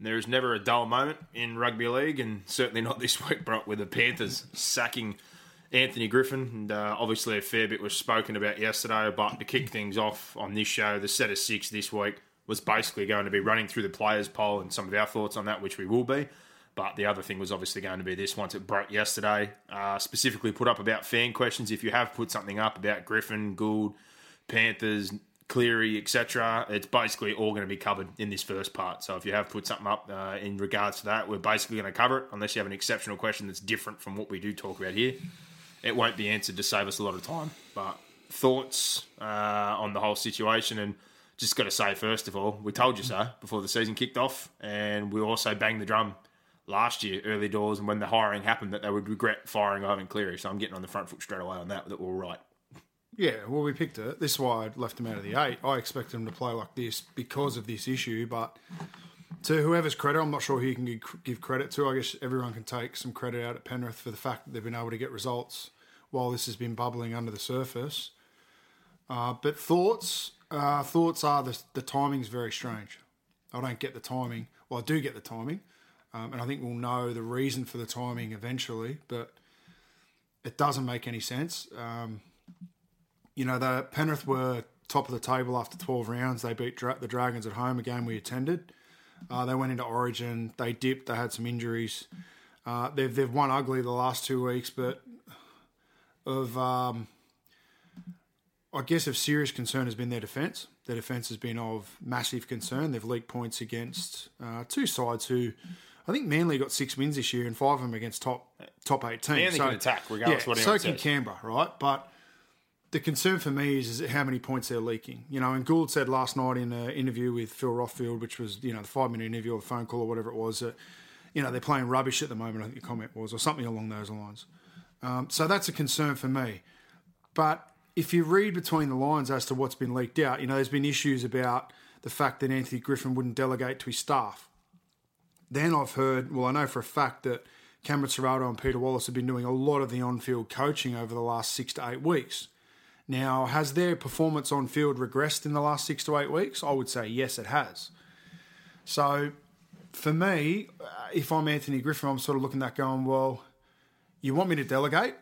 There is never a dull moment in rugby league, and certainly not this week, Brock, with the Panthers sacking Anthony Griffin. And uh, obviously, a fair bit was spoken about yesterday. But to kick things off on this show, the set of six this week was basically going to be running through the players' poll and some of our thoughts on that, which we will be. But the other thing was obviously going to be this once it broke yesterday. Uh, specifically, put up about fan questions. If you have put something up about Griffin, Gould, Panthers, Cleary, etc. It's basically all going to be covered in this first part. So if you have put something up uh, in regards to that, we're basically going to cover it, unless you have an exceptional question that's different from what we do talk about here. It won't be answered to save us a lot of time. But thoughts uh, on the whole situation, and just got to say first of all, we told you so before the season kicked off, and we also banged the drum last year, early doors, and when the hiring happened, that they would regret firing Ivan Cleary. So I'm getting on the front foot straight away on that. That we're right. Yeah, well, we picked it. This is why I left him out of the eight. I expected him to play like this because of this issue, but to whoever's credit, I'm not sure who you can give credit to. I guess everyone can take some credit out at Penrith for the fact that they've been able to get results while this has been bubbling under the surface. Uh, but thoughts, uh, thoughts are the, the timing's very strange. I don't get the timing. Well, I do get the timing, um, and I think we'll know the reason for the timing eventually, but it doesn't make any sense. Um, you know, the Penrith were top of the table after 12 rounds. They beat Dra- the Dragons at home, a game we attended. Uh, they went into Origin. They dipped. They had some injuries. Uh, they've they've won ugly the last two weeks, but of um, I guess of serious concern has been their defence. Their defence has been of massive concern. They've leaked points against uh, two sides who. I think Manly got six wins this year, and five of them against top top eight teams. Manly can attack regardless yeah, what so can says. Canberra, right? But the concern for me is, is how many points they're leaking. You know, and Gould said last night in an interview with Phil Rothfield, which was you know the five minute interview or the phone call or whatever it was, that you know they're playing rubbish at the moment. I think the comment was, or something along those lines. Um, so that's a concern for me. But if you read between the lines as to what's been leaked out, you know, there's been issues about the fact that Anthony Griffin wouldn't delegate to his staff. Then I've heard, well, I know for a fact that Cameron Ciraldo and Peter Wallace have been doing a lot of the on field coaching over the last six to eight weeks. Now, has their performance on field regressed in the last six to eight weeks? I would say yes, it has. So, for me, uh, if I'm Anthony Griffin, I'm sort of looking at going, well, you want me to delegate?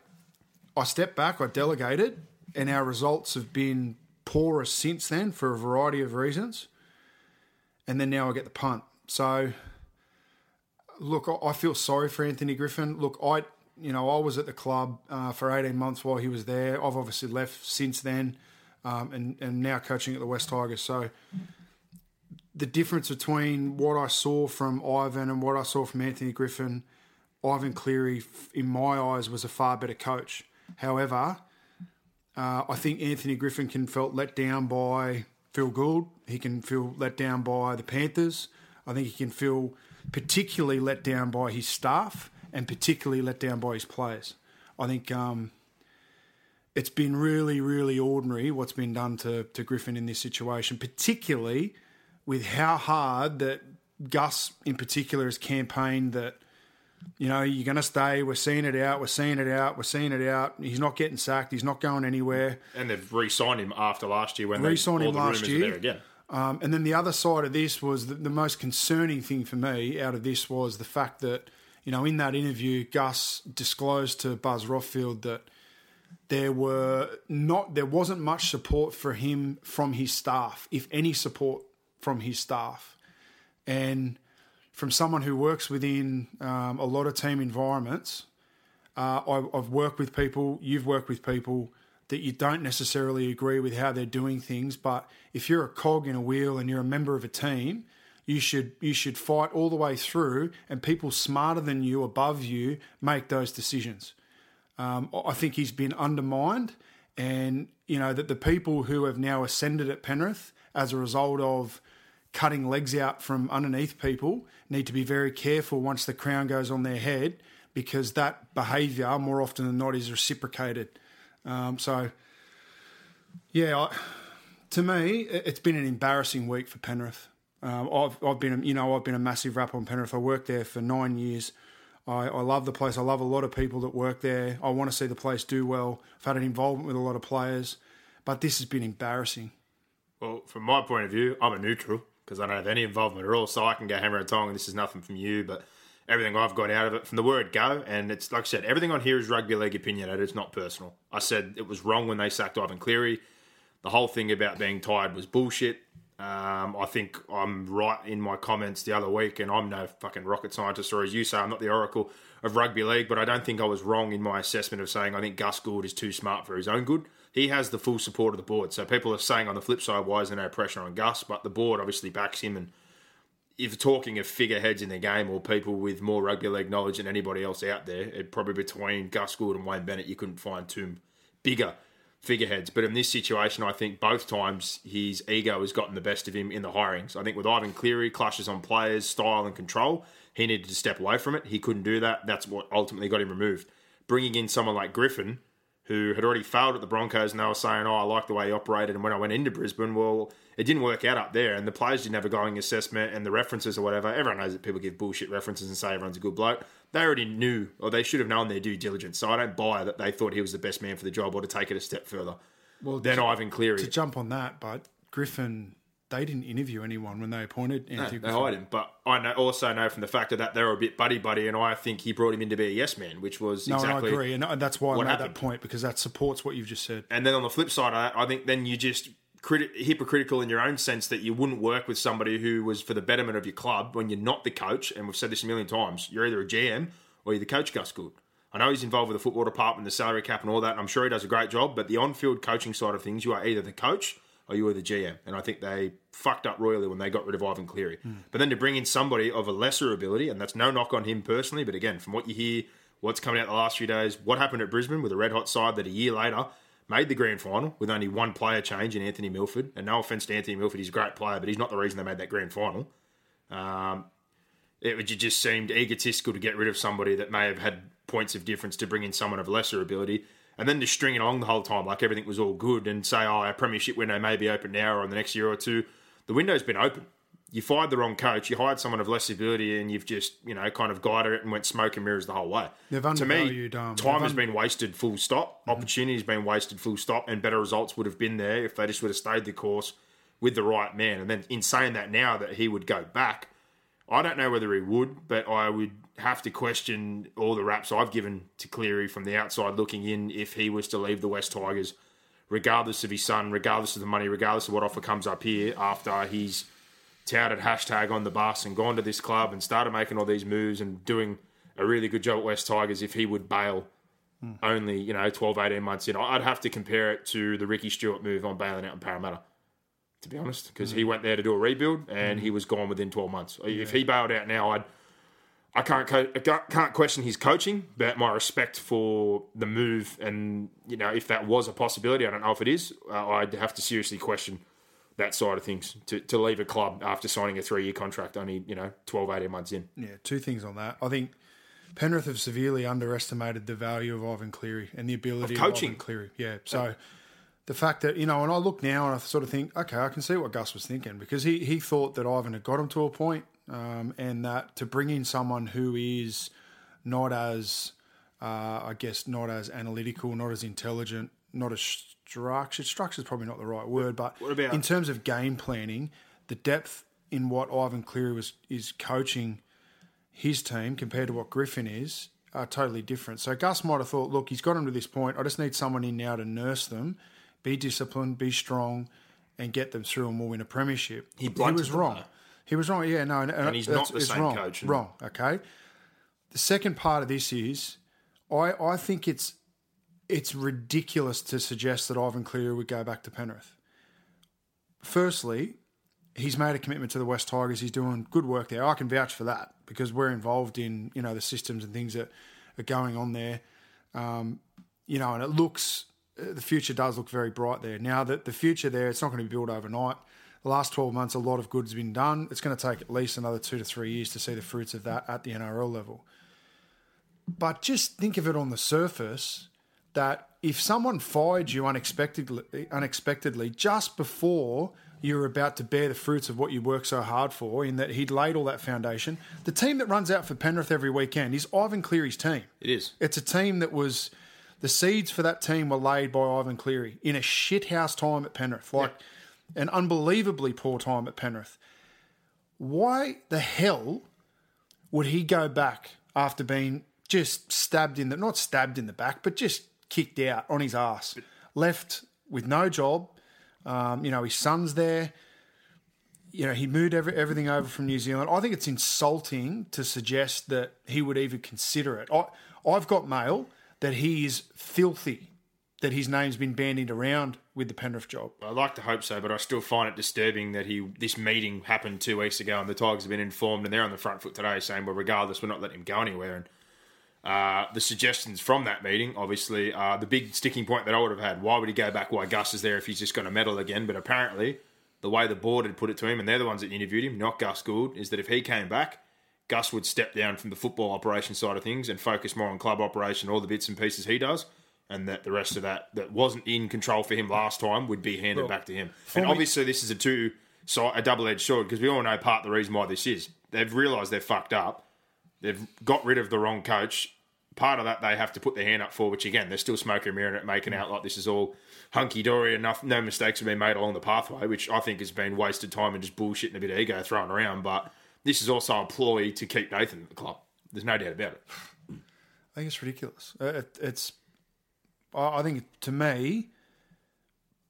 I stepped back, I delegated, and our results have been poorer since then for a variety of reasons. And then now I get the punt. So, look, I feel sorry for Anthony Griffin. Look, I, you know, I was at the club uh, for 18 months while he was there. I've obviously left since then, um, and and now coaching at the West Tigers. So the difference between what I saw from Ivan and what I saw from Anthony Griffin, Ivan Cleary, in my eyes, was a far better coach. However, uh, I think Anthony Griffin can felt let down by Phil Gould. He can feel let down by the Panthers. I think he can feel particularly let down by his staff and particularly let down by his players. I think um, it's been really, really ordinary what's been done to, to Griffin in this situation, particularly with how hard that Gus in particular has campaigned that, you know, you're going to stay. We're seeing it out. We're seeing it out. We're seeing it out. He's not getting sacked. He's not going anywhere. And they've re-signed him after last year when they, Re-signed all him the last year. There again. Um, and then the other side of this was the, the most concerning thing for me out of this was the fact that, you know, in that interview, Gus disclosed to Buzz Rothfield that there were not there wasn't much support for him from his staff, if any support from his staff. And from someone who works within um, a lot of team environments, uh, I, I've worked with people, you've worked with people that you don't necessarily agree with how they're doing things, but if you're a cog in a wheel and you're a member of a team, you should you should fight all the way through, and people smarter than you, above you, make those decisions. Um, I think he's been undermined, and you know that the people who have now ascended at Penrith as a result of cutting legs out from underneath people need to be very careful once the crown goes on their head because that behaviour more often than not is reciprocated. Um, so, yeah, I, to me, it's been an embarrassing week for Penrith. Um, I've, I've been, you know, I've been a massive rap on Penrith. I worked there for nine years. I, I love the place. I love a lot of people that work there. I want to see the place do well. I've had an involvement with a lot of players, but this has been embarrassing. Well, from my point of view, I'm a neutral because I don't have any involvement at all, so I can go hammer and tong, and this is nothing from you, but everything I've got out of it from the word go, and it's like I said, everything on here is rugby league opinionated. It's not personal. I said it was wrong when they sacked Ivan Cleary. The whole thing about being tired was bullshit. Um, I think I'm right in my comments the other week, and I'm no fucking rocket scientist, or as you say, I'm not the oracle of rugby league, but I don't think I was wrong in my assessment of saying I think Gus Gould is too smart for his own good. He has the full support of the board. So people are saying on the flip side, why is there no pressure on Gus? But the board obviously backs him. And if talking of figureheads in the game or people with more rugby league knowledge than anybody else out there, it probably between Gus Gould and Wayne Bennett, you couldn't find two bigger figureheads. But in this situation, I think both times his ego has gotten the best of him in the hirings. I think with Ivan Cleary, clashes on players, style, and control, he needed to step away from it. He couldn't do that. That's what ultimately got him removed. Bringing in someone like Griffin, who had already failed at the Broncos, and they were saying, "Oh, I like the way he operated." And when I went into Brisbane, well, it didn't work out up there, and the players didn't have a going assessment, and the references or whatever. Everyone knows that people give bullshit references and say everyone's a good bloke. They already knew, or they should have known their due diligence. So I don't buy that they thought he was the best man for the job, or to take it a step further. Well, then to, Ivan Cleary to jump on that, but Griffin they didn't interview anyone when they appointed Anthony. No, they hired him, but I know, also know from the fact of that they were a bit buddy buddy, and I think he brought him in to be a yes man, which was no, exactly. I agree, and uh, that's why I made happened. that point because that supports what you've just said. And then on the flip side of that, I think then you just criti- hypocritical in your own sense that you wouldn't work with somebody who was for the betterment of your club when you're not the coach. And we've said this a million times: you're either a GM or you're the coach, Gus Gould. I know he's involved with the football department, the salary cap, and all that. And I'm sure he does a great job. But the on-field coaching side of things, you are either the coach or you are the GM. And I think they fucked up royally when they got rid of Ivan Cleary. Mm. But then to bring in somebody of a lesser ability, and that's no knock on him personally, but again, from what you hear, what's coming out the last few days, what happened at Brisbane with a red hot side that a year later made the grand final with only one player change in Anthony Milford. And no offense to Anthony Milford, he's a great player, but he's not the reason they made that grand final. Um, it just seemed egotistical to get rid of somebody that may have had points of difference to bring in someone of lesser ability and then to string it along the whole time like everything was all good and say, oh, our premiership window may be open now or in the next year or two. The window's been open. You fired the wrong coach. You hired someone of less ability, and you've just you know kind of guided it and went smoke and mirrors the whole way. They've to me, um, time has un- been wasted. Full stop. Mm-hmm. Opportunity has been wasted. Full stop. And better results would have been there if they just would have stayed the course with the right man. And then in saying that now that he would go back, I don't know whether he would, but I would have to question all the raps I've given to Cleary from the outside looking in if he was to leave the West Tigers, regardless of his son, regardless of the money, regardless of what offer comes up here after he's touted hashtag on the bus and gone to this club and started making all these moves and doing a really good job at West Tigers if he would bail mm. only, you know, 12, 18 months in. I'd have to compare it to the Ricky Stuart move on bailing out in Parramatta to be honest, because mm. he went there to do a rebuild and mm. he was gone within 12 months. Yeah. If he bailed out now, I'd I can't co- can't question his coaching, but my respect for the move and you know if that was a possibility, I don't know if it is. Uh, I'd have to seriously question that side of things to, to leave a club after signing a three year contract only you know 12, 18 months in. Yeah, two things on that. I think Penrith have severely underestimated the value of Ivan Cleary and the ability of coaching of Cleary. Yeah, so. Yeah the fact that you know, and I look now and I sort of think, okay, I can see what Gus was thinking because he he thought that Ivan had got him to a point, um, and that to bring in someone who is not as, uh, I guess, not as analytical, not as intelligent, not as structured. Structure is probably not the right word, but about- in terms of game planning, the depth in what Ivan Cleary was is coaching his team compared to what Griffin is are totally different. So Gus might have thought, look, he's got him to this point. I just need someone in now to nurse them be disciplined, be strong, and get them through, and we'll win a premiership. He, he was wrong. He was wrong. Yeah, no, and, he's not the same wrong, coach, and- Wrong. Okay. The second part of this is, I I think it's it's ridiculous to suggest that Ivan Cleary would go back to Penrith. Firstly, he's made a commitment to the West Tigers. He's doing good work there. I can vouch for that because we're involved in you know the systems and things that are going on there. Um, you know, and it looks uh, the future does look very bright there. Now that the future there, it's not going to be built overnight. The last twelve months, a lot of good's been done. It's going to take at least another two to three years to see the fruits of that at the NRL level. But just think of it on the surface that if someone fired you unexpectedly, unexpectedly just before you were about to bear the fruits of what you worked so hard for, in that he'd laid all that foundation, the team that runs out for Penrith every weekend is Ivan Cleary's team. It is. It's a team that was the seeds for that team were laid by Ivan Cleary in a shithouse time at Penrith, like an unbelievably poor time at Penrith. Why the hell would he go back after being just stabbed in the not stabbed in the back, but just kicked out on his ass, left with no job? Um, you know, his son's there. You know, he moved every, everything over from New Zealand. I think it's insulting to suggest that he would even consider it. I, I've got mail that he is filthy, that his name's been bandied around with the Penrith job. I'd like to hope so, but I still find it disturbing that he this meeting happened two weeks ago, and the Tigers have been informed, and they're on the front foot today, saying, "Well, regardless, we're not letting him go anywhere." And uh, the suggestions from that meeting, obviously, uh, the big sticking point that I would have had: why would he go back? Why Gus is there if he's just going to meddle again? But apparently, the way the board had put it to him, and they're the ones that interviewed him, not Gus Gould, is that if he came back, Gus would step down from the football operation side of things and focus more on club operation, all the bits and pieces he does, and that the rest of that that wasn't in control for him last time would be handed back to him. And obviously, this is a two so a double edged sword because we all know part of the reason why this is they've realised they're fucked up. They've got rid of the wrong coach. Part of that they have to put their hand up for, which again they're still smoking and mirroring it, making out like this is all hunky dory and no, mistakes have been made along the pathway, which I think has been wasted time and just bullshit and a bit of ego thrown around. But this is also a ploy to keep Nathan at the club. There's no doubt about it. I think it's ridiculous. Uh, It, it's, I think to me,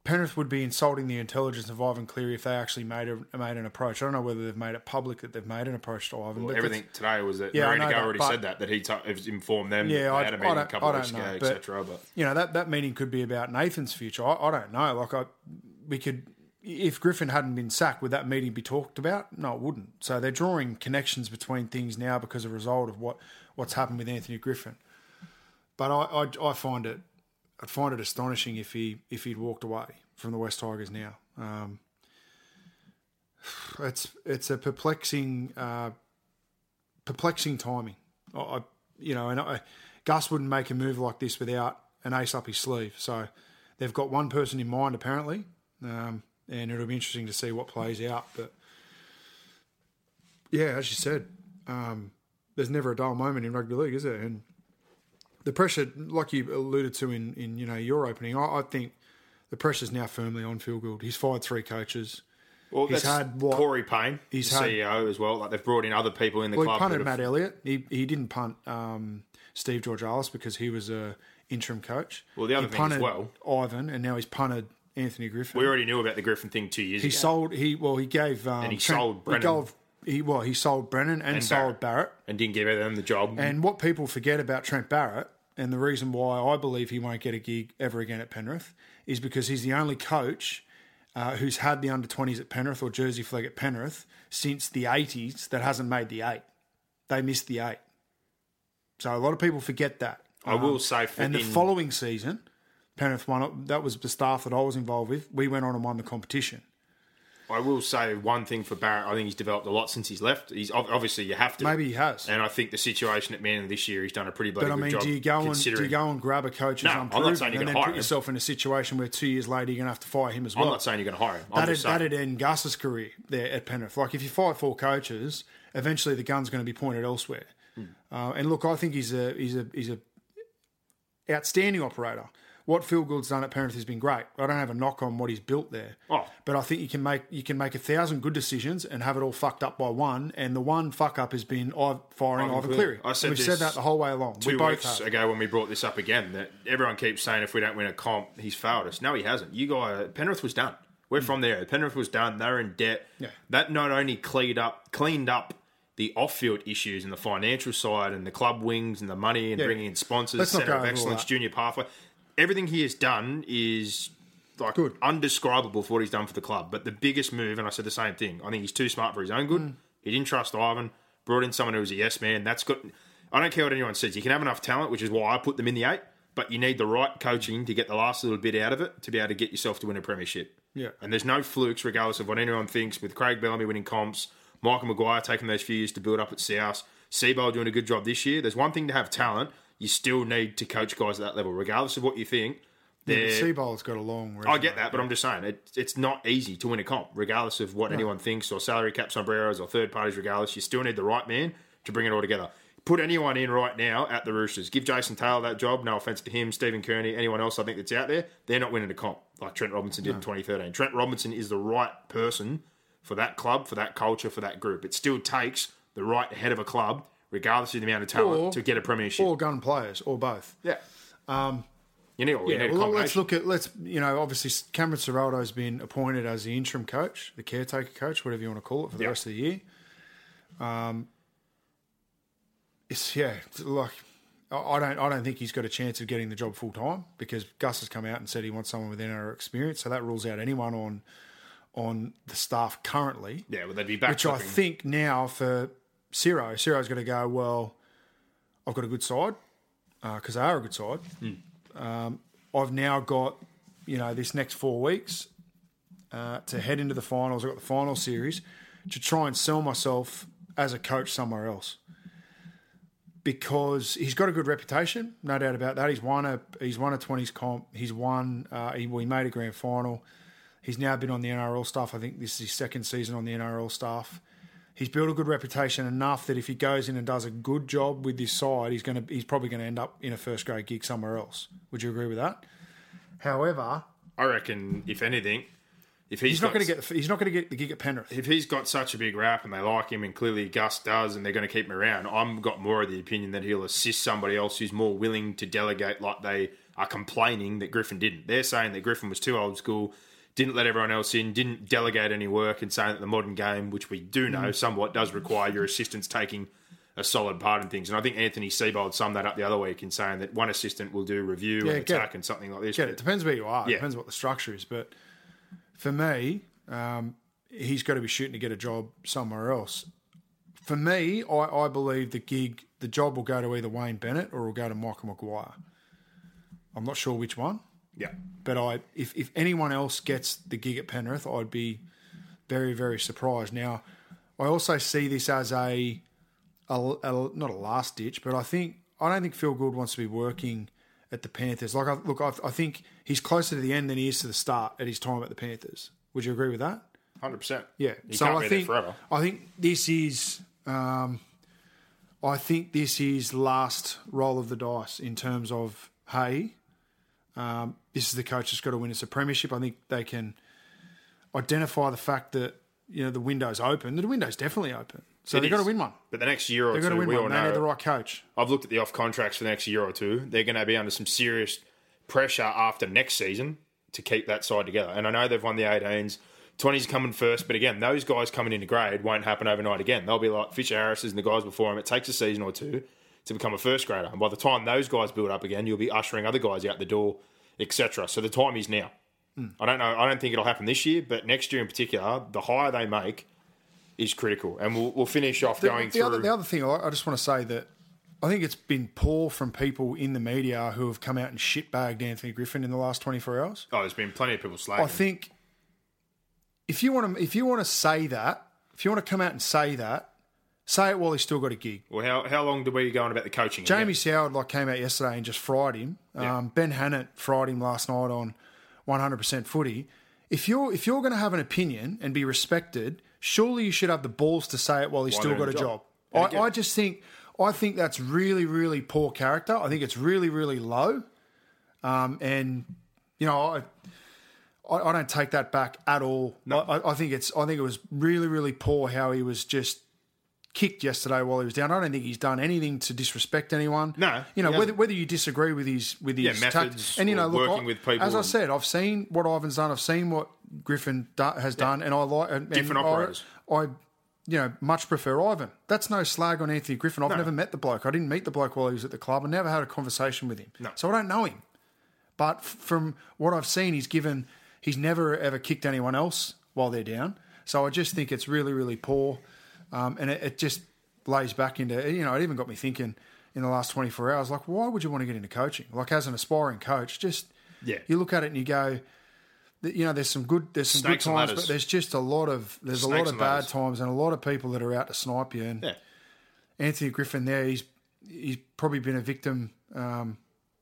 Penrith would be insulting the intelligence of Ivan Cleary if they actually made a, made an approach. I don't know whether they've made it public that they've made an approach to Ivan. Well, everything today was that Yeah, I Marina know Go that, already but- said that that he t- informed them. Yeah, that I, they had a meeting a couple of weeks know, ago, etc. But you know that that meeting could be about Nathan's future. I, I don't know. Like I, we could, if Griffin hadn't been sacked, would that meeting be talked about? No, it wouldn't. So they're drawing connections between things now because of a result of what what's happened with Anthony Griffin. But I, I, I find it, I'd find it astonishing if he if he'd walked away from the West Tigers now. Um, it's it's a perplexing uh, perplexing timing. I, you know, and I, Gus wouldn't make a move like this without an ace up his sleeve. So they've got one person in mind apparently, um, and it'll be interesting to see what plays out. But yeah, as you said, um, there's never a dull moment in rugby league, is there? And the pressure, like you alluded to in, in you know your opening, I, I think the pressure's now firmly on Phil Gould. He's fired three coaches. well, he's that's had what- Corey Payne, he's the had- CEO as well. Like they've brought in other people in the Well, he club. punted Matt Elliott. He he didn't punt um, Steve Georgallis because he was a interim coach. Well, the other he thing as well- Ivan, and now he's punted Anthony Griffin. we already knew about the Griffin thing two years he ago. sold. He well, he gave um, And he Trent- sold Brennan. He, gave, he well, he sold Brennan and, And sold Barrett. Barrett. and didn't give them the job. And what people forget about Trent Barrett, and the reason why I believe he won't get a gig ever again at Penrith, is because he's the only coach uh, who's had the under 20s at Penrith or Jersey flag at Penrith since the 80s that hasn't made the eight. They missed the eight. So a lot of people forget that. I will say, for And the in- following season, Penrith won. That was the staff that I was involved with. We went on and won the competition. I will say one thing for Barrett. I think he's developed a lot since he's left. He's obviously you have to. Maybe he has. And I think the situation at Manly this year, he's done a pretty bloody But I mean, job. do you go and do you go and grab a coach who's No, I'm not saying you're and then hire put him. yourself in a situation where two years later you're going to have to fire him as well? I'm not saying you're going to hire him. I'm That'd, that'd end Gus's career there at Penrith. Like if you fire four coaches, eventually the gun's going to be pointed elsewhere. Hmm. Uh, and look, I think he's a he's a he's a outstanding operator. What Phil Gould's done at Penrith has been great. I don't have a knock on what he's built there. Oh. But I think you can make you can make a thousand good decisions and have it all fucked up by one. And the one fuck up has been I- firing Ivan Cleary. I said We've said that the whole way along. two we both weeks have. ago when we brought this up again that everyone keeps saying if we don't win a comp, he's failed us. No, he hasn't. You guys, Penrith was done. We're mm. from there. Penrith was done. They're in debt. Yeah. That not only cleaned up cleaned up the off-field issues and the financial side and the club wings and the money and Yeah. bringing in sponsors, centre of excellence, junior pathway. Everything he has done is like Good. undescribable for what he's done for the club. But the biggest move, and I said the same thing. I think he's too smart for his own good. Mm. He didn't trust Ivan. Brought in someone who was a yes man. That's got. I don't care what anyone says. You can have enough talent, which is why I put them in the eight. But you need the right coaching to get the last little bit out of it to be able to get yourself to win a premiership. Yeah. And there's no flukes, regardless of what anyone thinks. With Craig Bellamy winning comps, Michael Maguire taking those few years to build up at South, Seibold doing a good job this year. There's one thing to have talent. You still need to coach guys at that level, regardless of what you think. they're- Seibold's got a long. I get that, but I'm just saying it, it's not easy to win a comp, regardless of what anyone thinks or salary cap sombreros or third parties. Regardless, you still need the right man to bring it all together. Put anyone in right now at the Roosters. Give Jason Taylor that job. No offense to him, Stephen Kearney, anyone else I think that's out there. They're not winning a comp like Trent Robinson did in 2013. Trent Robinson is the right person for that club, for that culture, for that group. It still takes the right head of a club, regardless of the amount of talent, Or- to get a premiership. Or gun players, or both. yeah. Um, you need, you Yeah, need well, let's look at let's you know obviously Cameron Ciraldo's been appointed as the interim coach, the caretaker coach, whatever you want to call it, for the Yeah. rest of the year. Um, it's yeah, like I I don't I don't think he's got a chance of getting the job full time because Gus has come out and said he wants someone with NRL experience, so that rules out anyone on on the staff currently. yeah, well, they'd be back. Which I think now for Ciro, Ciro's going to go, well, I've got a good side because they are a good side. Um, I've now got, you know, this next four weeks uh, to head into the finals. I've got the final series to try and sell myself as a coach somewhere else. Because he's got a good reputation, no doubt about that. He's won a he's won a twenties comp. He's won. Uh, he, well, he made a grand final. He's now been on the NRL staff. I think this is his second season on the NRL staff. He's built a good reputation enough that if he goes in and does a good job with this side, he's going to he's probably going to end up in a first grade gig somewhere else. Would you agree with that? However, I reckon, if anything, if he's, he's not going to get the, he's not going to get the gig at Penrith. if he's got such a big rap and they like him, and clearly Gus does, and they're going to keep him around, I'm got more of the opinion that he'll assist somebody else who's more willing to delegate, like they are complaining that Griffin didn't. They're saying that Griffin was too old school, didn't let everyone else in, didn't delegate any work, and saying that the modern game, which we do know somewhat, does require your assistants taking a solid part in things. And I think Anthony Seibold summed that up the other week in saying that one assistant will do review Yeah, and attack it. and something like this. Get it. Depends where you are. Yeah. Depends what the structure is. But for me, um, he's got to be shooting to get a job somewhere else. For me, I, I believe the gig, the job will go to either Wayne Bennett or will go to Michael Maguire. I'm not sure which one, yeah. but I if, if anyone else gets the gig at Penrith, I'd be very very surprised. Now, I also see this as a, a, a not a last ditch, but I think I don't think Phil Gould wants to be working at the Panthers. Like, I, look, I, I think he's closer to the end than he is to the start at his time at the Panthers. Would you agree with that? 100%. Yeah. He so I think forever. I think this is um, I think this is last roll of the dice in terms of hey, um, this is the coach that's got to win us a premiership. I think they can identify the fact that you know the window's open. The window's definitely open, so It they've got to win one. But the next year or They've got two, to win we all one. They know need the right coach. I've looked at the off contracts for the next year or two. They're going to be under some serious pressure after next season to keep that side together. And I know they've won the 18s. 20s coming first, but again, those guys coming into grade won't happen overnight again. They'll be like Fisher Harris's and the guys before him. It takes a season or two to become a first grader. And by the time those guys build up again, you'll be ushering other guys out the door, etc. So the time is now. Hmm. I don't know. I don't think it'll happen this year, but next year in particular, the higher they make is critical. And we'll, we'll finish off The, going the through. other, the other thing, I I just want to say that I think it's been poor from people in the media who have come out and shitbagged Anthony Griffin in the last 24 hours. oh, there's been plenty of people slagging. I think if you want to, if you want to say that, if you want to come out and say that, say it while he's still got a gig. Well, how, how long did we go on about the coaching? Jamie again? Soward like came out yesterday and just fried him. Yeah. Um, ben Hannant fried him last night on 100% footy. If you're if you're going to have an opinion and be respected, surely you should have the balls to say it while he's still got a job. job. I, I just think I think that's really really poor character. I think it's really really low. Um, and you know I. I I don't take that back at all. I, I- I think it's. I think it was really, really poor how he was just kicked yesterday while he was down. I don't think he's done anything to disrespect anyone. No, you know whether whether you disagree with his with his Yeah, tactics, methods and you know, look, working I- with people As I said, I've seen what Ivan's done. I've seen what Griffin do, has done, and I like and, Different and I- operators. I, you know, much prefer Ivan. That's no slag on Anthony Griffin. I've never met the bloke. I didn't meet the bloke while he was at the club. I never had a conversation with him, No. so I don't know him. But from what I've seen, he's given. He's never ever kicked anyone else while they're down. So I just think it's really, really poor, um, and it, it just lays back into. You know, it even got me thinking in the last twenty four hours. Like, why would you want to get into coaching? Like, as an aspiring coach, just Yeah. you look at it and you go. You know, there's some good, there's some Snakes good times, but there's just a lot of, there's a lot of bad ladders. times and a lot of people that are out to snipe you. And Yeah. Anthony Griffin, there, he's he's probably been a victim um,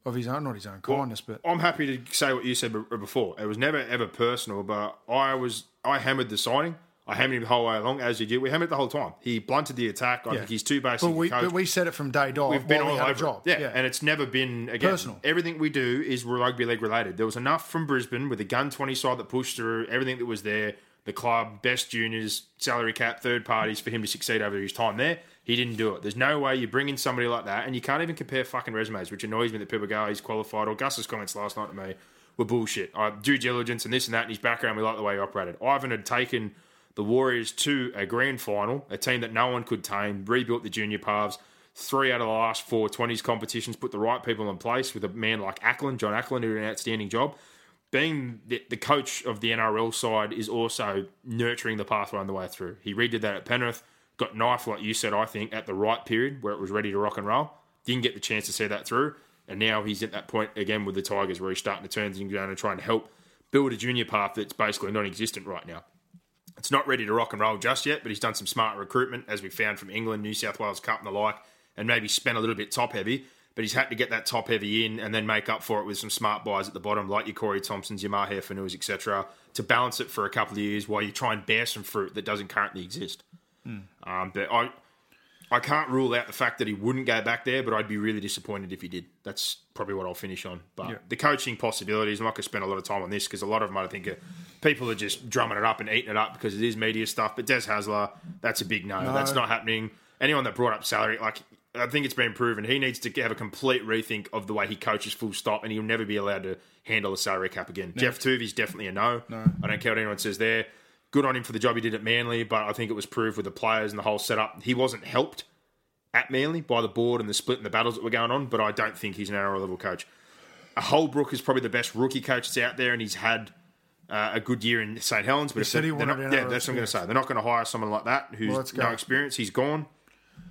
of his own, not his own kindness, but I'm happy to say what you said before. It was never ever personal, but I was I hammered the signing. I hammered him the whole way along, as you do. We hammered it the whole time. He blunted the attack. I Yeah. think he's too basic. but we, but we said it from day dot. We've been all over a job. it. Yeah. and it's never been again. Personal. Everything we do is rugby league related. There was enough from Brisbane with the gun twenty side that pushed through everything that was there. The club, best juniors, salary cap, third parties for him to succeed over his time there. He didn't do it. There's no way you bring in somebody like that, and you can't even compare fucking resumes, which annoys me that people go, "Oh, he's qualified. Or Gus's comments last night to me were bullshit. Uh, due diligence and this and that, and his background, we like the way he operated. Ivan had taken the Warriors to a grand final, a team that no one could tame, rebuilt the junior paths. Three out of the last four 20s competitions, put the right people in place with a man like Ackland, John Ackland, who did an outstanding job. Being the, the coach of the NRL side is also nurturing the pathway on the way through. He redid that at Penrith, got knifed, like you said, I think, at the right period where it was ready to rock and roll. Didn't get the chance to see that through. And now he's at that point again with the Tigers where he's starting to turn things around and trying to help build a junior path that's basically non existent right now. It's not ready to rock and roll just yet, but he's done some smart recruitment, as we found from England, New South Wales Cup, and the like, and maybe spent a little bit top heavy. But he's had to get that top heavy in and then make up for it with some smart buys at the bottom, like your Corey Thompsons, your Mahe Fonuas, etc., to balance it for a couple of years while you try and bear some fruit that doesn't currently exist. Um, but I, I can't rule out the fact that he wouldn't go back there, but I'd be really disappointed if he did. That's probably what I'll finish on. But Yeah. the coaching possibilities, I'm not going to spend a lot of time on this because a lot of them, I think, are, people are just drumming it up and eating it up because it is media stuff. But Des Hasler, that's a big no. That's not happening. Anyone that brought up salary, like, I think it's been proven he needs to have a complete rethink of the way he coaches full stop, and he'll never be allowed to handle a salary cap again. Geoff Toovey's definitely a no. no. I don't care what anyone says there. Good on him for the job he did at Manly, but I think it was proved with the players and the whole setup. He wasn't helped at Manly by the board and the split and the battles that were going on, but I don't think he's an NRL level coach. A Holbrook is probably the best rookie coach that's out there, and he's had uh, a good year in St Helens. But said he not, yeah, that's what I'm going to say. They're not going to hire someone like that who's Well, no experience. He's gone.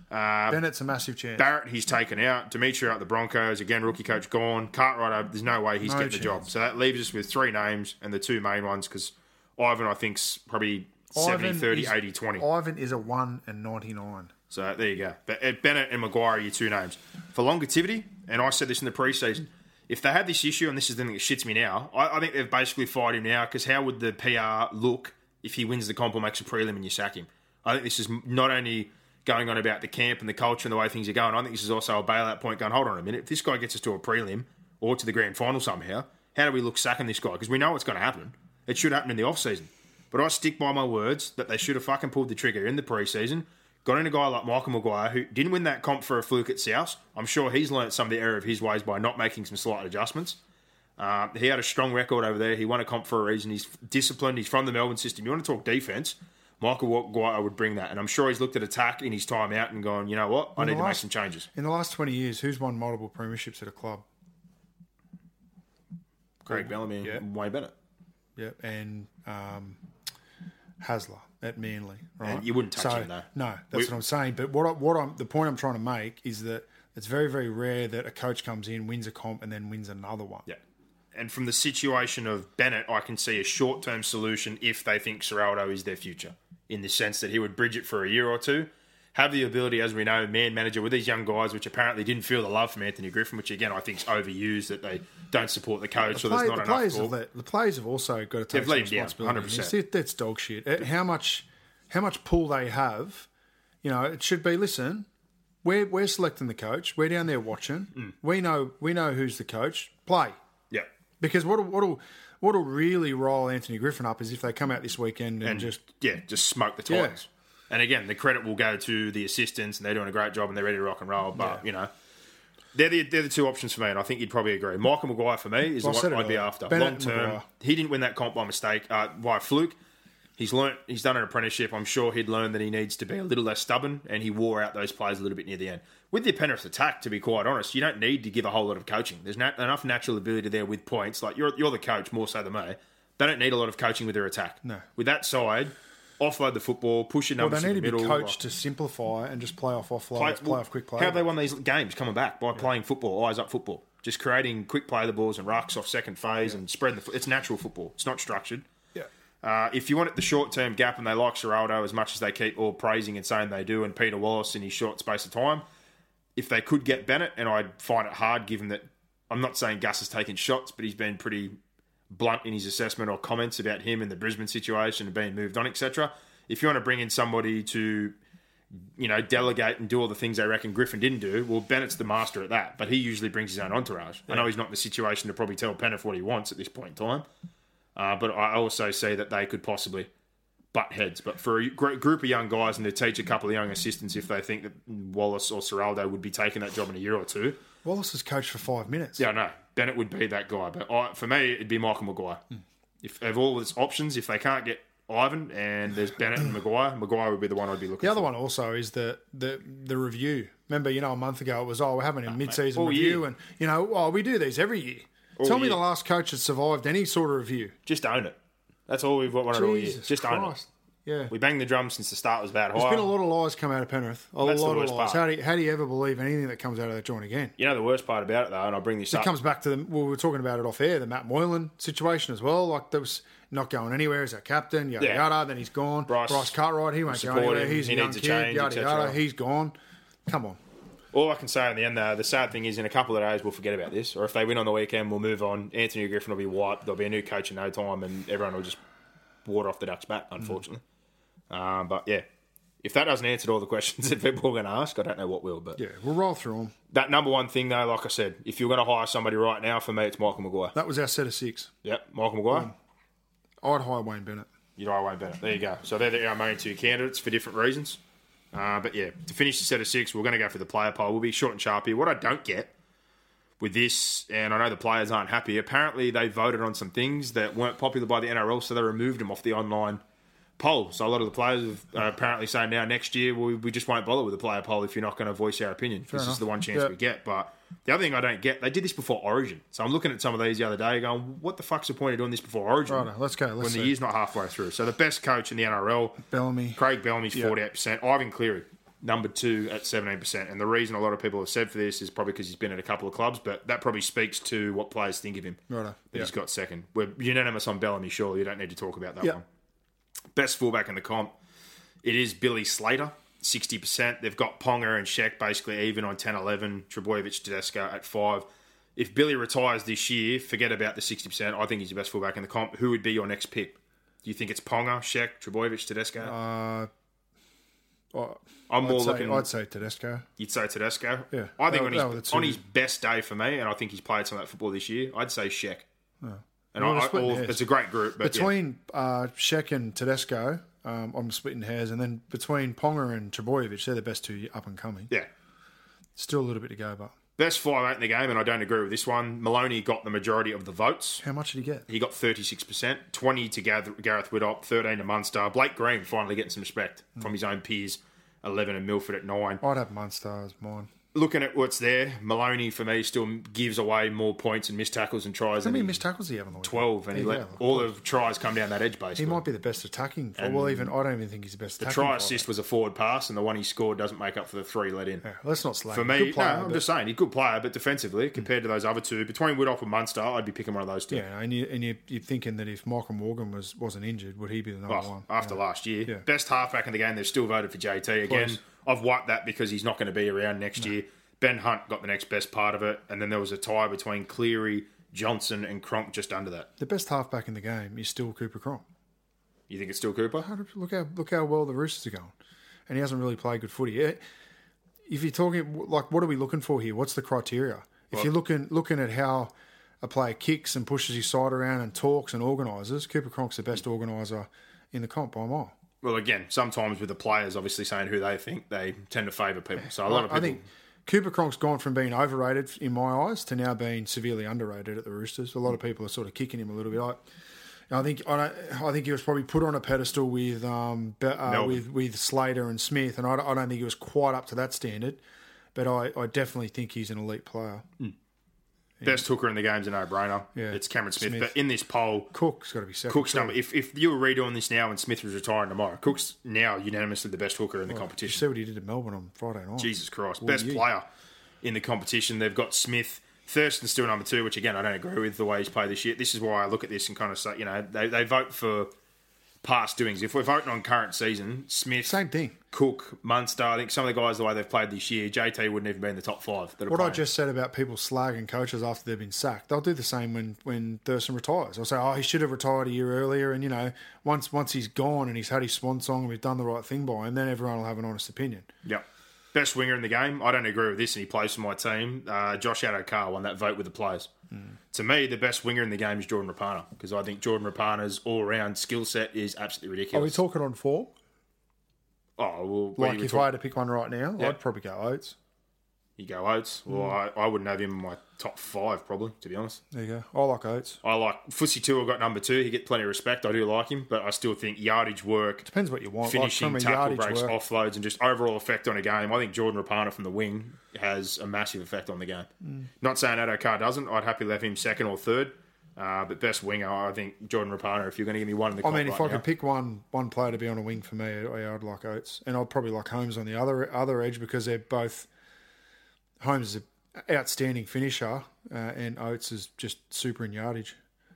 Bennett's a massive chance. Barrett, he's taken out. Dimitri out the Broncos again. Rookie coach gone. Cartwright, there's no way he's No getting the job. So that leaves us with three names and the two main ones because Ivan, I think's probably 70, Ivan 30, is- 80, 20. Ivan is a one and ninety nine. So there you go. But uh, Bennett and Maguire are your two names. For longevity, and I said this in the preseason, if they had this issue, and this is the thing that shits me now, I, I think they've basically fired him now because how would the PR look if he wins the comp or makes a prelim and you sack him? I think this is not only going on about the camp and the culture and the way things are going, I think this is also a bailout point going, hold on a minute, if this guy gets us to a prelim or to the grand final somehow, how do we look sacking this guy? Because we know what's going to happen. It should happen in the off-season. But I stick by my words that they should have fucking pulled the trigger in the preseason. Got in a guy like Michael Maguire who didn't win that comp for a fluke at South. I'm sure he's learnt some of the error of his ways by not making some slight adjustments. Uh, he had a strong record over there. He won a comp for a reason. He's disciplined. He's from the Melbourne system. You want to talk defense? Michael Maguire would bring that, and I'm sure he's looked at attack in his time out and gone, you know what? I In need the to make some changes. In the last twenty years, who's won multiple premierships at a club? Craig Bellamy, Yeah. and Wayne Bennett. Yep, and um, Hasler at Manly. Right, And you wouldn't touch so, him, though. No, that's We- what I'm saying. But what I, what I'm the point I'm trying to make is that it's very very rare that a coach comes in, wins a comp, and then wins another one. Yeah. And from the situation of Bennett, I can see a short term solution if they think Ciraldo is their future, in the sense that he would bridge it for a year or two, have the ability, as we know, man manager with these young guys, which apparently didn't feel the love from Anthony Griffin, which again I think is overused that they don't support the coach, so Play- there's not the, enough. players talk. have let, the players have also got to take They've some responsibility. 100%. It's- That's dog shit. Uh, How much how much pull they have? You know, it should be. Listen, we're we're selecting the coach. We're down there watching. Mm. We know we know who's the coach. Play. yeah. Because what what'll what'll really roll Anthony Griffin up is if they come out this weekend and, and just yeah, just smoke the. Titans. And again, the credit will go to the assistants, and they're doing a great job, and they're ready to rock and roll. But Yeah. you know, They're the, they're the two options for me, and I think you'd probably agree. Michael Maguire for me is Well, the one i'd be after. Long term, he didn't win that comp by mistake, uh, by fluke. He's learnt. He's done an apprenticeship. I'm sure he'd learned that he needs to be a little less stubborn, and he wore out those players a little bit near the end. With the Penrith attack, to be quite honest, you don't need to give a whole lot of coaching. There's na- enough natural ability there with points. Like you're you're the coach more so than me. They don't need a lot of coaching with their attack. No. With that side, offload the football, push your Well, they need in to the be middle. coached to simplify and just play off offload, Play- play, off quick play. How have they won these games coming back by playing football, eyes up football, just creating quick play the balls and rucks off second phase and spreading the. It's natural football. It's not structured. Yeah. Uh, if you want it the short term gap, and they like Ciraldo as much as they keep all praising and saying they do, and Peter Wallace in his short space of time, if they could get Bennett, and I'd find it hard given that I'm not saying Gus has taken shots, but he's been pretty blunt in his assessment or comments about him and the Brisbane situation and being moved on, etc. If you want to bring in somebody to, you know, delegate and do all the things they reckon Griffin didn't do, well, Bennett's the master at that, but he usually brings his own entourage. I know he's not in the situation to probably tell Penrith what he wants at this point in time, uh, but I also see that they could possibly butt heads. But for a gr- group of young guys and to teach a couple of young assistants if they think that Wallace or Ciraldo would be taking that job in a year or two, Wallace has coached for five minutes. yeah, no, Bennett would be that guy. But I, for me, it'd be Michael Maguire. Hmm. If of all its options, if they can't get Ivan and there's Bennett and Maguire, Maguire would be the one I'd be looking. The other for. one also is the the the review. Remember, you know, a month ago it was oh we're having a mid-season all review, year. and you know, oh we do these every year. Tell me the last coach that survived any sort of review. just own it. That's all we've wanted all year. Jesus Just own it. Yeah. We banged the drum since the start was bad. There's been a lot of lies come out of Penrith. A That's the lot of lies. part. How do, you, how do you ever believe anything that comes out of that joint again? You know the worst part about it though, and I'll bring this It up. It comes back to the well, we were talking about it off air, the Matt Moylan situation as well. Like there was not going anywhere as our captain, yada Yeah. yada. Then he's gone. Bryce- Bryce, Cartwright, he won't go anywhere. him. He's He a young a kid, change, yada yada. He's gone. Come on. All I can say in the end, though, the sad thing is, in a couple of days, we'll forget about this. Or if they win on the weekend, we'll move on. Anthony Griffin will be wiped. There'll be a new coach in no time, and everyone will just water off the duck's back, unfortunately. Um, but yeah, if that doesn't answer all the questions that people are going to ask, I don't know what will. But Yeah, we'll roll through them. that number one thing, though, like I said, if you're going to hire somebody right now, for me, it's Michael Maguire. That was our set of six. Yep, Michael Maguire. I'd hire Wayne Bennett. You'd hire Wayne Bennett. There you go. So they're the- our main two candidates for different reasons. Uh, but yeah, to finish the set of six, we're going to go for the player poll. We'll be short and sharp here. What I don't get with this, and I know the players aren't happy, apparently they voted on some things that weren't popular by the NRL, so they removed them off the online poll. So a lot of the players are uh, apparently saying now next year we, we just won't bother with the player poll if you're not going to voice our opinion. this is the one chance Yeah. we get. But the other thing I don't get, they did this before Origin. So I'm looking at some of these the other day going, what the fuck's the point of doing this before Origin? Righto, let's go, let's when see. the year's not halfway through. So the best coach in the NRL, Bellamy. Craig Bellamy's Yeah. 48%. Ivan Cleary, number two at 17%. And the reason a lot of people have said for this is probably because he's been at a couple of clubs, but that probably speaks to what players think of him. Righto, That yeah. he's got second. We're unanimous on Bellamy, surely. You don't need to talk about that Yeah. one. Best fullback in the comp, it is Billy Slater, 60%. They've got Ponga and Sheck basically even on 10 11, Trbojevic Tedesco at 5. If Billy retires this year, forget about the 60%. I think he's the best fullback in the comp. Who would be your next pick? Do you think it's Ponga, Sheck, Trbojevic, Tedesco? Uh, I- I'm more I'd say, looking. I'd say Tedesco. You'd say Tedesco. Yeah. I think That- on, his, on his best day for me, and I think he's played some of that football this year. I'd say Sheck. And Well, I, I, all, it's a great group, but yeah. Between uh, Sheck and Tedesco, um, I'm splitting hairs, and then between Ponga and Trbojevic, they're the best two up and coming. yeah, Still a little bit to go, but best five eight in the game, and I don't agree with this one. Maloney got the majority of the votes. how much did he get? He got 36%, 20 to Gareth, Gareth Widdop, 13 to Munster. Blake Green finally getting some respect Hmm. from his own peers, 11 and Milford at 9. I'd have Munster as mine. Looking at what's there, Maloney for me still gives away more points and missed tackles and tries How many missed tackles he have on the weekend? 12, and he let go. all the tries come down that edge base. He might be the best attacking. For, well, even I don't even think he's the best. The try assist was a forward pass, and the one he scored doesn't make up for the three let in. Yeah, let's not slag. For me, player, no, I'm but- just saying, he's a good player, but defensively, compared to those other two, between Widdop and Munster, I'd be picking one of those two. Yeah, and you and you you're thinking that if Michael Morgan was wasn't injured, would he be the number Oh, one? after Yeah. last year. Yeah. Best halfback in the game, they've still voted for JT. Again, Close. I've wiped that because he's not going to be around next year. Ben Hunt got the next best part of it, and then there was a tie between Cleary, Johnson, and Cronk just under that. The best halfback in the game is still Cooper Cronk. You think it's still Cooper? Look how look how well the Roosters are going, and he hasn't really played good footy. yet. If you're talking like, what are we looking for here? What's the criteria? If you're looking looking at how a player kicks and pushes his side around and talks and organises, Cooper Cronk's the best organiser in the comp by a mile. Well, again, sometimes with the players obviously saying who they think, they tend to favour people. So a lot of I people. think Cooper Cronk's gone from being overrated in my eyes to now being severely underrated at the Roosters. A lot of people are sort of kicking him a little bit. I, I think I, don't, I think he was probably put on a pedestal with um, uh, with with Slater and Smith, and I, don't- I don't think he was quite up to that standard. But I, I definitely think he's an elite player. Best hooker in the game's a no-brainer. Yeah. It's Cameron Smith. Smith. But in this poll, Cook's got to be second. Cook's too. number. If, if you were redoing this now and Smith was retiring tomorrow, Cook's now unanimously the best hooker in the you competition. see what he did at Melbourne on Friday night? Jesus Christ. Well, Best player in the competition. They've got Smith. Thurston's still number two, which again I don't agree with the way he's played this year. This is why I look at this and kind of say, you know, they, they vote for past doings. If we're voting on current season, Smith, Same thing. Cook, Munster, I think some of the guys the way they've played this year, JT wouldn't even be in the top five. That What I just said about people slagging coaches after they've been sacked, they'll do the same when when Thurston retires. I'll say, "Oh, he should have retired a year earlier," and you know, once once he's gone and he's had his swan song and we've done the right thing by him, then everyone will have an honest opinion. Yep. Best winger in the game. I don't agree with this, and he plays for my team. Uh, Josh Addo-Carr won that vote with the players. To me, the best winger in the game is Jordan Rapana because I think Jordan Rapana's all-round skill set is absolutely ridiculous. Are we talking on four? oh, well, Like if talk- I had to pick one right now, Yeah. I'd probably go Oates. You go Oates. Well, Mm. I, I wouldn't have him in my top five, probably, to be honest. There you go. I like Oates. I like Fusitu'a got number two. He get plenty of respect. I do like him, but I still think yardage work, Depends what you want. finishing, like tackle breaks, work, offloads, and just overall effect on a game. I think Jordan Rapana from the wing has a massive effect on the game. Mm. Not saying Addo-Carr doesn't. I'd happily have him second or third. Uh, but best winger, I think Jordan Rapana. If you're going to give me one in the I mean, if right I could now. pick one one player to be on a wing for me, yeah, I'd like Oates, and I'd probably like Holmes on the other other edge because they're both. Holmes is an outstanding finisher, uh, and Oates is just super in yardage.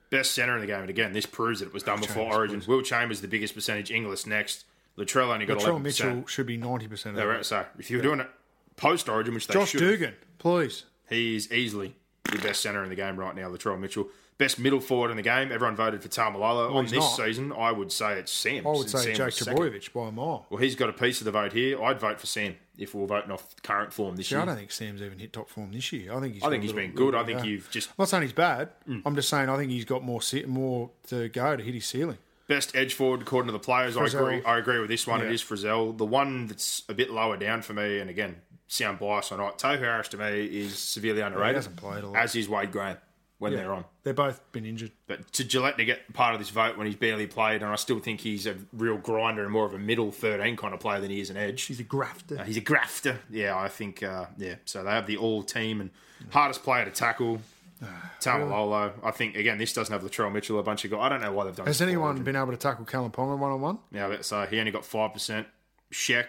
best centre in the game, and again, this proves that it was done before Chambers, Origin. Will Chambers the biggest percentage. Inglis next. Latrell only got Latrell eleven Mitchell should be ninety percent of Right, so if you're doing it post Origin, which they Josh should, Dugan, please. He is easily the best centre in the game right now, Latrell Mitchell. Best middle forward in the game. Everyone voted for Taumalolo. On this not. season, I would say it's Sam. I would say Sam Jake. Trbojevic by a mile. Well, he's got a piece of the vote here. I'd vote for Sam if we we're voting off current form this See, year. I don't think Sam's even hit top form this year. I think he's. I think he's little- been good. I think go. you've just I'm not saying he's bad. Mm. I'm just saying I think he's got more more to go to hit his ceiling. best edge forward according to the players. I agree. I agree with this one. It Yeah. is Frizell. The one that's a bit lower down for me, and again, sound biased or not, Tohu Harris to me is severely underrated. hasn't played a lot. As is Wade Graham when they're on. They've both been injured. But to Gillett to get part of this vote when he's barely played, and I still think he's a real grinder and more of a middle 13 kind of player than he is an edge. He's a grafter. Uh, he's a grafter. Yeah, I think, uh, yeah. So they have the all team and hardest player to tackle. Taumalolo. I think, again, this doesn't have Latrell Mitchell, a bunch of guys. I don't know why they've done Has anyone been able to tackle Kalyn Ponga one on one? Yeah, but- so he only got 5%. Sheck,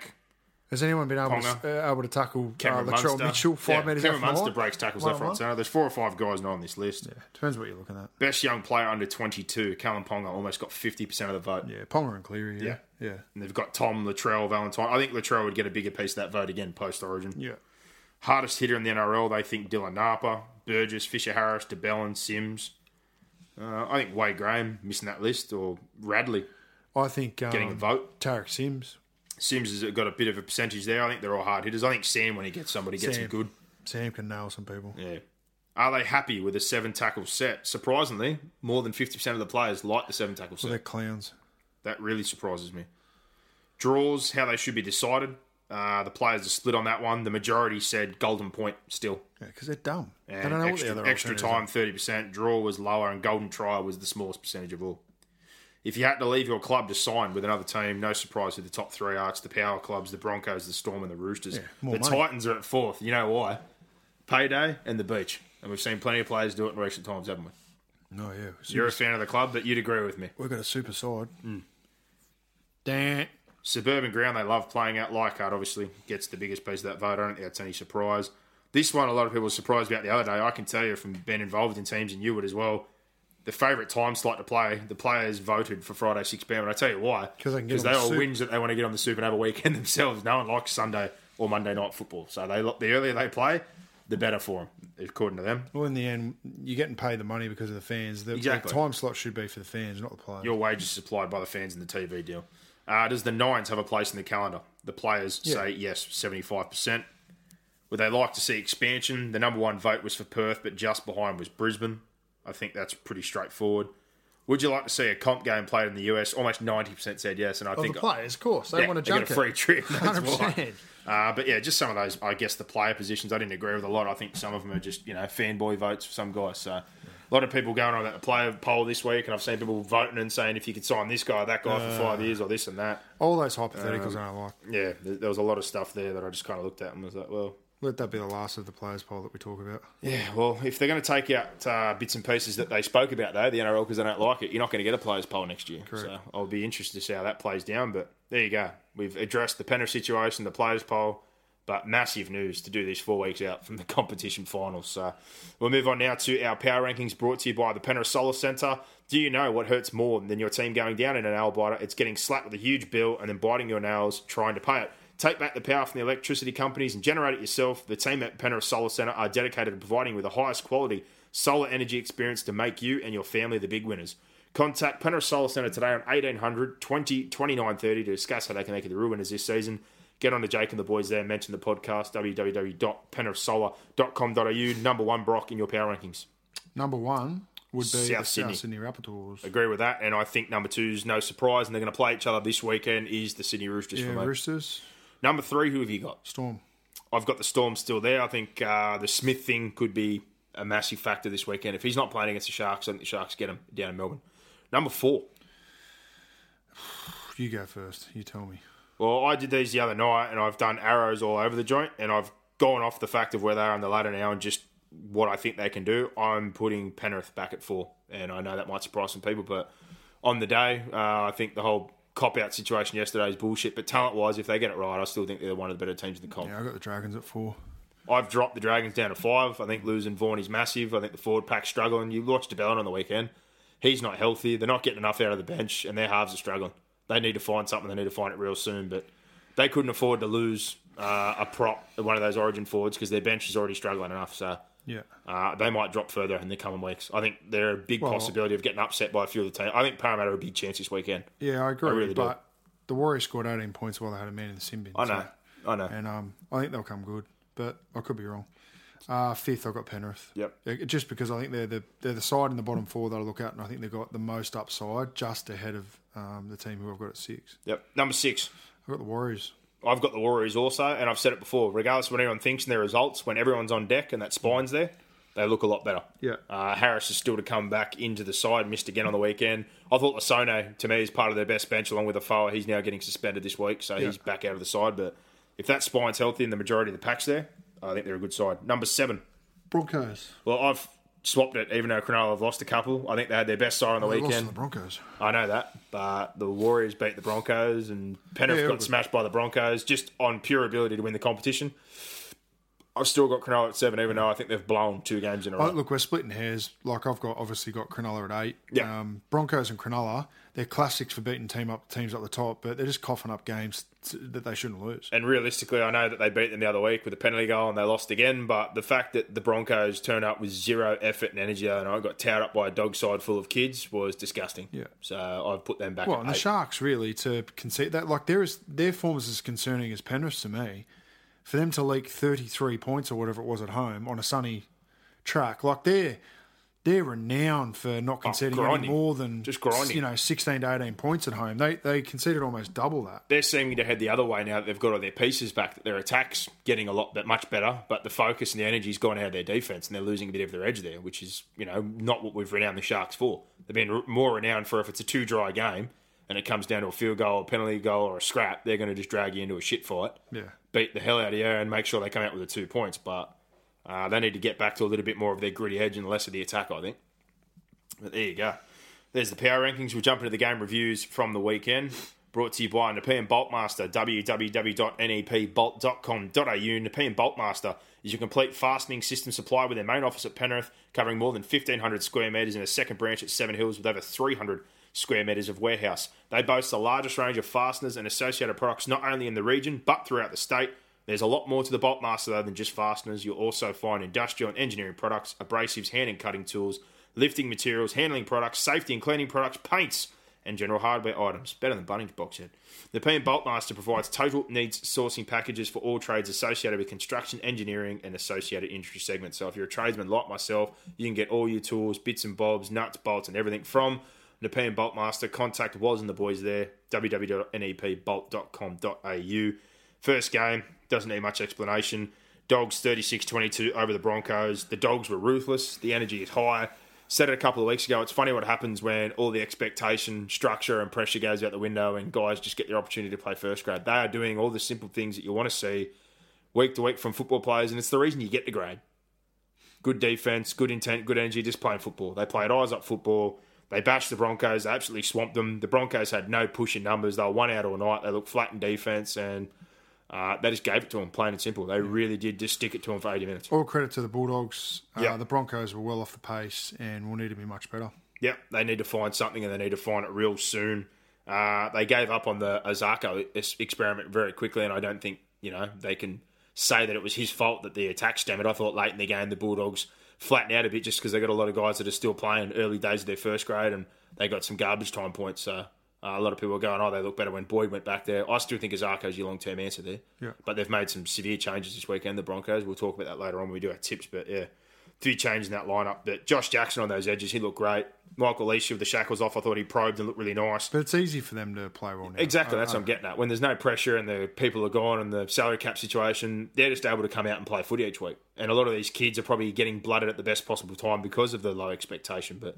Has anyone been able Ponga. to, uh, able to tackle uh, Latrell. Mitchell five yeah, metres Cameron out from the Munster line? breaks tackles One left, right, centre. There's four or five guys not on this list. Yeah, Depends what you're looking at. Best young player under 22, Kalyn Ponga, almost got 50% of the vote. Yeah, Ponga and Cleary. Yeah, yeah, And they've got Tom, Latrell, Valentine. I think Latrell would get a bigger piece of that vote again post Origin. yeah. Hardest hitter in the NRL, they think Dylan Napa, Burgess, Fisher Harris, de Belin, Sims. Uh, I think Wade Graham missing that list, or Radley I think um, getting a vote. Tariq Sims. Sims has got a bit of a percentage there. I think they're all hard hitters. I think Sam, when he gets somebody, gets Sam. him good. Sam can nail some people. Yeah. Are they happy with a seven tackle set? Surprisingly, more than 50% of the players like the seven tackle set. Well, they're clowns. That really surprises me. Draws, how they should be decided. Uh, the players are split on that one. The majority said golden point still. Yeah, because they're dumb. they don't know extra, what the other extra time, 30%. Draw was lower, and golden try was the smallest percentage of all. If you had to leave your club to sign with another team, no surprise who the top three are. It's the power clubs, the Broncos, the Storm, and the Roosters. more the money. Titans are at fourth. You know why? Payday and the beach. And we've seen plenty of players do it in recent times, haven't we? No, yeah. You're a fan of the club, but you'd agree with me. We've got a super side. Hmm. Dan. Suburban ground, they love playing out. Leichhardt obviously gets the biggest piece of that vote. I don't think that's any surprise. This one, a lot of people were surprised about the other day. I can tell you from being involved in teams, and you would as well. The favourite time slot to play, the players voted for Friday 6 pm. And I tell you why. 'Cause they can get Because they the all soup. wins that they want to get on the soup and have a weekend themselves. No one likes Sunday or Monday night football. So they the earlier they play, the better for them, according to them. Well, in the end, you're getting paid the money because of the fans. The, Exactly. the time slot should be for the fans, not the players. Your wages are supplied by the fans in the TV deal. Uh, does the Nines have a place in the calendar? The players Yeah. say yes, 75%. Would they like to see expansion? The number one vote was for Perth, but just behind was Brisbane. I think that's pretty straightforward. Would you like to see a comp game played in the US? Almost 90% said yes, and I Of think the players, of course, they yeah, want to get a free trip. That's 100%. why. Uh, but yeah, just some of those, I guess, the player positions. I didn't agree with a lot. I think some of them are just you know fanboy votes for some guys. So a lot of people going on about the player poll this week, and I've seen people voting and saying if you could sign this guy, that guy for five years, or this and that. All those hypotheticals I don't like. Yeah, there was a lot of stuff there that I just kind of looked at and was like, well, Let that be the last of the players poll that we talk about. Yeah, well, if they're going to take out uh, bits and pieces that they spoke about, though, the NRL, because they don't like it, you're not going to get a players' poll next year. So I'll be interested to see how that plays down. But there you go. We've addressed the Penrith situation, the players' poll, but massive news to do this four weeks out from the competition finals. So we'll move on now to our power rankings brought to you by the Penrith Solar Centre. Do you know what hurts more than your team going down in an nail biter? It's getting slapped with a huge bill and then biting your nails trying to pay it. Take back the power from the electricity companies and generate it yourself. The team at Penrith Solar Centre are dedicated to providing you with the highest quality solar energy experience to make you and your family the big winners. Contact Penrith Solar Centre today on 1800 20 29 30 to discuss how they can make you the real winners this season. Get on to Jake and the boys there. Mention the podcast www.penrithsolar.com.au. Number one, Brock, in your power rankings. Number one would be South Sydney. South Sydney Rabbitohs. Agree with that. And I think number two is no surprise, and they're going to play each other this weekend, is the Sydney Roosters Yeah. Roosters, Number three, who have you got? Storm. I've got the Storm still there. I think uh, the Smith thing could be a massive factor this weekend. If he's not playing against the Sharks, I think the Sharks get him down in Melbourne. Number four. You go first. You tell me. Well, I did these the other night, and I've done arrows all over the joint, and I've gone off the fact of where they are on the ladder now and just what I think they can do. I'm putting Penrith back at four, and I know that might surprise some people, but on the day, uh, I think the whole cop out situation yesterday is bullshit. But talent wise, if they get it right, I still think they're one of the better teams in the comp. Yeah, I got the Dragons at four. I've dropped the Dragons down to five. I think losing Vaughan is massive. I think the forward pack's struggling. You watched de Belin on the weekend. He's not healthy. They're not getting enough out of the bench, and their halves are struggling. They need to find something. They need to find it real soon. But they couldn't afford to lose uh, a prop, one of those Origin forwards, because their bench is already struggling enough. So Yeah. uh, they might drop further in the coming weeks. I think they're a big Well- possibility of getting upset by a few of the teams. I think Parramatta are a big chance this weekend. Yeah, I agree. I really do. but the Warriors scored 18 points while they had a man in the sin bin. I know. so- I know. and um, I think they'll come good, but I could be wrong. Uh, fifth, I've got Penrith. Yep. Just because I think they're the they're the side in the bottom four that I look at, and I think they've got the most upside, just ahead of um, the team who I've got at six. Yep. Number six. I've got the Warriors. I've got the Warriors also, and I've said it before. Regardless of what anyone thinks in their results, when everyone's on deck and that spine's there, they look a lot better. Yeah. Uh, Harris is still to come back into the side. Missed again on the weekend. I thought Lasone, to me, is part of their best bench along with Afoa. He's now getting suspended this week, so he's back out of the side. But if that spine's healthy and the majority of the pack's there, I think they're a good side. Number seven. Broncos. Well, I've swapped it, even though Cronulla have lost a couple. I think they had their best side on the They lost to weekend. the Broncos. I know that, but the Warriors beat the Broncos, and Penrith Yeah, got smashed by the Broncos just on pure ability to win the competition. I've still got Cronulla at seven, even though I think they've blown two games in a row. Oh, look, we're splitting hairs. Like I've got obviously got Cronulla at eight. Yeah. Um, Broncos and Cronulla, they're classics for beating team up teams up the top, but they're just coughing up games t- that they shouldn't lose. and realistically, I know that they beat them the other week with a penalty goal and they lost again. But the fact that the Broncos turned up with zero effort and energy, and I got towed up by a dog side full of kids, was disgusting. Yeah. So I've put them back. Well, at and the. Sharks really to concede that like there is their form is as concerning as Penrith to me. For them to leak thirty three points or whatever it was at home on a sunny track, like they're they're renowned for not oh, conceding any Oh, grinding. more than Just grinding. You know, sixteen to eighteen points at home. They they conceded almost double that. they're seeming to head the other way now that they've got all their pieces back. That their attacks getting a lot bit much better, but the focus and the energy's gone out of their defense, and they're losing a bit of their edge there, which is you know not what we've renowned the Sharks for. They've been more renowned for if it's a two dry game and it comes down to a field goal, a penalty goal, or a scrap, they're going to just drag you into a shit fight, Yeah. beat the hell out of you, and make sure they come out with the two points. But uh, they need to get back to a little bit more of their gritty edge and less of the attack, I think. But there you go. There's the power rankings. We'll jump into the game reviews from the weekend. Brought to you by Nepean Boltmaster, www.nepbolt.com.au. Nepean Boltmaster is your complete fastening system supply with their main office at Penrith, covering more than 1,500 square metres and a second branch at Seven Hills with over 300 square metres of warehouse. They boast the largest range of fasteners and associated products not only in the region but throughout the state. There's a lot more to the Boltmaster though than just fasteners. You'll also find industrial and engineering products, abrasives, hand and cutting tools, lifting materials, handling products, safety and cleaning products, paints, and general hardware items. Better than Bunnings box set. The Nepean Boltmaster provides total needs sourcing packages for all trades associated with construction, engineering, and associated industry segments. So if you're a tradesman like myself, you can get all your tools, bits and bobs, nuts, bolts, and everything from Nepean Boltmaster. Contact was and the boys there. www.nepbolt.com.au. First game, doesn't need much explanation. Dogs 36 22 over the Broncos. The Dogs were ruthless. The energy is high. Said it a couple of weeks ago. It's funny what happens when all the expectation, structure, and pressure goes out the window and guys just get their opportunity to play first grade. They are doing all the simple things that you want to see week to week from football players, and it's the reason you get the grade. Good defense, good intent, good energy, just playing football. They played eyes up football. They bashed the Broncos. They absolutely swamped them. The Broncos had no push in numbers. They were one out all night. They looked flat in defense, and uh, they just gave it to them, plain and simple. They really did just stick it to them for 80 minutes. All credit to the Bulldogs. Uh, Yeah. The Broncos were well off the pace and will need to be much better. Yep, they need to find something and they need to find it real soon. Uh, they gave up on the Isaako ex- experiment very quickly, and I don't think you know they can say that it was his fault that the attack stemmed. I thought late in the game the Bulldogs flattened out a bit just because they got a lot of guys that are still playing early days of their first grade, and they got some garbage time points. So uh, a lot of people are going, "Oh, they look better when Boyd went back there." I still think Isaako's your long term answer there. Yeah. But they've made some severe changes this weekend. The Broncos. We'll talk about that later on when we do our tips. But yeah, few changes in that lineup. But Josh Jackson on those edges, he looked great. Michael Lichaa with the shackles off, I thought he probed and looked really nice. But it's easy for them to play well now. Exactly, that's I- what I'm getting at. When there's no pressure and the people are gone and the salary cap situation, they're just able to come out and play footy each week. And a lot of these kids are probably getting blooded at the best possible time because of the low expectation. But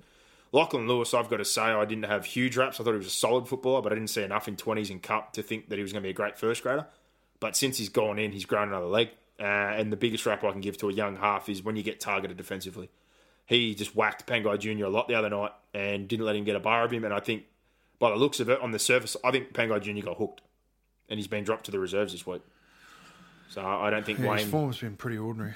Lachlan Lewis, I've got to say, I didn't have huge raps. I thought he was a solid footballer, but I didn't see enough in 20s and Cup to think that he was going to be a great first grader. But since he's gone in, he's grown another leg. Uh, and the biggest rap I can give to a young half is when you get targeted defensively. He just whacked Pangai Jr. a lot the other night and didn't let him get a bar of him. And I think, by the looks of it, on the surface, I think Pangai Jr. got hooked. And he's been dropped to the reserves this week. So I don't think Yeah, his form's been pretty ordinary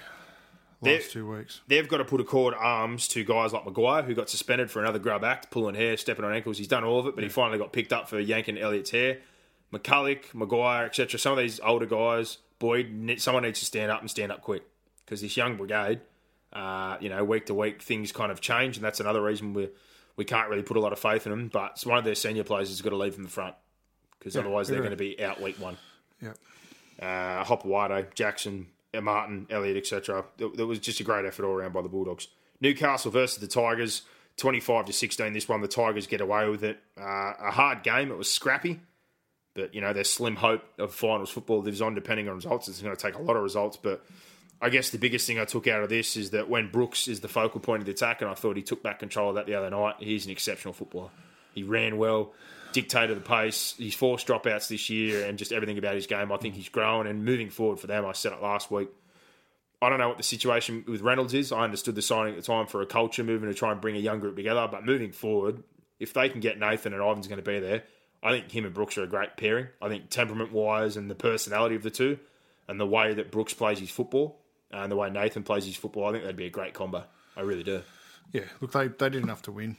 last two weeks. they've got to put a cord arms to guys like McGuire, who got suspended for another grub act, pulling hair, stepping on ankles. He's done all of it, but he finally got picked up for yanking Elliott's hair. McCulloch, McGuire, etc. Some of these older guys, Boyd, someone needs to stand up and stand up quick because this young brigade, uh, you know, week to week, things kind of change, and that's another reason we we can't really put a lot of faith in them. But it's one of their senior players has got to leave from the front because otherwise they're agree. going to be out week one Yeah. uh, Hopoate, Jackson, Martin, Elliott, etc. There was just a great effort all around by the Bulldogs. Newcastle versus the Tigers, 25 to 16. This one, the Tigers get away with it. Uh, a hard game. It was scrappy, but you know their slim hope of finals football lives on depending on results. It's going to take a lot of results, but. I guess the biggest thing I took out of this is that when Brooks is the focal point of the attack, and I thought he took back control of that the other night, he's an exceptional footballer. He ran well, dictated the pace. He's forced dropouts this year, and just everything about his game. I think he's grown and moving forward for them. I said it last week. I don't know what the situation with Reynolds is. I understood the signing at the time for a culture movement to try and bring a young group together. But moving forward, if they can get Nathan and Ivan's going to be there, I think him and Brooks are a great pairing. I think temperament wise and the personality of the two, and the way that Brooks plays his football, and the way Nathan plays his football, I think that'd be a great combo. I really do. Yeah, look, they, they did enough to win.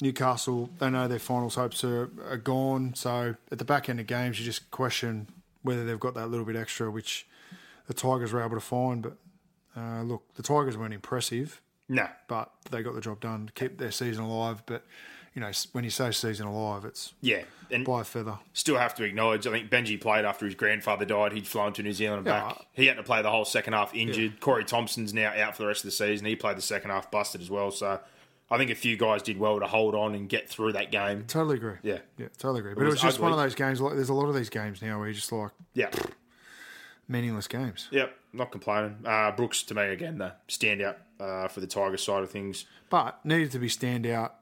Newcastle, they know their finals hopes are, are gone. So at the back end of games, you just question whether they've got that little bit extra, which the Tigers were able to find. But uh, look, the Tigers weren't impressive, No, but they got the job done to keep their season alive. But, you know, when you say season alive, it's yeah, and by a feather. still have to acknowledge. I think Benji played after his grandfather died. He'd flown to New Zealand and Yeah. back. He had to play the whole second half injured. Corey Thompson's now out for the rest of the season. He played the second half busted as well. So I think a few guys did well to hold on and get through that game. Totally agree. Yeah. Yeah, totally agree. But it was was, just one of those games. Like, there's a lot of these games now where you're just like Yeah, meaningless games. yep. Not complaining. Uh, Brooks to me again the standout uh, for the Tigers side of things. but needed to be stand out,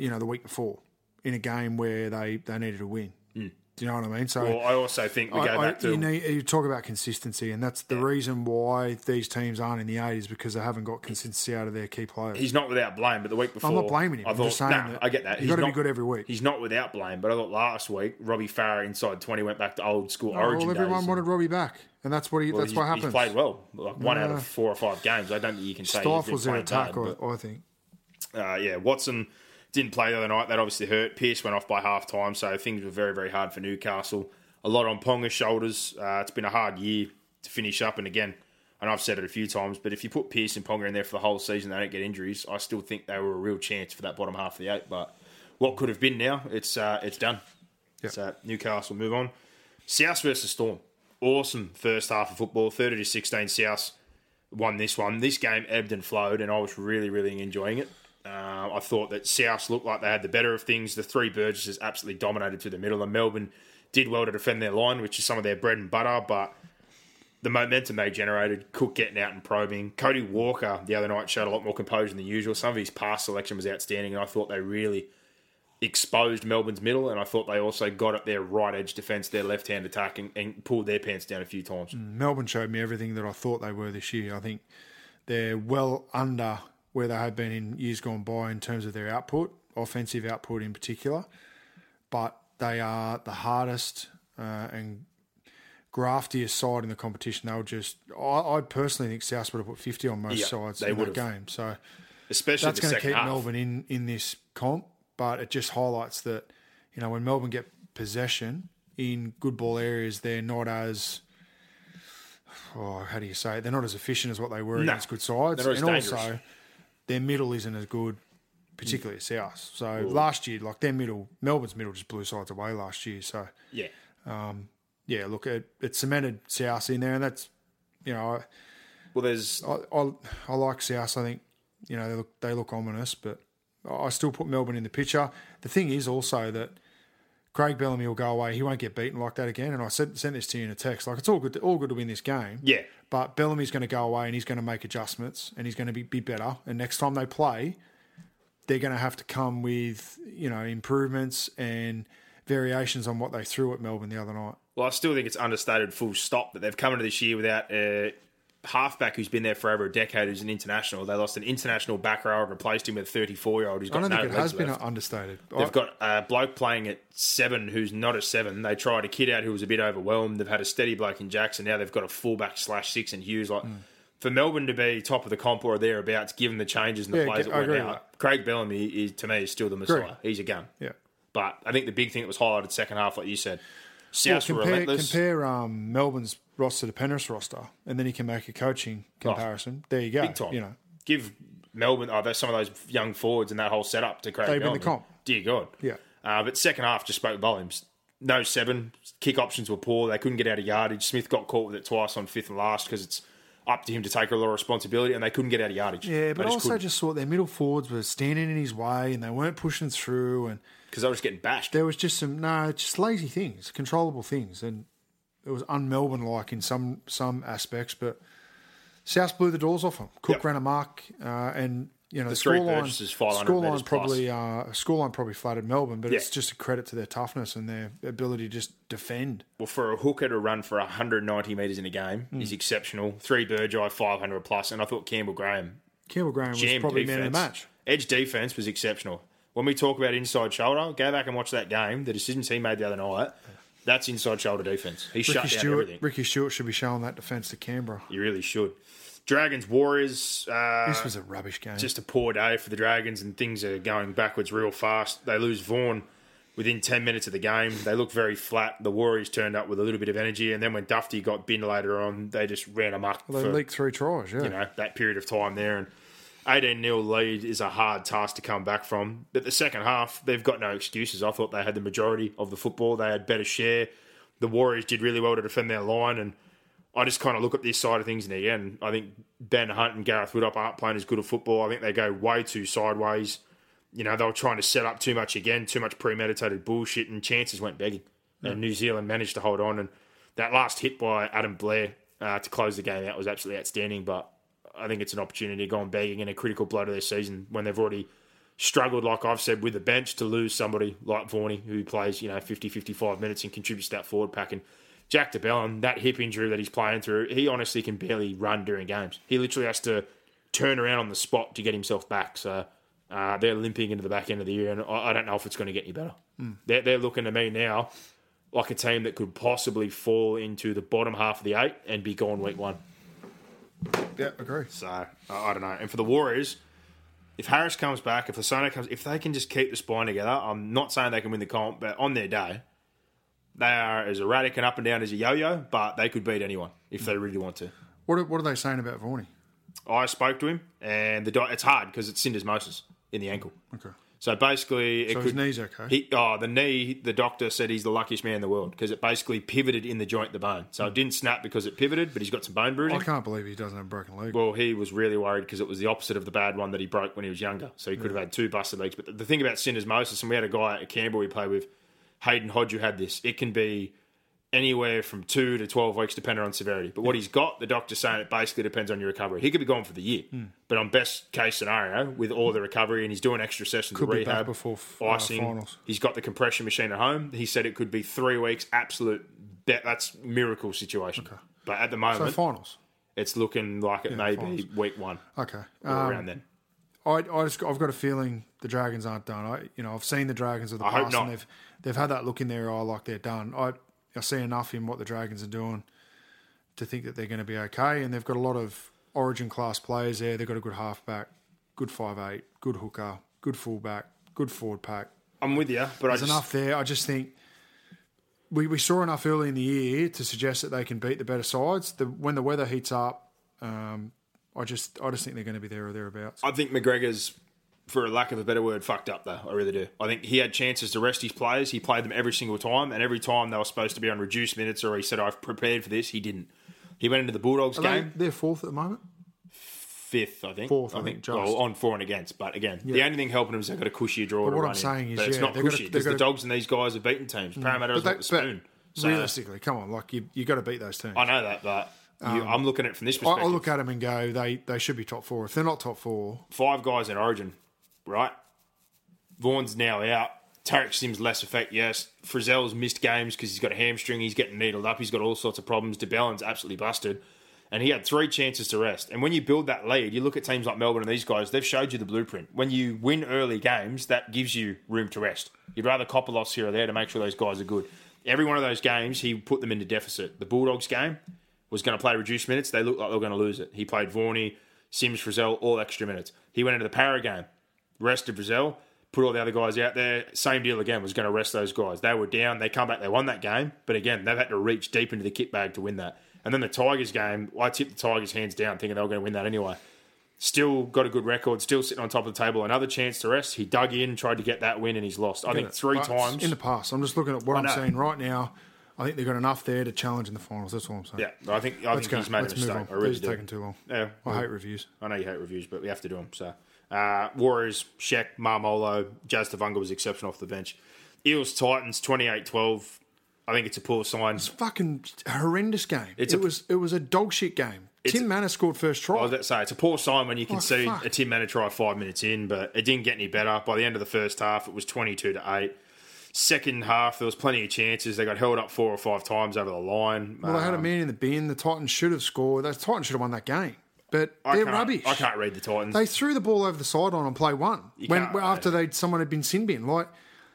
you know, the week before in a game where they, they needed to win. Do you know what I mean? So Well, I also think we I- go I- back to you, need, you talk about consistency, and that's the reason why these teams aren't in the 80s because they haven't got consistency out of their key players. He's not without blame, but the week before, I'm not blaming him. I I'm thought, just saying nah, that I get that. He's gotta be good every week. He's not without blame, but I thought last week Robbie Farah inside twenty went back to old school Origin well, everyone days. wanted Robbie back, and that's what he. Well, that's what happens. He's played well, like one out of four or five games. I don't think you can say been Stifles their attack, bad, I, I think. uh, yeah, Watson didn't play the other night. That obviously hurt. Pearce went off by half time, so things were very, very hard for Newcastle. A lot on Ponga's shoulders. Uh, it's been a hard year to finish up, and again, and I've said it a few times, but if you put Pearce and Ponga in there for the whole season, they don't get injuries. I still think they were a real chance for that bottom half of the eight. But what could have been now, it's uh, it's done. So Newcastle move on. South versus Storm. Awesome first half of football. 30 to 16 South won this one. This game ebbed and flowed, and I was really, really enjoying it. Uh, I thought that South looked like they had the better of things. The three Burgesses absolutely dominated through the middle, and Melbourne did well to defend their line, which is some of their bread and butter. But the momentum they generated, Cook getting out and probing. Cody Walker the other night showed a lot more composure than usual. Some of his pass selection was outstanding, and I thought they really exposed Melbourne's middle, and I thought they also got at their right edge defence, their left hand attack, and, and, pulled their pants down a few times. Melbourne showed me everything that I thought they were this year. I think they're well under where they have been in years gone by in terms of their output, offensive output in particular. But they are the hardest uh, and graftiest side in the competition. They'll just, I, I personally think South would have put 50 on most Yeah, sides they in would that game. So Especially that's going to keep half. Melbourne in, in this comp, but it just highlights that, you know, when Melbourne get possession in good ball areas, they're not as, oh, how do you say it? They're not as efficient as what they were No, against good sides. and dangerous. also, their middle isn't as good, particularly at South. So Mm. last year, like their middle, Melbourne's middle just blew sides away last year. So, Yeah. yeah, look, it, it cemented South in there, and that's, you know, Well, there's I, I, I like South. I think you know they look they look ominous, but I still put Melbourne in the picture. The thing is also that Craig Bellamy will go away. He won't get beaten like that again. And I said sent this to you in a text. Like it's all good, to, all good to win this game. Yeah. But Bellamy's going to go away and he's going to make adjustments and he's going to be, be better. And next time they play, they're going to have to come with you know improvements and variations on what they threw at Melbourne the other night. Well, I still think it's understated full stop that they've come into this year without a halfback who's been there for over a decade who's an international. They lost an international back row and replaced him with a 34 year old who's I got don't no think it has been understated. They've I- got a bloke playing at seven who's not a seven. They tried a kid out who was a bit overwhelmed. They've had a steady bloke in Jackson. Now they've got a fullback slash six in Hughes. Like hmm. for Melbourne to be top of the comp or thereabouts, given the changes and the Yeah, players I that went agree with out, Craig Bellamy is to me is still the messiah. He's a gun. yeah. But I think the big thing that was highlighted second half, like you said, Well, South were compare relentless. compare um, Melbourne's roster to Penrith's roster, and then you can make a coaching comparison. there you go. Oh, Big time. You know, Give Melbourne oh, there's some of those young forwards and that whole setup to Craig They've been the comp. Dear God. Yeah. Uh, but second half just spoke volumes. No seven. Kick options were poor. They couldn't get out of yardage. Smith got caught with it twice on fifth and last because it's up to him to take a lot of responsibility and they couldn't get out of yardage. yeah, but they also couldn't. just thought their middle forwards were standing in his way, and they weren't pushing through, and because they were just getting bashed. there was just some no, just lazy things, controllable things, and it was un-Melbourne like in some some aspects, but South blew the doors off them. Cook Yep. ran a mark, uh, and you know the, three scoreline. Burgesses, 500 Scoreline probably uh, scoreline probably flattered Melbourne, but Yeah. it's just a credit to their toughness and their ability to just defend. Well, for a hooker to run for 190 metres in a game Hmm. is exceptional. Three Burgeye, 500 plus, and I thought Campbell Graham Campbell Graham was probably defense. man of the match. Edge defense was exceptional. When we talk about inside shoulder, go back and watch that game. The decisions he made the other night, that's inside shoulder defense. He shut Ricky down Stuart, everything. Ricky Stuart should be showing that defence to Canberra. You really should. Dragons Warriors. Uh, This was a rubbish game. just a poor day for the Dragons, and things are going backwards real fast. They lose Vaughan within 10 minutes of the game. They look very flat. The Warriors turned up with a little bit of energy, and then when Dufty got binned later on, they just ran amok they for leaked three tries. Yeah, you know that period of time there. And 18 0 lead is a hard task to come back from. But the second half, they've got no excuses. I thought they had the majority of the football. They had better share. The Warriors did really well to defend their line, and I just kind of look at this side of things, and again, I think Ben Hunt and Gareth Widdop aren't playing as good a football. I think they go way too sideways. You know, they were trying to set up too much again, too much premeditated bullshit, and chances went begging. And New Zealand managed to hold on. And that last hit by Adam Blair uh, to close the game out was absolutely outstanding. But I think it's an opportunity gone begging in a critical blow to their season when they've already struggled, like I've said, with the bench to lose somebody like Vorney who plays, you know, 50, 55 minutes and contributes to that forward pack. And Jack de Belin, that hip injury that he's playing through, he honestly can barely run during games. He literally has to turn around on the spot to get himself back. So uh, they're limping into the back end of the year, and I, I don't know if it's going to get any better. They're, they're looking to me now like a team that could possibly fall into the bottom half of the eight and be gone week one. Yeah, agree. So I, I don't know. And for the Warriors, if Harris comes back, if Lasona comes, if they can just keep the spine together, I'm not saying they can win the comp, but on their day, they are as erratic and up and down as a yo-yo, but they could beat anyone if they really want to. What are, what are they saying about Vorney? I spoke to him, and the it's hard because it's syndesmosis in the ankle. Okay. So basically, it So could, his knee's okay? He, oh, the knee. The doctor said he's the luckiest man in the world because it basically pivoted in the joint, the bone. So it didn't snap because it pivoted, but he's got some bone bruising. I can't believe he doesn't have a broken leg. Well, he was really worried because it was the opposite of the bad one that he broke when he was younger. So he could have had two busted legs. But the, the thing about syndesmosis, and we had a guy at Campbell we played with, Hayden Hodge, who had this. It can be anywhere from two to 12 weeks, depending on severity. But what he's got, the doctor's saying it basically depends on your recovery. He could be gone for the year. Hmm. But on best case scenario, with all the recovery and he's doing extra sessions Could of rehab, before f- uh, finals. he's got the compression machine at home. He said it could be three weeks, absolute, bet that's miracle situation. But at the so moment, finals. it's looking like it may finals. be week one Okay. Um, around then. I, I just I've got a feeling the Dragons aren't done. I you know I've seen the Dragons of the I past and they've they've had that look in their eye like they're done. I I see enough in what the Dragons are doing to think that they're going to be okay. And they've got a lot of Origin class players there. They've got a good halfback, good five eight, good hooker, good fullback, good forward pack. I'm with you, but I There's just enough there. I just think we, we saw enough early in the year to suggest that they can beat the better sides. The, when the weather heats up, um, I just I just think they're going to be there or thereabouts. I think McGregor's, for a lack of a better word, fucked up though. I really do. I think he had chances to rest his players. He played them every single time, and every time they were supposed to be on reduced minutes, or he said, "I've prepared for this." He didn't. He went into the Bulldogs Are game they, they're fourth at the moment. fifth, I think. Fourth, I I think, think. just. Well, on for and against, but again, the only thing helping him is they've got a cushier draw. But what I'm in. saying is, but it's yeah, not they've got cushy because the Dogs and these guys have beaten teams. Mm. Parramatta But, doesn't the spoon. So, realistically, come on, like you you got to beat those teams. I know that, but you, um, I'm looking at it from this I. I look at them and go, they they should be top four. If they're not top four, five guys in Origin, right? Vaughan's now out. Tariq Sims less effect, yes. Frizell's missed games because he's got a hamstring. He's getting needled up. He's got all sorts of problems. de Belin's absolutely busted. And he had three chances to rest. And when you build that lead, you look at teams like Melbourne and these guys, they've showed you the blueprint. When you win early games, that gives you room to rest. You'd rather cop a loss here or there to make sure those guys are good. Every one of those games, he put them into deficit. The Bulldogs game was going to play reduced minutes. They looked like they were going to lose it. He played Varney, Sims, Frizzell, all extra minutes. He went into the Para game, rested Brazil, put all the other guys out there. Same deal again, was going to rest those guys. They were down. They come back. They won that game. But again, they've had to reach deep into the kit bag to win that. And then the Tigers game, I tipped the Tigers hands down, thinking they were going to win that anyway. Still got a good record, still sitting on top of the table. Another chance to rest. He dug in, tried to get that win, and he's lost. I think three But times. in the past. I'm just looking at what I'm know. seeing right now. I think they've got enough there to challenge in the finals. That's all I'm saying. yeah, I think I Let's think go. he's made Let's a move mistake. on. I really do. taking too long. Yeah, I hate reviews. I know you hate reviews, but we have to do them. So, uh, Warriors, Shaq, Marmolo, Jazz Tevaga was exceptional off the bench. Eels, Titans, 28-12. I think it's a poor sign. It's a fucking horrendous game. It's it a- was it was a dog shit game. Tim Mannah scored first try. I was say it's a poor sign when you can Oh, see fuck. a Tim Mannah try five minutes in, but it didn't get any better. By the end of the first half, it was twenty-two to eight. Second half, there was plenty of chances. They got held up four or five times over the line. well, they had a Um, man in the bin. The Titans should have scored. The Titans should have won that game. But I they're can't- rubbish. I can't read the Titans. They threw the ball over the sideline on on play one when, can't, after they someone had been sin bin. Like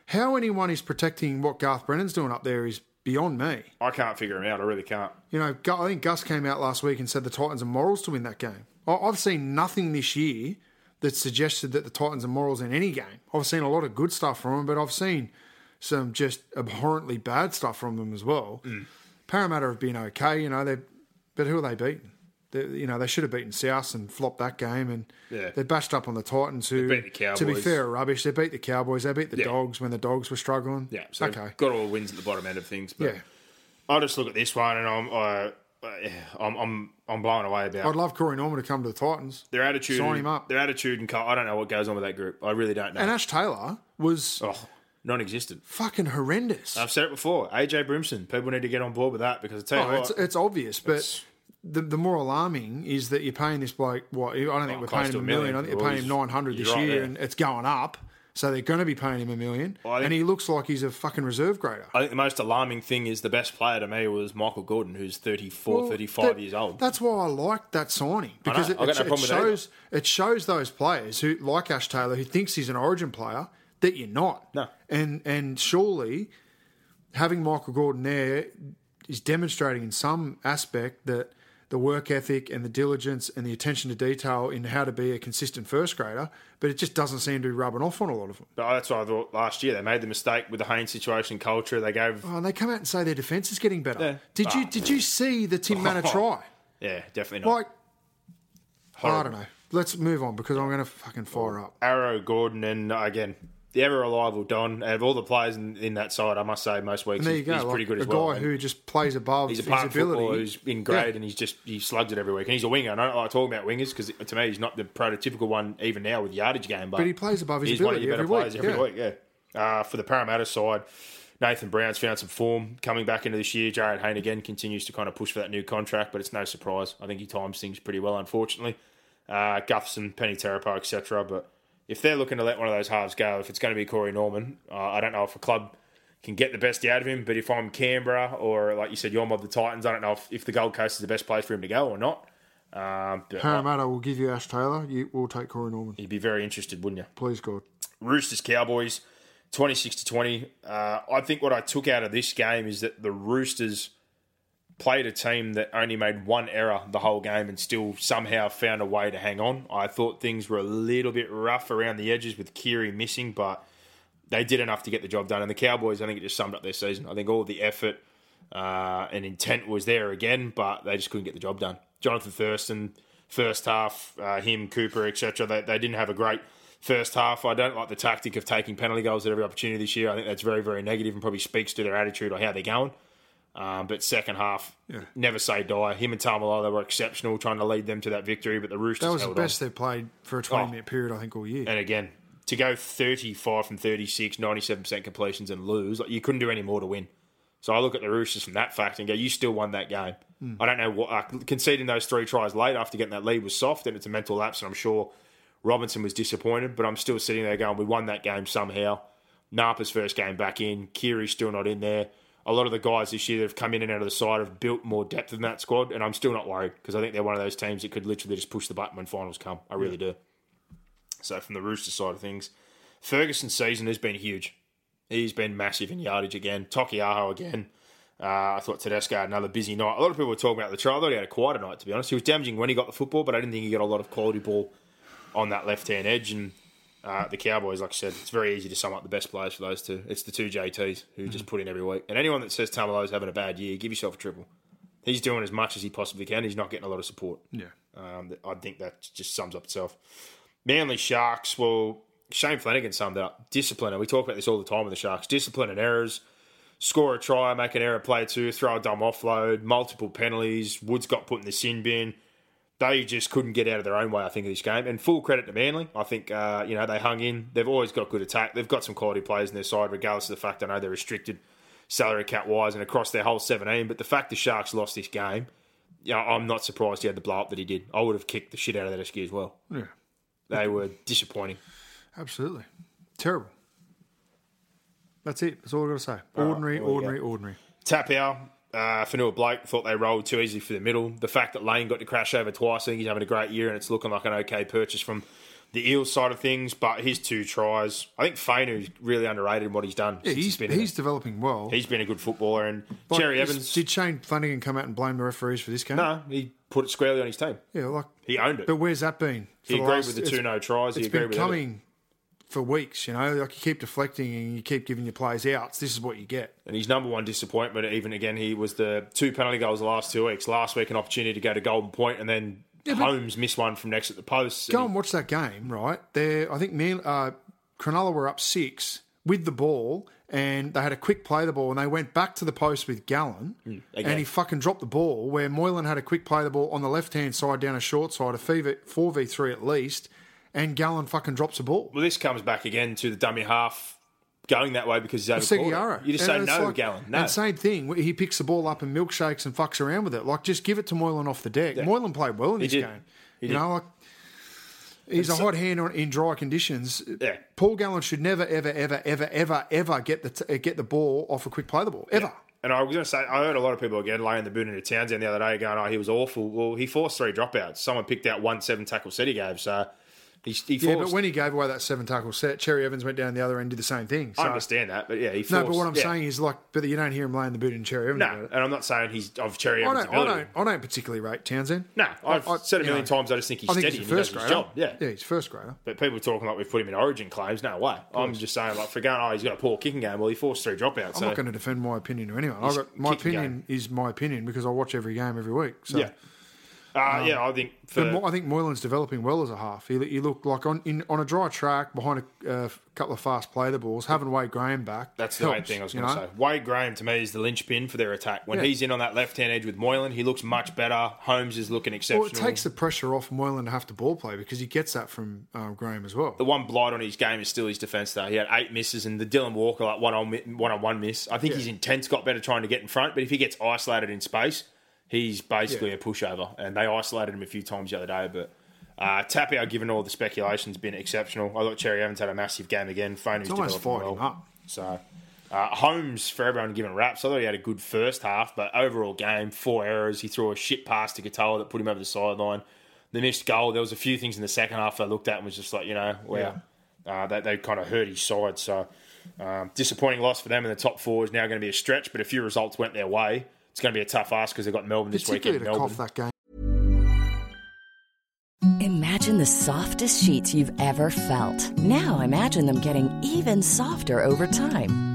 how anyone is protecting what Garth Brennan's doing up there is beyond me. I can't figure them out. I really can't. You know, Gu- I think Gus came out last week and said the Titans are morals to win that game. I- I've seen nothing this year that suggested that the Titans are morals in any game. I've seen a lot of good stuff from them, but I've seen some just abhorrently bad stuff from them as well. Mm. Parramatta have been okay, you know, they but who are they beating? They, you know, they should have beaten South and flopped that game, and Yeah. they bashed up on the Titans, who, They beat the to be fair, rubbish. They beat the Cowboys. They beat the Yeah. Dogs when the Dogs were struggling. Yeah, so okay, got all wins at the bottom end of things. But yeah. I just look at this one and I'm, uh, I'm, I'm, I'm blown away about I'd love Corey Norman to come to the Titans. their attitude. Sign him up. Their attitude and I don't know what goes on with that group. I really don't know. And Ash Taylor was oh, non-existent. fucking horrendous. I've said it before. AJ Brimson. People need to get on board with that because I tell you Oh, what, it's, it's obvious, but it's- the, the more alarming is that you're paying this bloke. What I don't think Oh, we're paying him a million. million. I think you're Well, paying him nine hundred this right year, and it's going up. So they're going to be paying him a million, I think- and he looks like he's a fucking reserve grader. I think the most alarming thing is the best player to me was Michael Gordon, who's 34, Well, 35 that- years old. That's why I like that signing because it, I've got it, no it shows it shows those players who like Ash Taylor who thinks he's an Origin player that you're not. No. and and surely having Michael Gordon there is demonstrating in some aspect that the work ethic and the diligence and the attention to detail in how to be a consistent first grader, but it just doesn't seem to be rubbing off on a lot of them. But that's what I thought last year. They made the mistake with the Haynes situation culture. They gave, Oh, and they come out and say their defence is getting better. Yeah. Did you Ah. did you see the Tim Mannah try? yeah, definitely not. Like, I don't know. let's move on because I'm going to fucking fire up. Arrow, Gordon, and uh, again, the ever reliable Don. Out of all the players in, in that side, I must say, most weeks he's, he's like, pretty good a as well. guy And who just plays above he's a his part ability. footballer who's in grade, Yeah. and he's just he slugs it every week. And he's a winger. And I don't like talking about wingers because to me he's not the prototypical one even now with yardage game. But, But he plays above his he's one of ability your better every players week, every yeah. week. Yeah. Uh, for the Parramatta side, Nathan Brown's found some form coming back into this year. Jarryd Hayne again continues to kind of push for that new contract, but it's no surprise. I think he times things pretty well, unfortunately. Uh, Gutherson, Peni Terepo, etc. But if they're looking to let one of those halves go, if it's going to be Corey Norman, uh, I don't know if a club can get the best out of him. But if I'm Canberra or, like you said, you're mob the Titans, I don't know if, if the Gold Coast is the best place for him to go or not. Um, Parramatta will give you Ash Taylor. You will take Corey Norman. you'd be very interested, wouldn't you? Please, God. Roosters Cowboys, 26 to 20. Uh, I think what I took out of this game is that the Roosters played a team that only made one error the whole game and still somehow found a way to hang on. I thought things were a little bit rough around the edges with Keary missing, but they did enough to get the job done. And the Cowboys, I think it just summed up their season. I think all the effort uh, and intent was there again, but they just couldn't get the job done. Jonathan Thurston, first half, uh, him, Cooper, etc. They, they didn't have a great first half. I don't like the tactic of taking penalty goals at every opportunity this year. I think that's very, very negative and probably speaks to their attitude or how they're going. Um, but second half, never say die. Him and Taumalolo were exceptional, trying to lead them to that victory. But the Roosters That was the best on. they've played for a 20 minute period, I think, all year. And again, to go 35 from 36, 97% completions and lose, like you couldn't do any more to win. So I look at the Roosters from that fact and go, you still won that game. I don't know what uh, conceding those three tries late after getting that lead was soft, and it's a mental lapse. And I'm sure Robinson was disappointed, but I'm still sitting there going, we won that game somehow. Napa's first game back in, Keary's still not in there. A lot of the guys this year that have come in and out of the side have built more depth in that squad, and I'm still not worried because I think they're one of those teams that could literally just push the button when finals come. I really do. So from the Rooster side of things, Ferguson's season has been huge. He's been massive in yardage again. Taukeiaho again. Uh, I thought Tedesco had another busy night. A lot of people were talking about the trial. I thought he had a quieter night, to be honest. He was damaging when he got the football, but I didn't think he got a lot of quality ball on that left hand edge. And uh, the Cowboys, like I said, it's very easy to sum up the best players for those two. It's the two JTs who just put in every week. And anyone that says Tamalo's having a bad year, give yourself a triple. He's doing as much as he possibly can. He's not getting a lot of support. yeah. Um, I think that just sums up itself. Manly Sharks, well, Shane Flanagan summed it up. Discipline, and we talk about this all the time with the Sharks. Discipline and errors. Score a try, make an error, play two, throw a dumb offload, multiple penalties. Woods got put in the sin bin. They just couldn't get out of their own way, I think, of this game. And full credit to Manly. I think, uh, you know, they hung in. They've always got good attack. They've got some quality players in their side, regardless of the fact I know they're restricted salary cap wise and across their whole 17. But the fact the Sharks lost this game, yeah, I'm not surprised he had the blow up that he did. I would have kicked the shit out of that SQ as well. Yeah. They were disappointing. Absolutely. Terrible. That's it. That's all I've got to say. Ordinary, well, ordinary, ordinary. Taupau, uh, Fonua Blake thought they rolled too easy for the middle. The fact that Lane got to crash over twice, I think he's having a great year and it's looking like an okay purchase from the Eels side of things. But his two tries, I think Fainu's really underrated in what he's done. Yeah, since he's, been he's developing well. he's been a good footballer. And Like, Cherry Evans, Did Shane Flanagan come out and blame the referees for this game? no, he put it squarely on his team. Yeah, like, He owned it. but where's that been? He agreed last- with the two no tries. He agreed with coming for weeks, you know. Like you keep deflecting and you keep giving your players outs. This is what you get. And his number one disappointment, even again, he was the two penalty goals the last two weeks. Last week, an opportunity to go to Golden Point, and then but- Holmes missed one from next at the post. Go And and watch that game, right? There, I think Man, uh, Cronulla were up six with the ball, and they had a quick play the ball, and they went back to the post with Gallen, Mm, and he fucking dropped the ball. Where Moylan had a quick play the ball on the left hand side down a short side, a four v three at least, and Gallen fucking drops the ball. Well, this comes back again to the dummy half going that way because he's over. You just And say no, like- Gallen. No. And same thing. He picks the ball up and milkshakes and fucks around with it. Like, just give it to Moylan off the deck. Moylan played well in this did. game. He you did. know, like he's a hot hand on, in dry conditions. Yeah. Paul Gallen should never, ever, ever, ever, ever, ever get the t- uh, get the ball off a quick play the ball ever. And I was going to say, I heard a lot of people again laying the boot into Townsend the other day going, oh, he was awful. Well, he forced three dropouts. Someone picked out one seven tackle set he gave. So he, he Yeah, but when he gave away that seven tackle set, Cherry Evans went down the other end, and did the same thing. So, I understand that, but yeah, he forced. no, but what I'm yeah. saying is like, but you don't hear him laying the boot in Cherry Evans. No, and I'm not saying he's of Cherry I Evans' don't, I ability. don't, I don't particularly rate Townsend. No, I've I- said a million know, times. I just think he's I think steady he's and he first grader. job. Yeah. yeah, he's first grader. But people talking like we've put him in origin claims. No way. I'm just saying, like, for going, oh, he's got a poor kicking game. Well, he forced three dropouts. I'm so. not going to defend my opinion to anyone. I got, my opinion is my opinion because I watch every game every week. So Yeah. Uh, yeah, I think for I think Moylan's developing well as a half. He, he looked like on in, on a dry track behind a uh, couple of fast play the balls, having Wade Graham back. That's the main thing I was going to say. Wade Graham to me is the linchpin for their attack. When Yeah. he's in on that left hand edge with Moylan, he looks much better. Holmes is looking exceptional. Well, it takes the pressure off Moylan to have to ball play because he gets that from um, Graham as well. the one blight on his game is still his defence. Though he had eight misses, and the Dylan Walker like one on one on one miss. I think his intent's got better trying to get in front, but if he gets isolated in space, he's basically a pushover. And they isolated him a few times the other day, but. Uh, Taupau, given all the speculation, has been exceptional. I thought Cherry Evans had a massive game again. Phone It's almost fired him up. So, uh, Holmes, for everyone giving raps, I thought he had a good first half, but overall game, four errors. He threw a shit pass to Katoa that put him over the sideline. The missed goal, there was a few things in the second half I looked at and was just like, you know, wow. Uh, that they kind of hurt his side. So, um, disappointing loss for them in the top four is now going to be a stretch, but a few results went their way. It's going to be a tough ask because they've got Melbourne this Particularly weekend. to Melbourne. cough that game. Imagine the softest sheets you've ever felt. Now imagine them getting even softer over time.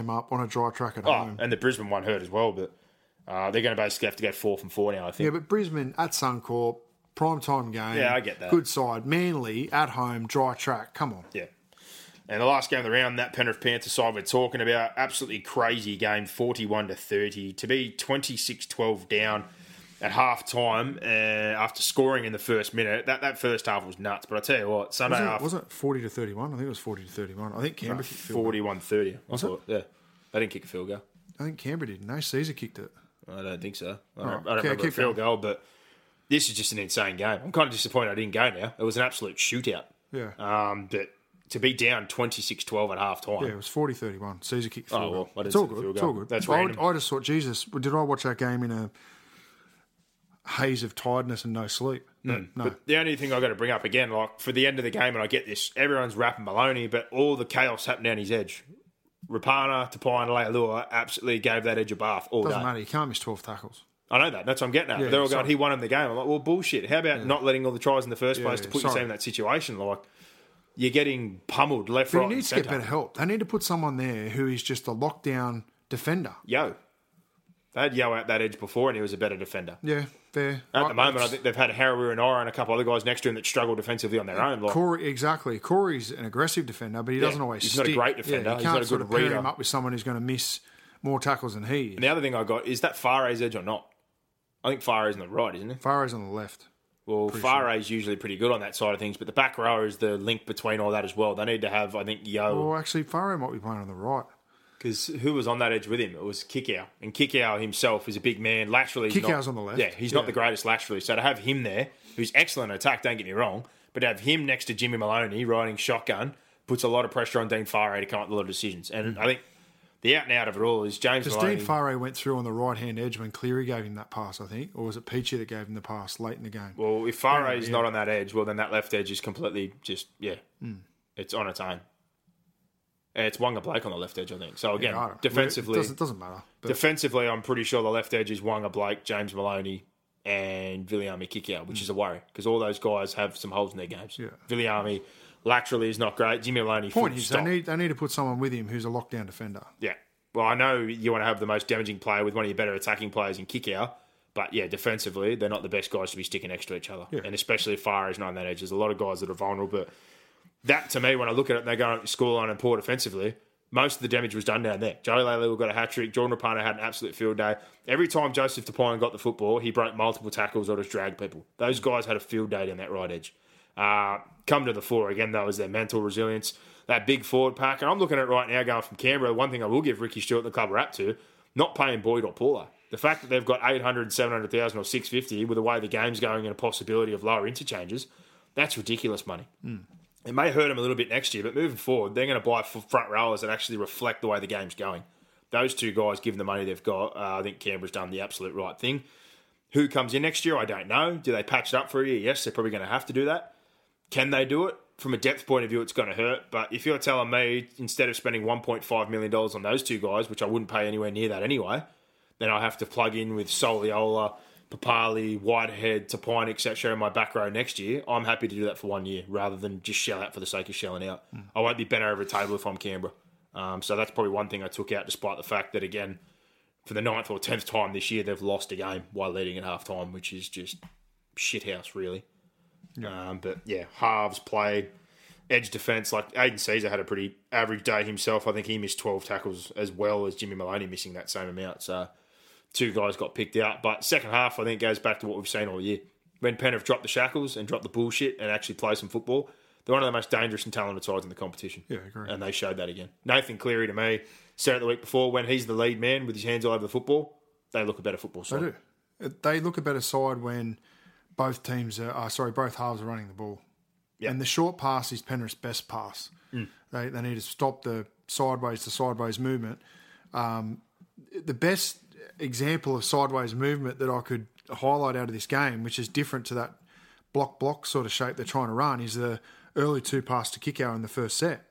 Him up on a dry track at Oh, home. and the Brisbane one hurt as well, but uh, they're going to basically have to go four from four now, I think. Yeah, but Brisbane at Suncorp, prime time game. Yeah, I get that. Good side. Manly at home, dry track. Come on. Yeah. And the last game of the round, that Penrith Panther side we're talking about, absolutely crazy game, 41 to 30. To be 26 12 down at half time uh, after scoring in the first minute, that, that first half was nuts. But I tell you what, Sunday Was it, half, was it 40 to 31? I think it was 40 to 31. I think Canberra kicked a 41 30. I Was thought, yeah. They didn't kick a field goal. I think Canberra did. No, Sezer kicked it. I don't think so. I Oh, don't, I don't okay, remember a field going. goal, but this is just an insane game. I'm kind of disappointed I didn't go now. It was an absolute shootout. Yeah. Um, but to be down 26 12 at half time. Yeah, it was 40 31. Sezer kicked the Oh, field well, goal. I didn't It's all good. It's all good. That's I, random. I just thought, Jesus, did I watch that game in a haze of tiredness and no sleep? But mm. no. But the only thing I've got to bring up again, like for the end of the game, and I get this, everyone's rapping Maloney, but all the chaos happened down his edge. Rapana, Tapine, and Leilua absolutely gave that edge a bath all Doesn't day. matter. You can't miss 12 tackles. I know that. That's what I'm getting at. Yeah, They're all sorry. going, he won him the game. I'm like, well, bullshit. How about not letting all the tries in the first Yeah, place to yeah, put yourself in that situation? Like, you're getting pummeled left, But right, he and needs to get better help. They need to put someone there who is just a lockdown defender. Yo. They had Yo out that edge before, and he was a better defender. Yeah, At the moment, I think they've had Harrow and Ora and a couple other guys next to him that struggle defensively on their own. Like, Corey, exactly. Corey's an aggressive defender, but he doesn't always. he's not a stick. great defender. Yeah, you He's can't not a sort of pair him up with someone who's going to miss more tackles than he is. And the other thing I got is that Whare's edge or not? I think Whare's on the right, isn't it? Whare's on the left. Well, Whare's usually pretty good on that side of things, but the back row is the link between all that as well. They need to have, I think, Yo. Well, actually, Farah might be playing on the right. Because who was on that edge with him? It was Kikau. And Kikau himself is a big man. Laterally, he's not- on the left. Yeah, he's not the greatest laterally. So to have him there, who's excellent at attack, don't get me wrong, but to have him next to Jimmy Maloney riding shotgun puts a lot of pressure on Dean Whare to come up with a lot of decisions. And I think the out and out of it all is James Because Dean Whare went through on the right hand edge when Cleary gave him that pass, I think. Or was it Peachy that gave him the pass late in the game? Well, if Whare's Yeah, not on that edge, well, then that left edge is completely just, yeah, Hmm. it's on its own. It's Waqa Blake on the left edge, I think. So again, Yeah, defensively, It doesn't, doesn't matter. But defensively, I'm pretty sure the left edge is Waqa Blake, James Maloney, and Viliami Kikau, which hmm. is a worry because all those guys have some holes in their games. Yeah. Viliami laterally is not great. Jimmy Maloney, point is, stop. they need, they need to put someone with him who's a lockdown defender. Yeah. Well, I know you want to have the most damaging player with one of your better attacking players in out, but yeah, defensively, they're not the best guys to be sticking next to each other. Yeah. And especially is not on that edge. There's a lot of guys that are vulnerable, but that to me, when I look at it and they go up the scoreline and poor defensively, most of the damage was done down there. Joe Leilua got a hat trick. Jordan Rapana had an absolute field day. Every time Joseph Tapine got the football, he broke multiple tackles or just dragged people. Those guys had a field day down that right edge. Uh, come to the fore again, though, is their mental resilience, that big forward pack. And I'm looking at it right now going from Canberra. One thing I will give Ricky Stuart the club a rap to, not paying Boyd or Paulo. The fact that they've got 800, 700,000 or 650 with the way the game's going and a possibility of lower interchanges, that's ridiculous money. It may hurt them a little bit next year, but moving forward, they're going to buy front rowers that actually reflect the way the game's going. Those two guys, given the money they've got, uh, I think Canberra's done the absolute right thing. Who comes in next year? I don't know. Do they patch it up for a year? Yes, they're probably going to have to do that. Can they do it? From a depth point of view, it's going to hurt. But if you're telling me instead of spending $1.5 million on those two guys, which I wouldn't pay anywhere near that anyway, then I have to plug in with Soliola, Papali, Whitehead, Tapine, etc. in my back row next year, I'm happy to do that for one year rather than just shell out for the sake of shelling out. Mm. I won't be bent over a table if I'm Canberra. Um, so that's probably one thing I took out, despite the fact that, again, for the ninth or tenth time this year, they've lost a game while leading at half time, which is just shithouse, really. Yeah. Um, but yeah, halves played, edge defence. Like Aidan Sezer had a pretty average day himself. I think he missed 12 tackles as well as Jimmy Maloney missing that same amount. So two guys got picked out. But second half, I think, goes back to what we've seen all year. When Penrith dropped the shackles and dropped the bullshit and actually play some football, they're one of the most dangerous and talented sides in the competition. Yeah, agree. And they showed that again. Nathan Cleary to me said it the week before when he's the lead man with his hands all over the football, they look a better football side. They do. They look a better side when both teams are, uh, sorry, both halves are running the ball. Yep. And the short pass is Penrith's best pass. Mm. They, they need to stop the sideways to sideways movement. Um, the best example of sideways movement that I could highlight out of this game, which is different to that block block sort of shape they're trying to run, is the early two pass to Kikau in the first set.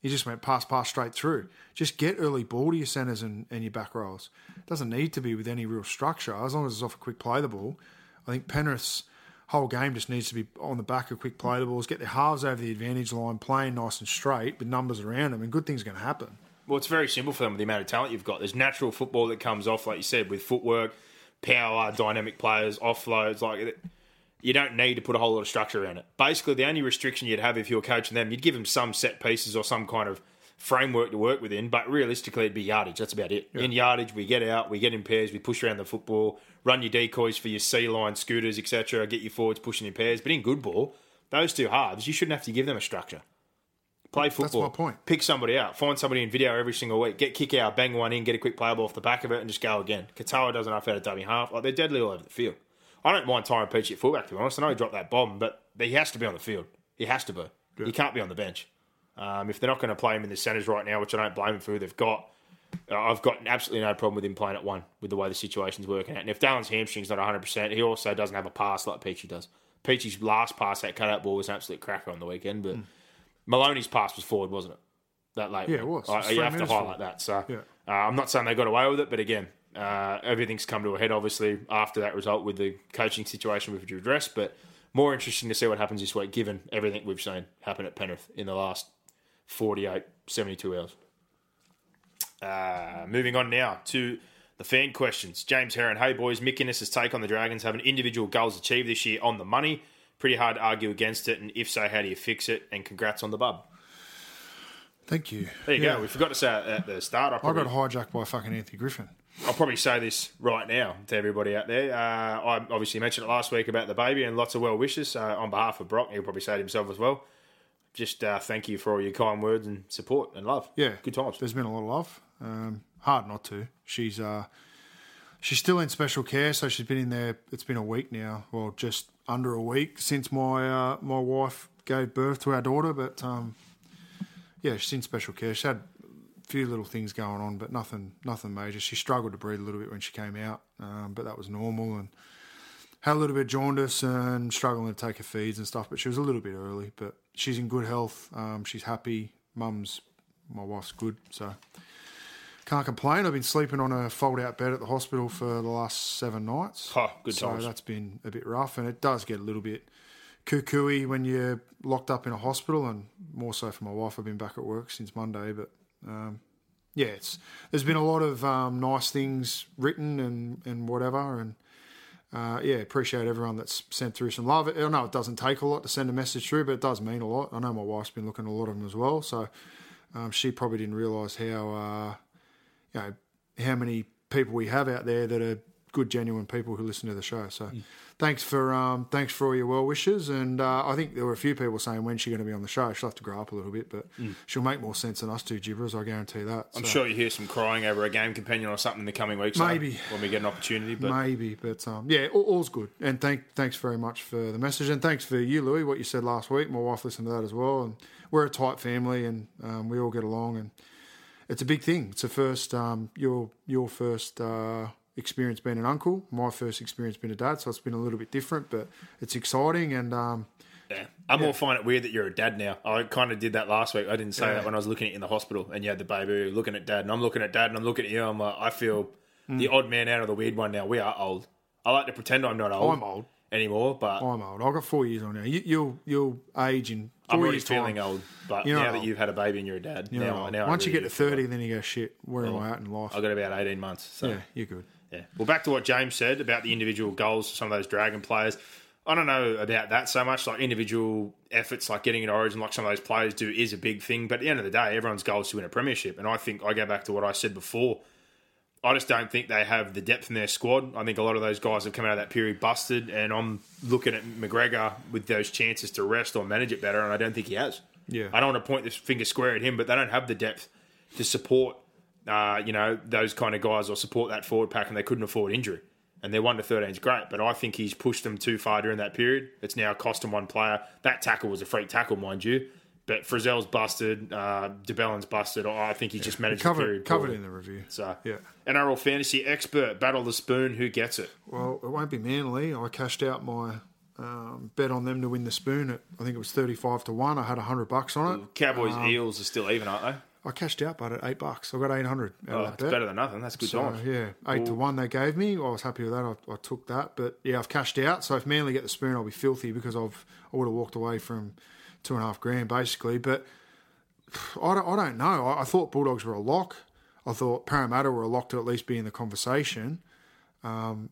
He just went pass, pass straight through. Just get early ball to your centres and, and your back rows. It doesn't need to be with any real structure. As long as it's off a quick play the ball. I think Penrith's whole game just needs to be on the back of quick play the balls, get their halves over the advantage line, playing nice and straight with numbers around them, and good things are going to happen. Well, it's very simple for them with the amount of talent you've got. There's natural football that comes off, like you said, with footwork, power, dynamic players, offloads. Like you don't need to put a whole lot of structure around it. Basically, the only restriction you'd have if you were coaching them, you'd give them some set pieces or some kind of framework to work within. But realistically, it'd be yardage. That's about it. Yeah. In yardage, we get out, we get in pairs, we push around the football, run your decoys for your C line scooters, etc. Get your forwards pushing in pairs. But in good ball, those two halves, you shouldn't have to give them a structure. Play football. That's my point. Pick somebody out. Find somebody in video every single week. Get Kikau, bang one in, get a quick play ball off the back of it, and just go again. Katoa does enough out of dummy half. Like they're deadly all over the field. I don't mind Tyrone Peachey at fullback to be honest. I know he dropped that bomb, but he has to be on the field. He has to be. Yeah. He can't be on the bench. Um, if they're not going to play him in the centres right now, which I don't blame him for who they've got, uh, I've got absolutely no problem with him playing at one with the way the situation's working out. And if Dylan's hamstring's not 100%, he also doesn't have a pass like Peachey does. Peachey's last pass, that cutout ball, was an absolute cracker on the weekend, but. Mm Maloney's pass was forward, wasn't it? That late. Yeah, it was. I, you have to highlight that. So yeah. uh, I'm not saying they got away with it, but again, uh, everything's come to a head, obviously, after that result with the coaching situation we've addressed. But more interesting to see what happens this week, given everything we've seen happen at Penrith in the last 48, 72 hours. Uh, moving on now to the fan questions. James Heron, hey boys, Mick Ennis' take on the Dragons having individual goals achieved this year on the money pretty hard to argue against it. And if so, how do you fix it? And congrats on the bub. Thank you. There you yeah. go. We forgot to say at the start. I, probably, I got hijacked by fucking Anthony Griffin. I'll probably say this right now to everybody out there. Uh, I obviously mentioned it last week about the baby and lots of well wishes. So on behalf of Brock, he'll probably say it himself as well. Just uh, thank you for all your kind words and support and love. Yeah, good times. There's been a lot of love. Um, hard not to. She's uh, she's still in special care, so she's been in there. It's been a week now. Well, just under a week since my uh, my wife gave birth to our daughter, but um, yeah, she's in special care. She had a few little things going on, but nothing nothing major. She struggled to breathe a little bit when she came out, um, but that was normal and had a little bit of jaundice and struggling to take her feeds and stuff. But she was a little bit early, but she's in good health. Um, she's happy. Mum's my wife's good, so can't complain. I've been sleeping on a fold-out bed at the hospital for the last seven nights. Oh, good so times. that's been a bit rough, and it does get a little bit cuckooey when you're locked up in a hospital, and more so for my wife. I've been back at work since Monday, but um, yeah, it's there's been a lot of um, nice things written and and whatever, and uh, yeah, appreciate everyone that's sent through some love. I know it doesn't take a lot to send a message through, but it does mean a lot. I know my wife's been looking at a lot of them as well, so um, she probably didn't realise how. Uh, you know how many people we have out there that are good, genuine people who listen to the show. So, mm. thanks for um, thanks for all your well wishes. And uh, I think there were a few people saying when's she going to be on the show. She'll have to grow up a little bit, but mm. she'll make more sense than us two gibbers. I guarantee that. I'm so. sure you hear some crying over a game companion or something in the coming weeks. Maybe when we get an opportunity. But maybe, but um, yeah, all, all's good. And thank thanks very much for the message, and thanks for you, Louis, what you said last week. My wife listened to that as well, and we're a tight family, and um, we all get along and it's a big thing. It's the first um, your your first uh, experience being an uncle, my first experience being a dad. So it's been a little bit different, but it's exciting. And um, Yeah. I'm all find it weird that you're a dad now. I kind of did that last week. I didn't say Yeah. that when I was looking at you in the hospital and you had the baby looking at dad, and I'm looking at dad and I'm looking at you. I'm like, I feel the odd man out of the weird one now. We are old. I like to pretend I'm not old. I'm old. anymore, but I'm old. I've got four years on now. You, you'll you'll age in 4 I'm already feeling time. old. But You're now that old. you've had a baby and you're a dad, You're now, now Once you get to thirty, then you go shit. Where am oh, I at in life? I've got about 18 months. So yeah, you're good. Yeah. Well, back to what James said about the individual goals of some of those Dragon players. I don't know about that so much. Like individual efforts, like getting an Origin, like some of those players do, is a big thing. But at the end of the day, everyone's goal is to win a premiership. And I think I go back to what I said before. I just don't think they have the depth in their squad. I think a lot of those guys have come out of that period busted. And I'm looking at McGregor with those chances to rest or manage it better, and I don't think he has. Yeah. I don't want to point this finger square at him, but they don't have the depth to support, uh, you know, those kind of guys or support that forward pack, and they couldn't afford injury. And their one to thirteen is great, but I think he's pushed them too far during that period. It's now cost them one player. That tackle was a freak tackle, mind you, but Frizell's busted, uh, de Belin's busted. I think he just managed the Covered period covered poorly. in the review. So, Yeah. NRL fantasy expert, battle the spoon. Who gets it? Well, it won't be Manly. I cashed out my um, bet on them to win the spoon at I think it was thirty five to one. I had hundred bucks on it. Cowboys Um, Eels are still even, aren't they? I cashed out, but at eight bucks, I got eight hundred out Oh, of that it's bet. better than nothing. That's good So yeah, eight to one they gave me. I was happy with that. I, I took that, but yeah, I've cashed out. So if Manly get the spoon, I'll be filthy because I've I would have walked away from two and a half grand basically. But I don't, I don't know. I, I thought Bulldogs were a lock. I thought Parramatta were a lock to at least be in the conversation. Um,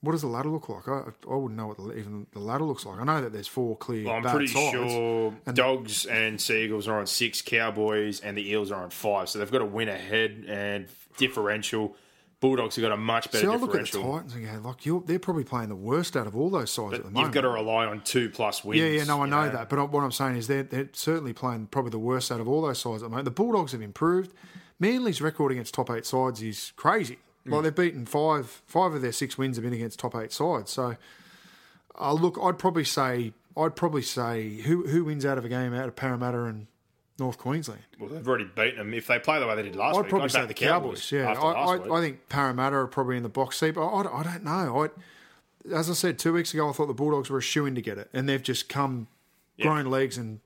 what does the ladder look like? I, I wouldn't know what the, even the ladder looks like. I know that there's four clear. Well, I'm pretty sides. sure Dogs and Seagulls are on six, Cowboys and the Eels are on five. So they've got to win ahead and differential. Bulldogs have got a much better See, I look at the. Titans and go, like, you're, they're probably playing the worst out of all those sides at the moment. You've got to rely on two plus wins. Yeah, yeah, no, I you know, that. But I- what I'm saying is they're, they're certainly playing probably the worst out of all those sides at the moment. The Bulldogs have improved. Manly's record against top eight sides is crazy. Mm. Like they've beaten five, five of their six wins have been against top eight sides. So, uh, look, I'd probably say, I'd probably say who who wins out of a game out of Parramatta and North Queensland. Well, they've already beaten them. If they play the way they did last I'd week, probably I'd say the Cowboys. yeah, after last I. I, I think Parramatta are probably in the box seat. But I, I, don't know. I, as I said two weeks ago, I thought the Bulldogs were a shoe in to get it, and they've just come, grown legs, and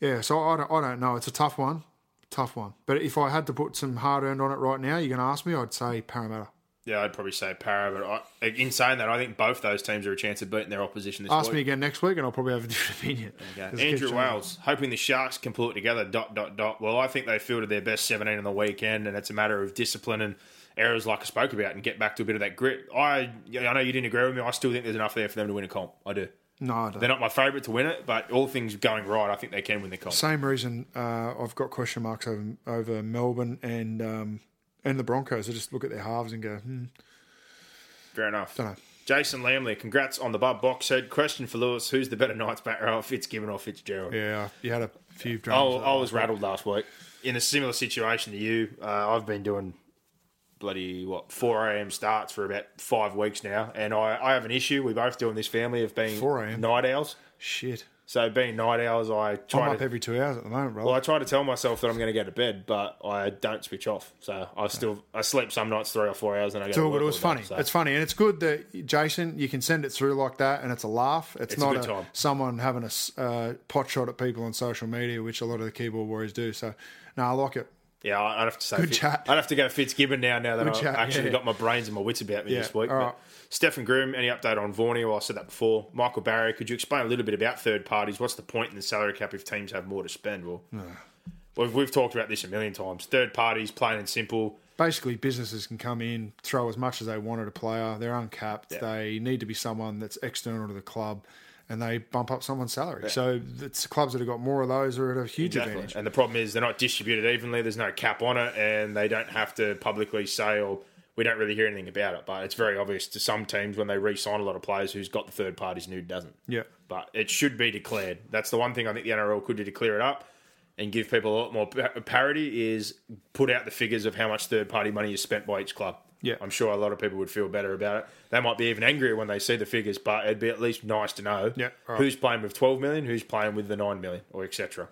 yeah. So I don't, I don't know. It's a tough one, tough one. But if I had to put some hard earned on it right now, you're going to ask me, I'd say Parramatta. Yeah, I'd probably say Para. But I, in saying that, I think both those teams are a chance of beating their opposition this week. Ask week. me again next week, and I'll probably have a different opinion. Okay. 'Cause it keeps Andrew. Wales, hoping the Sharks can pull it together. Dot dot dot. Well, I think they fielded their best seventeen on the weekend, and it's a matter of discipline and errors, like I spoke about, and get back to a bit of that grit. I, I know you didn't agree with me. I still think there's enough there for them to win a comp. I do. No, I don't. They're not my favourite to win it, but all things going right, I think they can win the comp. Same reason uh, I've got question marks over over Melbourne and um, and the Broncos. I just look at their halves and go, hmm, Fair enough. Dunno. Jason Lamley, congrats on the Bub box head. Question for Lewis: Who's the better Knights batter, oh, Fitzgibbon or Fitzgerald? yeah, you had a few I, drums. I was rattled last week in a similar situation to you. Uh, I've been doing bloody what four a.m. starts for about five weeks now, and I, I have an issue. We both do in this family of being 4 a.m.? night owls. Shit. So being night hours, I I'm try up to. every two hours at the moment, bro. well, I try to tell myself that I'm going to go to bed, but I don't switch off. So I still I sleep some nights three or four hours, and I go. It's to all work good. It was all day, funny. so. It's funny, and it's good that Jason, you can send it through like that, and it's a laugh. It's, It's a not good time. someone having a uh, pot shot at people on social media, which a lot of the keyboard warriors do. So, no, I like it. Yeah, I'd have to say. Good Fit- chat. I'd have to go Fitzgibbon now. Now that I've actually yeah. got my brains and my wits about me Yeah, this week. all right. Stephen Groom, any update on Vorney? Well, I said that before. Michael Barry, could you explain a little bit about third parties? What's the point in the salary cap if teams have more to spend? Well, we've, we've talked about this a million times. Third parties, plain and simple. Basically, businesses can come in, throw as much as they want at a player. They're uncapped. They need to be someone that's external to the club, and they bump up someone's salary. So, it's clubs that have got more of those are at a huge advantage. And the problem is they're not distributed evenly. There's no cap on it, and they don't have to publicly say or we don't really hear anything about it. But it's very obvious to some teams when they re-sign a lot of players who's got the third parties and who doesn't. Yeah. But it should be declared. That's the one thing I think the NRL could do to clear it up and give people a lot more parity is put out the figures of how much third party money is spent by each club. Yeah. I'm sure a lot of people would feel better about it. They might be even angrier when they see the figures, but it'd be at least nice to know Yeah, right. who's playing with 12 million, who's playing with the 9 million, or etc.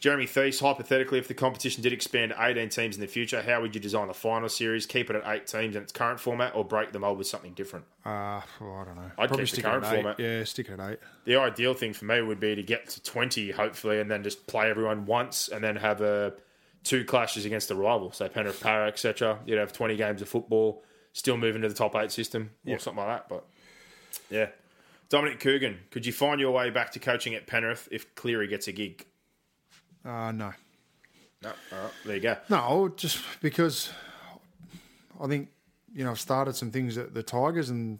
Jeremy Thies, hypothetically, if the competition did expand to 18 teams in the future, how would you design the final series? Keep it at eight teams in its current format or break them all with something different? Uh, well, I don't know. I'd Probably keep the current it at eight. format. Yeah, stick it at eight. The ideal thing for me would be to get to 20, hopefully, and then just play everyone once and then have a, two clashes against the rival, say Penrith, Para, etc. You'd have 20 games of football, still moving to the top eight system or something like that. But yeah. Dominic Coogan, could you find your way back to coaching at Penrith if Cleary gets a gig? Uh, no. No, all right, there you go. No, just because I think you know I've started some things at the Tigers and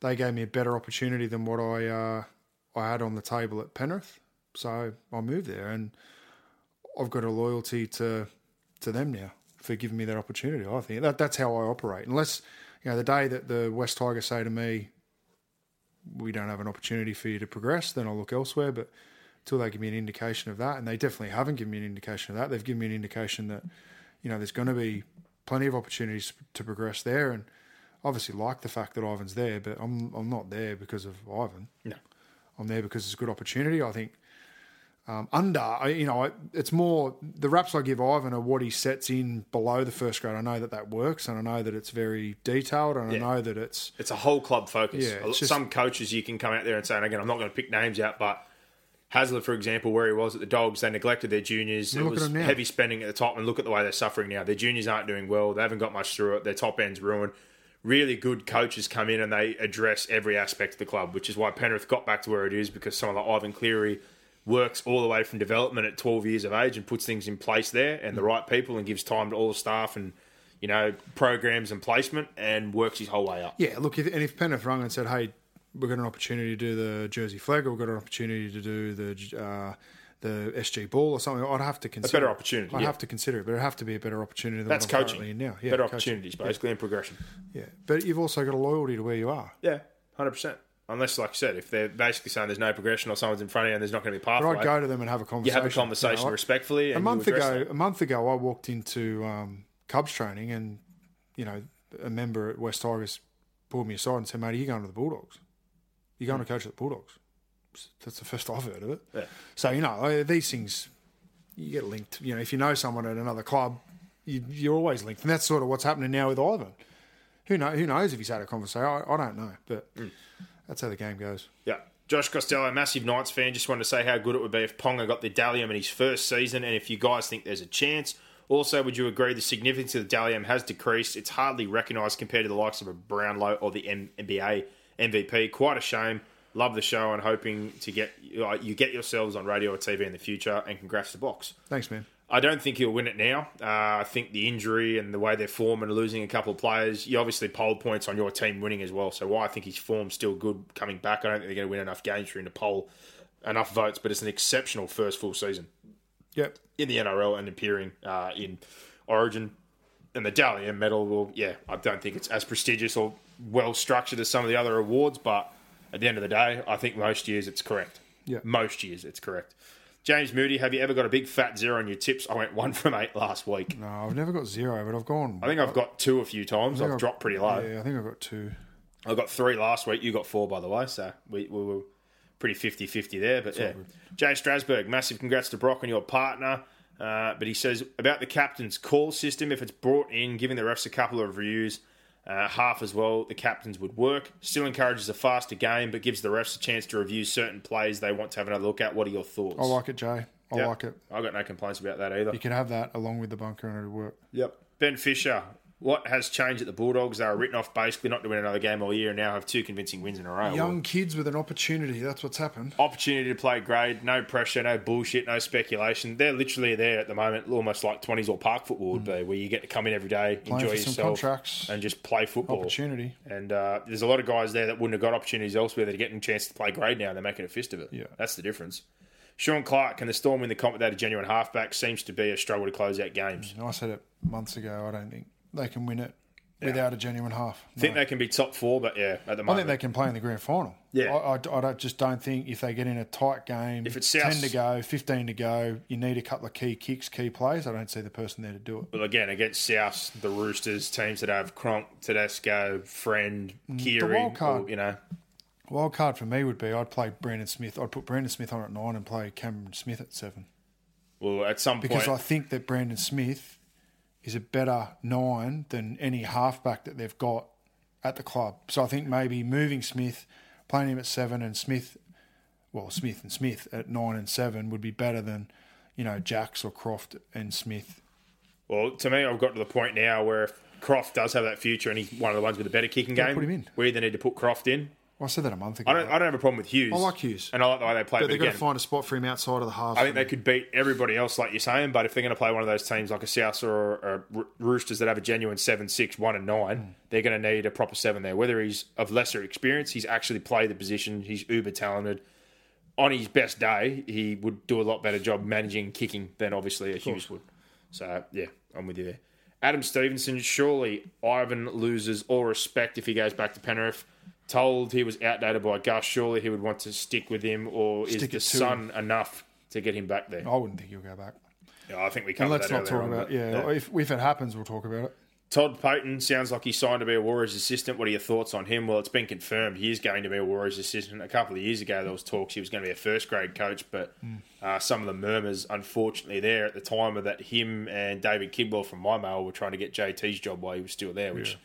they gave me a better opportunity than what I uh, I had on the table at Penrith. So I moved there and I've got a loyalty to to them now for giving me that opportunity. I think that that's how I operate. Unless you know the day that the West Tigers say to me, "We don't have an opportunity for you to progress," then I'll look elsewhere. But until they give me an indication of that, and they definitely haven't given me an indication of that, they've given me an indication that you know there's going to be plenty of opportunities to progress there, and obviously like the fact that Ivan's there, but I'm I'm not there because of Ivan. No. I'm there because it's a good opportunity. I think um, under, you know, it's more the raps I give Ivan are what he sets in below the first grade. I know that that works, and I know that it's very detailed, and Yeah. I know that it's It's a whole club focus. Yeah, just- Some coaches you can come out there and say, and again, I'm not going to pick names out, but Hasler, for example, where he was at the Dogs, they neglected their juniors. It was heavy spending at the top, and look at the way they're suffering now. Their juniors aren't doing well. They haven't got much through it. Their top end's ruined. Really good coaches come in and they address every aspect of the club, which is why Penrith got back to where it is because someone like Ivan Cleary works all the way from development at 12 years of age and puts things in place there and the right people and gives time to all the staff and you know programs and placement and works his whole way up. yeah. Look, if, and if Penrith rung and said, "Hey, we've got an opportunity to do the Jersey Flegg, or we've got an opportunity to do the uh, the SG ball or something," I'd have to consider a better opportunity, I'd yeah. have to consider it, but it'd have to be a better opportunity than That's what I'm coaching. in now. Yeah, Better coaching. opportunities, basically, and progression. Yeah, but you've also got a loyalty to where you are. Yeah, hundred percent. Unless, like I said, if they're basically saying there's no progression or someone's in front of you and there's not going to be a But pathway, I'd go to them and have a conversation. you conversation. have a conversation You know, I- respectfully. And a you month address ago, that. a month ago, I walked into um, Cubs training, and you know, a member at West Tigers pulled me aside and said, "Mate, are you going to the Bulldogs? You're going to coach at the Bulldogs?" That's the first I've heard of it. Yeah. So you know, these things you get linked. You know, if you know someone at another club, you, you're always linked, and that's sort of what's happening now with Ivan. Who know? Who knows if he's had a conversation? I, I don't know, but Mm. That's how the game goes. Yeah. Josh Costello, massive Knights fan, just wanted to say how good it would be if Ponga got the Dally M in his first season and if you guys think there's a chance. Also, would you agree the significance of the Dally M has decreased? It's hardly recognised compared to the likes of a Brownlow or the NBA MVP. Quite a shame. Love the show and hoping to get you get yourselves on radio or TV in the future. And congrats to Box. Thanks, man. I don't think he'll win it now. Uh, I think the injury and the way they're form and losing a couple of players, you obviously poll points on your team winning as well. So why I think his form's still good coming back. I don't think they're going to win enough games for him to poll enough votes, but it's an exceptional first full season Yep. in the NRL and appearing uh, in Origin. And the Dally M medal, well, yeah, I don't think it's as prestigious or well structured as some of the other awards, but at the end of the day, I think most years it's correct. Yeah. Most years it's correct. James Moody, have you ever got a big fat zero on your tips? I went one from eight last week. No, I've never got zero, but I've gone. I think I've got two a few times. I've I've- dropped pretty low. Yeah, I think I've got two. I got three last week. You got four, by the way. So we, we were pretty 50 50 there. But yeah. Jay Strasberg, massive congrats to Brock and your partner. Uh, but he says about the captain's call system, if it's brought in, giving the refs a couple of reviews, uh, half as well, the captains would work. Still encourages a faster game, but gives the refs a chance to review certain plays they want to have another look at. What are your thoughts? I like it, Jay. I Yeah. like it. I got no complaints about that either. You can have that along with the bunker and it'll work. Yep. Ben Fisher, what has changed at the Bulldogs? They were written off basically not to win another game all year and now have two convincing wins in a row. Young kids with an opportunity. That's what's happened. opportunity to play grade, no pressure, no bullshit, no speculation. They're literally there at the moment, almost like 20s or park football would be, where you get to come in every day, Playing enjoy yourself, contracts. and just play football. Opportunity. And uh, there's a lot of guys there that wouldn't have got opportunities elsewhere that are getting a chance to play grade now. and They're making a fist of it. Yeah. That's the difference. Sean Clark, can the Storm win the comp without a genuine halfback? Seems to be a struggle to close out games. And I said it months ago. I don't think they can win it without a genuine half. I think they can be top four, but yeah, at the moment. I think they can play in the grand final. Yeah. I, I, I don't, just don't think if they get in a tight game, If it's South- 10 to go, 15 to go, you need a couple of key kicks, key plays. I don't see the person there to do it. Well, again, against South, the Roosters, teams that have Cronk, Tedesco, Friend, mm, Keary, or, you know, Wild card for me would be I'd play Brandon Smith. I'd put Brandon Smith on at nine and play Cameron Smith at seven. Well, at some point because point, I think that Brandon Smith is a better nine than any halfback that they've got at the club. So I think maybe moving Smith, playing him at seven, and Smith, well, Smith and Smith at nine and seven would be better than, you know, Jacks or Croft and Smith. well, to me, I've got to the point now where if Croft does have that future and he's one of the ones with a better kicking game, put him in. we either need to put Croft in. Well, I said that a month ago. I don't, I don't have a problem with Hughes. I like Hughes. and I like the way they play. but But, they've got again, to find a spot for him outside of the half. I think they could beat everybody else, like you're saying. But if they're going to play one of those teams like a South or, Roosters that have a genuine seven, six, one, and nine, hmm. they're going to need a proper seven there. Whether he's of lesser experience, he's actually played the position. He's uber talented. On his best day, he would do a lot better job managing kicking than obviously a Hughes would. So yeah, I'm with you there. Adam Stevenson, surely Ivan loses all respect if he goes back to Penrith. Told he was outdated by Gus, surely he would want to stick with him, or Stick is the sun enough to get him back there? I wouldn't think he'll go back. Yeah, I think we can. let's not talk on, about. but, Yeah, If, if it happens, we'll talk about it. Todd Payten sounds like he signed to be a Warriors assistant. What are your thoughts on him? Well, it's been confirmed he is going to be a Warriors assistant. A couple of years ago, there was talks he was going to be a first grade coach, but uh, some of the murmurs, unfortunately, there at the time of that him and David Kidwell from my mail were trying to get JT's job while he was still there, which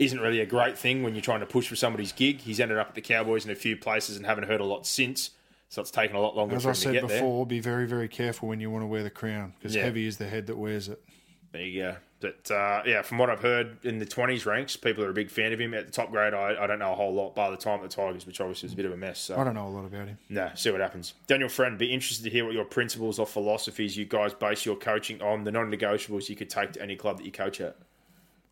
isn't really a great thing when you're trying to push for somebody's gig. He's ended up at the Cowboys in a few places and haven't heard a lot since, so it's taken a lot longer As for I said get there. before, be very, very careful when you want to wear the crown because Yeah. heavy is the head that wears it. There you go. But uh, yeah, from what I've heard in the twenties ranks, people are a big fan of him. At the top grade, I, I don't know a whole lot. By the time at the Tigers, which obviously was a bit of a mess. So. I don't know a lot about him. no, see what happens. Daniel Friend, be interested to hear what your principles or philosophies you guys base your coaching on. The non-negotiables you could take to any club that you coach at.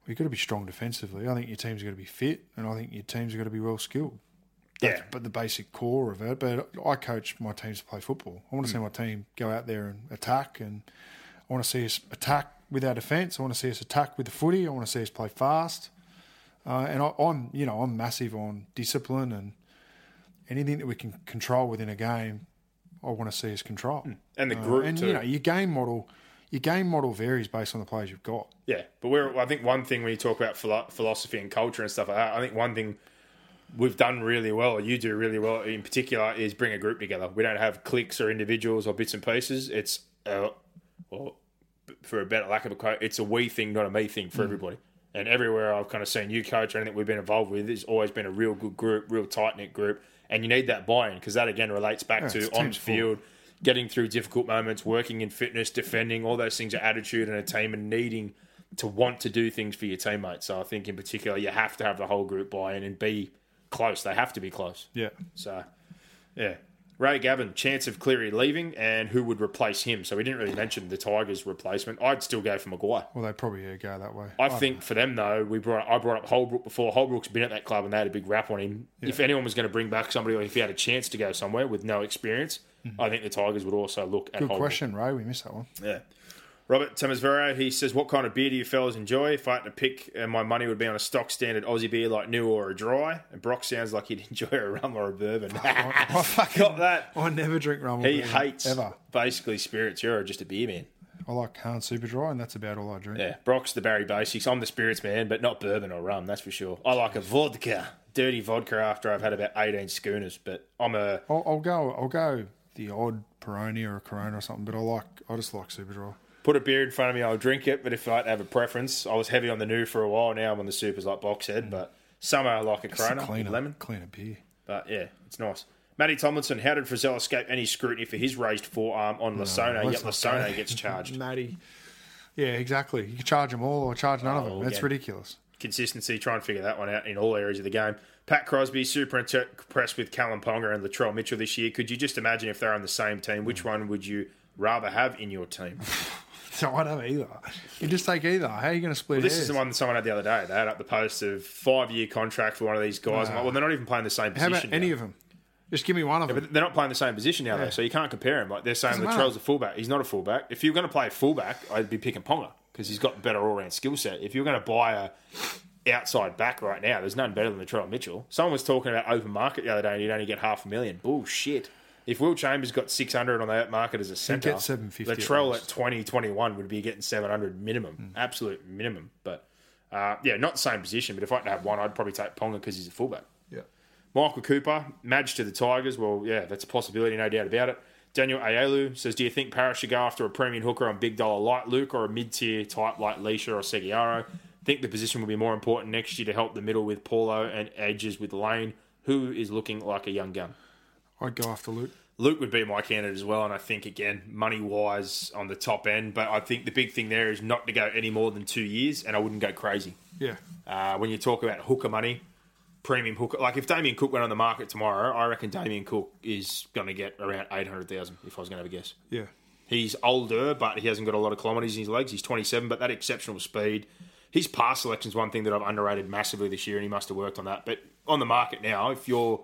You've got to be strong defensively. I think your team's got to be fit, and I think your team's got to be well skilled. Yeah. but the basic core of it. But I coach my teams to play football. I want to see my team go out there and attack, and I want to see us attack with our defence. I want to see us attack with the footy. I want to see us play fast. Uh, and I, I'm, you know, I'm massive on discipline and anything that we can control within a game. I want to see us control. And the Uh, group and too. you know, your game model, your game model varies based on the players you've got. Yeah, but we're. I think one thing when you talk about philo- philosophy and culture and stuff like that, I think one thing we've done really well, or you do really well in particular, is bring a group together. We don't have cliques or individuals or bits and pieces. It's, uh, well, for a better lack of a quote, it's a we thing, not a me thing for everybody. And everywhere I've kind of seen you coach or anything we've been involved with, it's always been a real good group, real tight knit group. And you need that buy in because that again relates back Yeah, to on field. sport. Getting through difficult moments, working in fitness, defending, all those things are attitude and a team and needing to want to do things for your teammates. So I think in particular, you have to have the whole group buy in and be close. They have to be close. Yeah. So, yeah. Ray Gavin, chance of Cleary leaving and who would replace him. So we didn't really mention the Tigers' replacement. I'd still go for Maguire. Well, they probably yeah, go that way. I think for them though, we brought I brought up Holbrook before. Holbrook's been at that club and they had a big rap on him. If anyone was going to bring back somebody, or if he had a chance to go somewhere with no experience, I think the Tigers would also look at Good Holbrook. question, Ray. We missed that one. Yeah. Robert Temasvero, he says, What kind of beer do you fellas enjoy? If I had to pick, uh, my money would be on a stock standard Aussie beer like new or a dry. And Brock sounds like he'd enjoy a rum or a bourbon. I fucking, Got that. I never drink rum. or He bourbon, hates ever. basically spirits. You're just a beer man. I like Hard Super Dry, and that's about all I drink. Yeah, Brock's the Barry Basics. I'm the spirits man, but not bourbon or rum, that's for sure. I like a vodka, dirty vodka after I've had about 18 schooners, but I'm a. I'll, I'll go. I'll go the odd Peroni or a Corona or something, but I like. I just like Super Dry. Put a beer in front of me, I'll drink it, but if I had to have a preference, I was heavy on the new for a while. Now I'm on the supers like Box said, mm. but summer I like a It's a Corona cleaner, lemon. cleaner beer. But yeah, it's nice. Matty Tomlinson, how did Frizell escape any scrutiny for his raised forearm on Lasona? let's Yet Lasona gets charged. Matty. Yeah, exactly. You can charge them all or charge none of oh, them. Oh, That's again. ridiculous. Consistency, try and figure that one out in all areas of the game. Pat Crosby, super impressed with Kalyn Ponga and Latrell Mitchell this year. Could you just imagine if they're on the same team, which one would you rather have in your team? So I don't either. You just take either. How are you going to split This hairs? is the one that someone had the other day. They had up the post of five year contract for one of these guys. Like, well, they're not even playing the same position. How about any of them? Just give me one of them. But they're not playing the same position now, though, so you can't compare him. Like they're saying Latrell's a fullback. He's not a fullback. If you're going to play a fullback, I'd be picking Ponga because he's got better all round skill set. If you're going to buy a outside back right now, there's none better than Latrell Mitchell. Someone was talking about open market the other day, and you'd only get half a million. Bullshit. If Will Chambers got 600 on the open market as a centre, get 750 at Latrell at 20, 21 would be getting 700 minimum, Hmm. absolute minimum. But uh, yeah, not the same position. But if I had to have one, I'd probably take Ponga because he's a fullback. yeah. Michael Cooper, Madge to the Tigers. Well, yeah, that's a possibility, no doubt about it. Daniel Ayelu says, Do you think Paris should go after a premium hooker on big dollar like Luke or a mid tier type like Lichaa or Segeyaro? Think the position will be more important next year to help the middle with Paulo and edges with Lane, who is looking like a young gun. I'd go after Luke. Luke would be my candidate as well, and I think again, money wise on the top end. But I think the big thing there is not to go any more than two years, and I wouldn't go crazy. Yeah. Uh, when you talk about hooker money, premium hooker, like if Damien Cook went on the market tomorrow, I reckon Damien Cook is going to get around eight hundred thousand. If I was going to have a guess, Yeah. he's older, but he hasn't got a lot of kilometres in his legs. He's twenty seven, but that exceptional speed. His pass selection is one thing that I've underrated massively this year, and he must have worked on that. But on the market now, if you're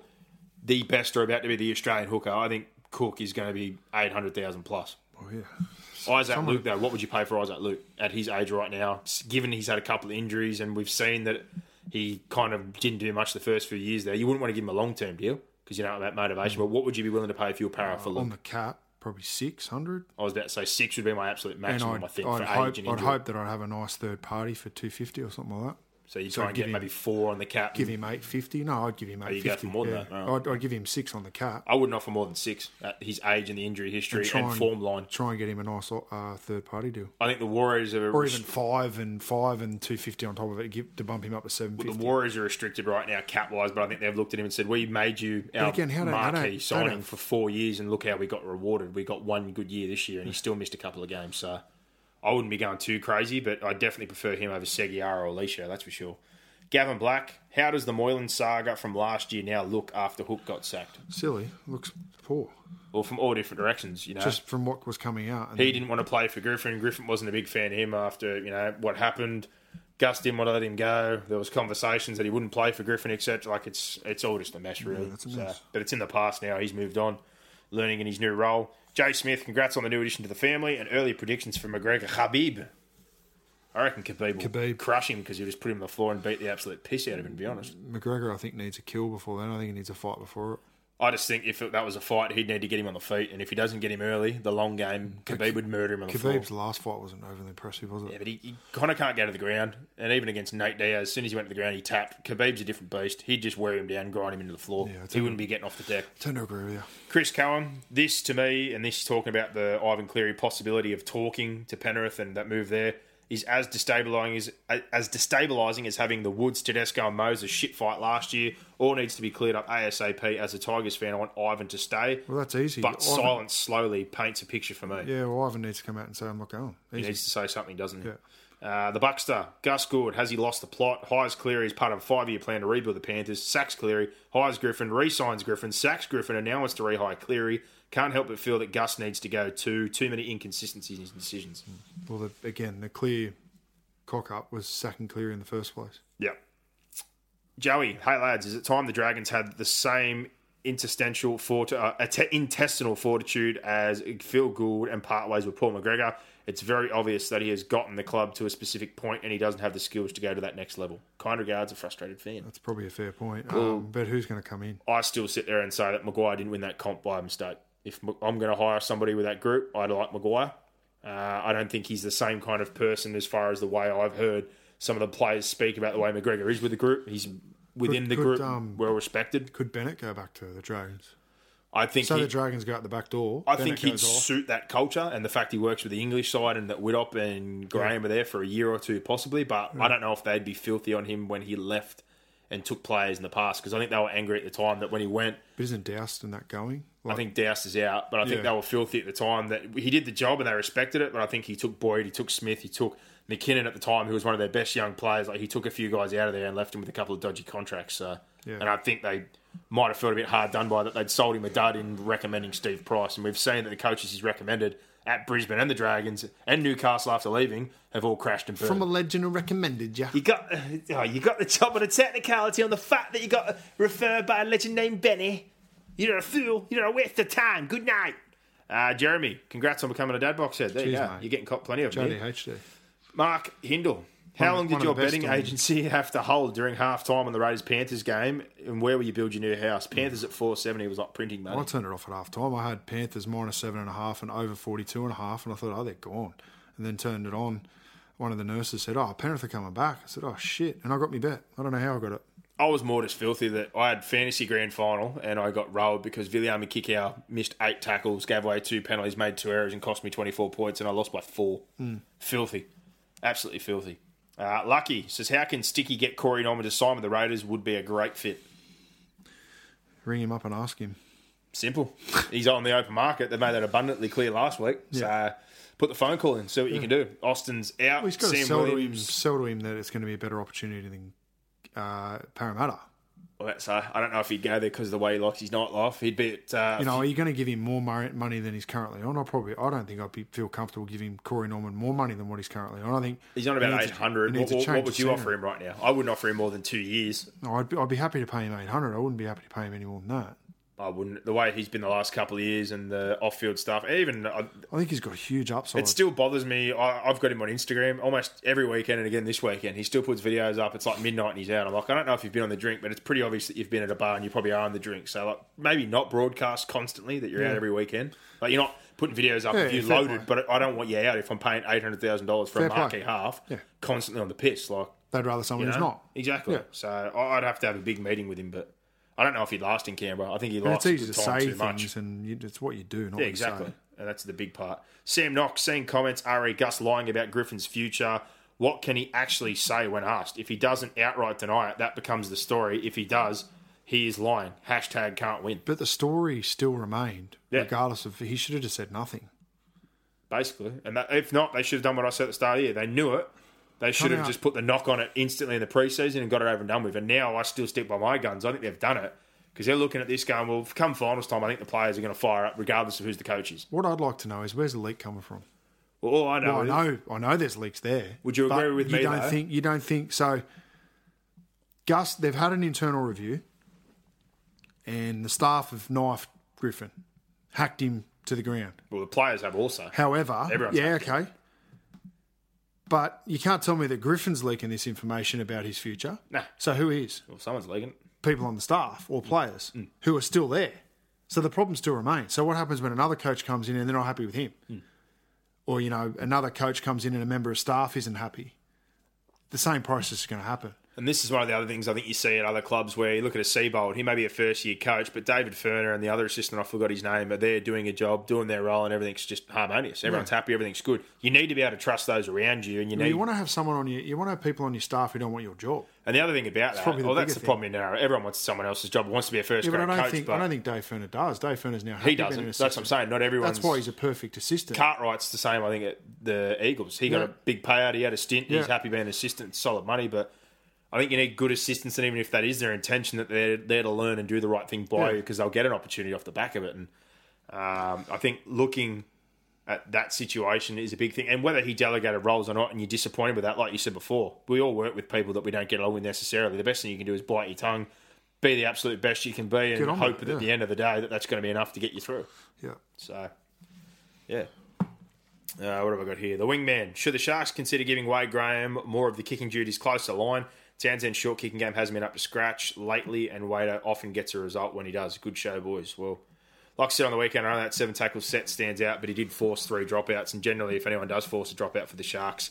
the best or about to be the Australian hooker, I think Cook is going to be eight hundred thousand plus. Oh yeah. Isaac Luke, though, what would you pay for Isaac Luke at his age right now? Given he's had a couple of injuries and we've seen that he kind of didn't do much the first few years there, you wouldn't want to give him a long term deal because you know about that motivation. Mm. But what would you be willing to pay if you were para for On Luke? the cap, probably six hundred. I was about to say six would be my absolute maximum. I'd, I think I'd, for hope, age and I'd hope that I'd have a nice third party for two fifty or something like that. So you so try and get him- maybe four on the cap. Give him eight fifty. No, I'd give him eight Oh, you go for more than yeah. that, right. I'd, I'd give him six on the cap. I wouldn't offer more than six at his age and the injury history and, try and- form line. Try and get him a nice uh, third party deal, I think the Warriors are or even five and five and two fifty on top of it, give, to bump him up to seven the. Warriors are restricted right now cap wise, but I think they've looked at him and said, "We made you our again, how do- how do- marquee how signing do- for four years, and look how we got rewarded. We got one good year this year, and he still missed a couple of games. So I wouldn't be going too crazy, but I definitely prefer him over Segeyaro or Alicia, that's for sure. Gavin Black, how does the Moylan saga from last year now look after Hook got sacked? Silly, looks poor. Well, from all different directions, you know. Just from what was coming out. And he didn't want to play for Griffin. Griffin wasn't a big fan of him after you know what happened. Gus didn't want to let him go. There was conversations that he wouldn't play for Griffin, etc. Like it's it's all just a mess, really. that's a So- but it's in the past now. He's moved on, learning in his new role. Jay Smith, congrats on the new addition to the family and early predictions for McGregor. Khabib. I reckon Khabib will Khabib. crush him because he'll just put him on the floor and beat the absolute piss out of him. To be honest, McGregor, I think, needs a kill before then. I think he needs a fight before it. I just think if that was a fight, he'd need to get him on the feet, and if he doesn't get him early, the long game, Khabib would murder him on the floor. Khabib's last fight wasn't overly impressive, was it? Yeah, but he, he kind of can't go to the ground. And even against Nate Diaz, as soon as he went to the ground, he tapped. Khabib's a different beast. He'd just wear him down, grind him into the floor. Yeah, he wouldn't be getting off the deck. tend to agree with you. Chris Cohen, this to me, and this talking about the Ivan Cleary possibility of talking to Penrith and that move there, is as destabilising as, as destabilising as having the Woods, Tedesco, and Moses shit fight last year. All needs to be cleared up ASAP. As a Tigers fan, I want Ivan to stay. Well, that's easy. But Ivan- silence slowly paints a picture for me. Yeah, well, Ivan needs to come out and say, I'm not going. He needs to say something, doesn't he? Yeah. Uh, the Buckster, Gus Gould, has he lost the plot? Hires Cleary is part of a five year plan to rebuild the Panthers. Sacks Cleary, hires Griffin, re signs Griffin, sacks Griffin, and now wants to rehire Cleary. Can't help but feel that Gus needs to go too. Too many inconsistencies in his decisions. Well, the, again, the clear cock up was sacking Cleary in the first place. Yeah. Joey, hey lads, is it time the Dragons had the same interstitial fort- uh, intestinal fortitude as Phil Gould and part ways with Paul McGregor? It's very obvious that he has gotten the club to a specific point and he doesn't have the skills to go to that next level. Kind regards, a frustrated fan. That's probably a fair point. Um, but who's going to come in? I still sit there and say that Maguire didn't win that comp by mistake. If I'm going to hire somebody with that group, I'd like Maguire. Uh, I don't think he's the same kind of person as far as the way I've heard some of the players speak about the way McGregor is with the group. He's within Could- the could, group, um, well respected. Could Bennett go back to the Dragons? I think So he, the Dragons go out the back door. I Bennett think he'd off. suit that culture and the fact he works with the English side and that Widdop and Graham are there for a year or two possibly. But I don't know if they'd be filthy on him when he left and took players in the past because I think they were angry at the time that when he went, But isn't Doust in that going? I think Doust is out, but I think Yeah. they were filthy at the time. That he did the job and they respected it. But I think he took Boyd, he took Smith, he took McKinnon at the time, who was one of their best young players. Like he took a few guys out of there and left him with a couple of dodgy contracts. So, Yeah. and I think they might have felt a bit hard done by that. They'd sold him a dud in recommending Steve Price, and we've seen that the coaches he's recommended at Brisbane and the Dragons and Newcastle after leaving have all crashed and burned. From a legend who recommended you. You got oh, you got the top of the technicality on the fact that you got referred by a legend named Benny. You're a fool. You're a waste of time. Good night. Uh, Jeremy, congrats on becoming a dad box head. There you go. Mate. You're getting caught plenty of here. JDHD. Mark Hindle, how One long did your betting agency have to hold during half time on the Raiders Panthers game? And where will you build your new house? Panthers at 470 was like printing money. I turned it off at half time. I had Panthers minus seven and a half and over 42 and a half, and I thought, oh, they're gone. And then turned it on. One of the nurses said, oh, Penrith are coming back. I said, oh, shit. And I got me bet. I don't know how I got it. I was more just filthy that I had fantasy grand final and I got rolled because Viliami Kikau missed eight tackles, gave away two penalties, made two errors, and cost me 24 points, and I lost by four. Mm. Filthy. Absolutely filthy. Uh, Lucky says, How can Sticky get Corey Norman to sign with the Raiders? Would be a great fit. Ring him up and ask him. Simple. He's on the open market. They made that abundantly clear last week. So uh, put the phone call in, see what you can do. Austin's out. Well, he's got to Sam sell to him, Williams. sell to him that it's going to be a better opportunity than uh, Parramatta. Well, that's, uh, I don't know if he'd go there because of the way he likes his nightlife. He'd be at. Uh, You know, are you going to give him more money than he's currently on? I probably, I don't think I'd be, feel comfortable giving Corey Norman more money than what he's currently on. I think he's on about needs 800. he What, needs to what, change what would you offer him right now? I wouldn't offer him more than two years. No, I'd be, I'd be happy to pay him 800. I wouldn't be happy to pay him any more than that. I wouldn't. The way he's been the last couple of years and the off-field stuff, even uh, I think he's got a huge upside. it still bothers me. I, I've got him on Instagram almost every weekend, and again this weekend, he still puts videos up. It's like midnight and he's out. I'm like, I don't know if you've been on the drink, but it's pretty obvious that you've been at a bar and you probably are on the drink. So like, maybe not broadcast constantly that you're out every weekend. Like you're not putting videos up Yeah, if you're loaded, play. but I don't want you out if I'm paying eight hundred thousand dollars for Fair a play. marquee half, Yeah. constantly on the piss. Like They'd rather someone you who's not. exactly. Yeah. So I'd have to have a big meeting with him, but. I don't know if he'd last in Canberra. I think he And likes it's easy to time say too much. things, and you, it's what you do, not Yeah, exactly. And that's the big part. Sam Knox, seeing comments, Ari Gus lying about Griffin's future. What can he actually say when asked? If he doesn't outright deny it, that becomes the story. If he does, he is lying. Hashtag can't win. But the story still remained, Yeah. regardless of he should have just said nothing. Basically. And that, if not, they should have done what I said at the start of the year. They knew it. They should have just put the knock on it instantly in the preseason and got it over and done with. And now I still stick by my guns. I think they've done it because they're looking at this going, well, come finals time, I think the players are going to fire up regardless of who's the coach is. What I'd like to know is where's the leak coming from? Well, I know, Well, I know, I know, there's leaks there. Would you agree with you me, Don't though? think you don't think so? Gus, they've had an internal review, and the staff have knifed Griffin, hacked him to the ground. well, the players have also. However, Everyone's yeah, hacked okay, but you can't tell me that Griffin's leaking this information about his future. Nah. So who is? Well, someone's leaking it. people on the staff or players Mm. who are still there. So the problem still remains. So what happens when another coach comes in and they're not happy with him? Mm. Or, you know, another coach comes in and a member of staff isn't happy? The same process is going to happen. And this is one of the other things I think you see at other clubs where you look at a Seibold, he may be a first year coach, but David Furner and the other assistant, I forgot his name, but they're doing a job, doing their role, and everything's just harmonious. Everyone's happy, everything's good. You need to be able to trust those around you, and you You, need. want to have someone on your, you want to have people on your staff who don't want your job. and the other thing about that, well, that's the problem in Narrow. Everyone wants someone else's job, wants to be a first Yeah, I grade don't coach, think but I don't think Dave Furner does. Dave Furner's now happy he doesn't. That's what I'm saying. Not everyone's. That's why he's a perfect assistant. Cartwright's the same, I think, at the Eagles. He got a big payout. He had a stint. He's happy being an assistant, solid money. But I think you need good assistance, and even if that is their intention, that they're there to learn and do the right thing by Yeah. you, because they'll get an opportunity off the back of it. And um, I think looking at that situation is a big thing. And whether he delegated roles or not, and you're disappointed with that, like you said before, we all work with people that we don't get along with necessarily. The best thing you can do is bite your tongue, be the absolute best you can be, and hope that at the end of the day that that's going to be enough to get you through. Yeah. So, yeah. Uh, what have I got here? The wingman. Should the Sharks consider giving Wade Graham more of the kicking duties close to line? Townsend's short kicking game hasn't been up to scratch lately, and Wader often gets a result when he does. Good show, boys. Well, like I said on the weekend, I know that seven tackle set stands out, but he did force three dropouts, and generally, if anyone does force a dropout for the Sharks,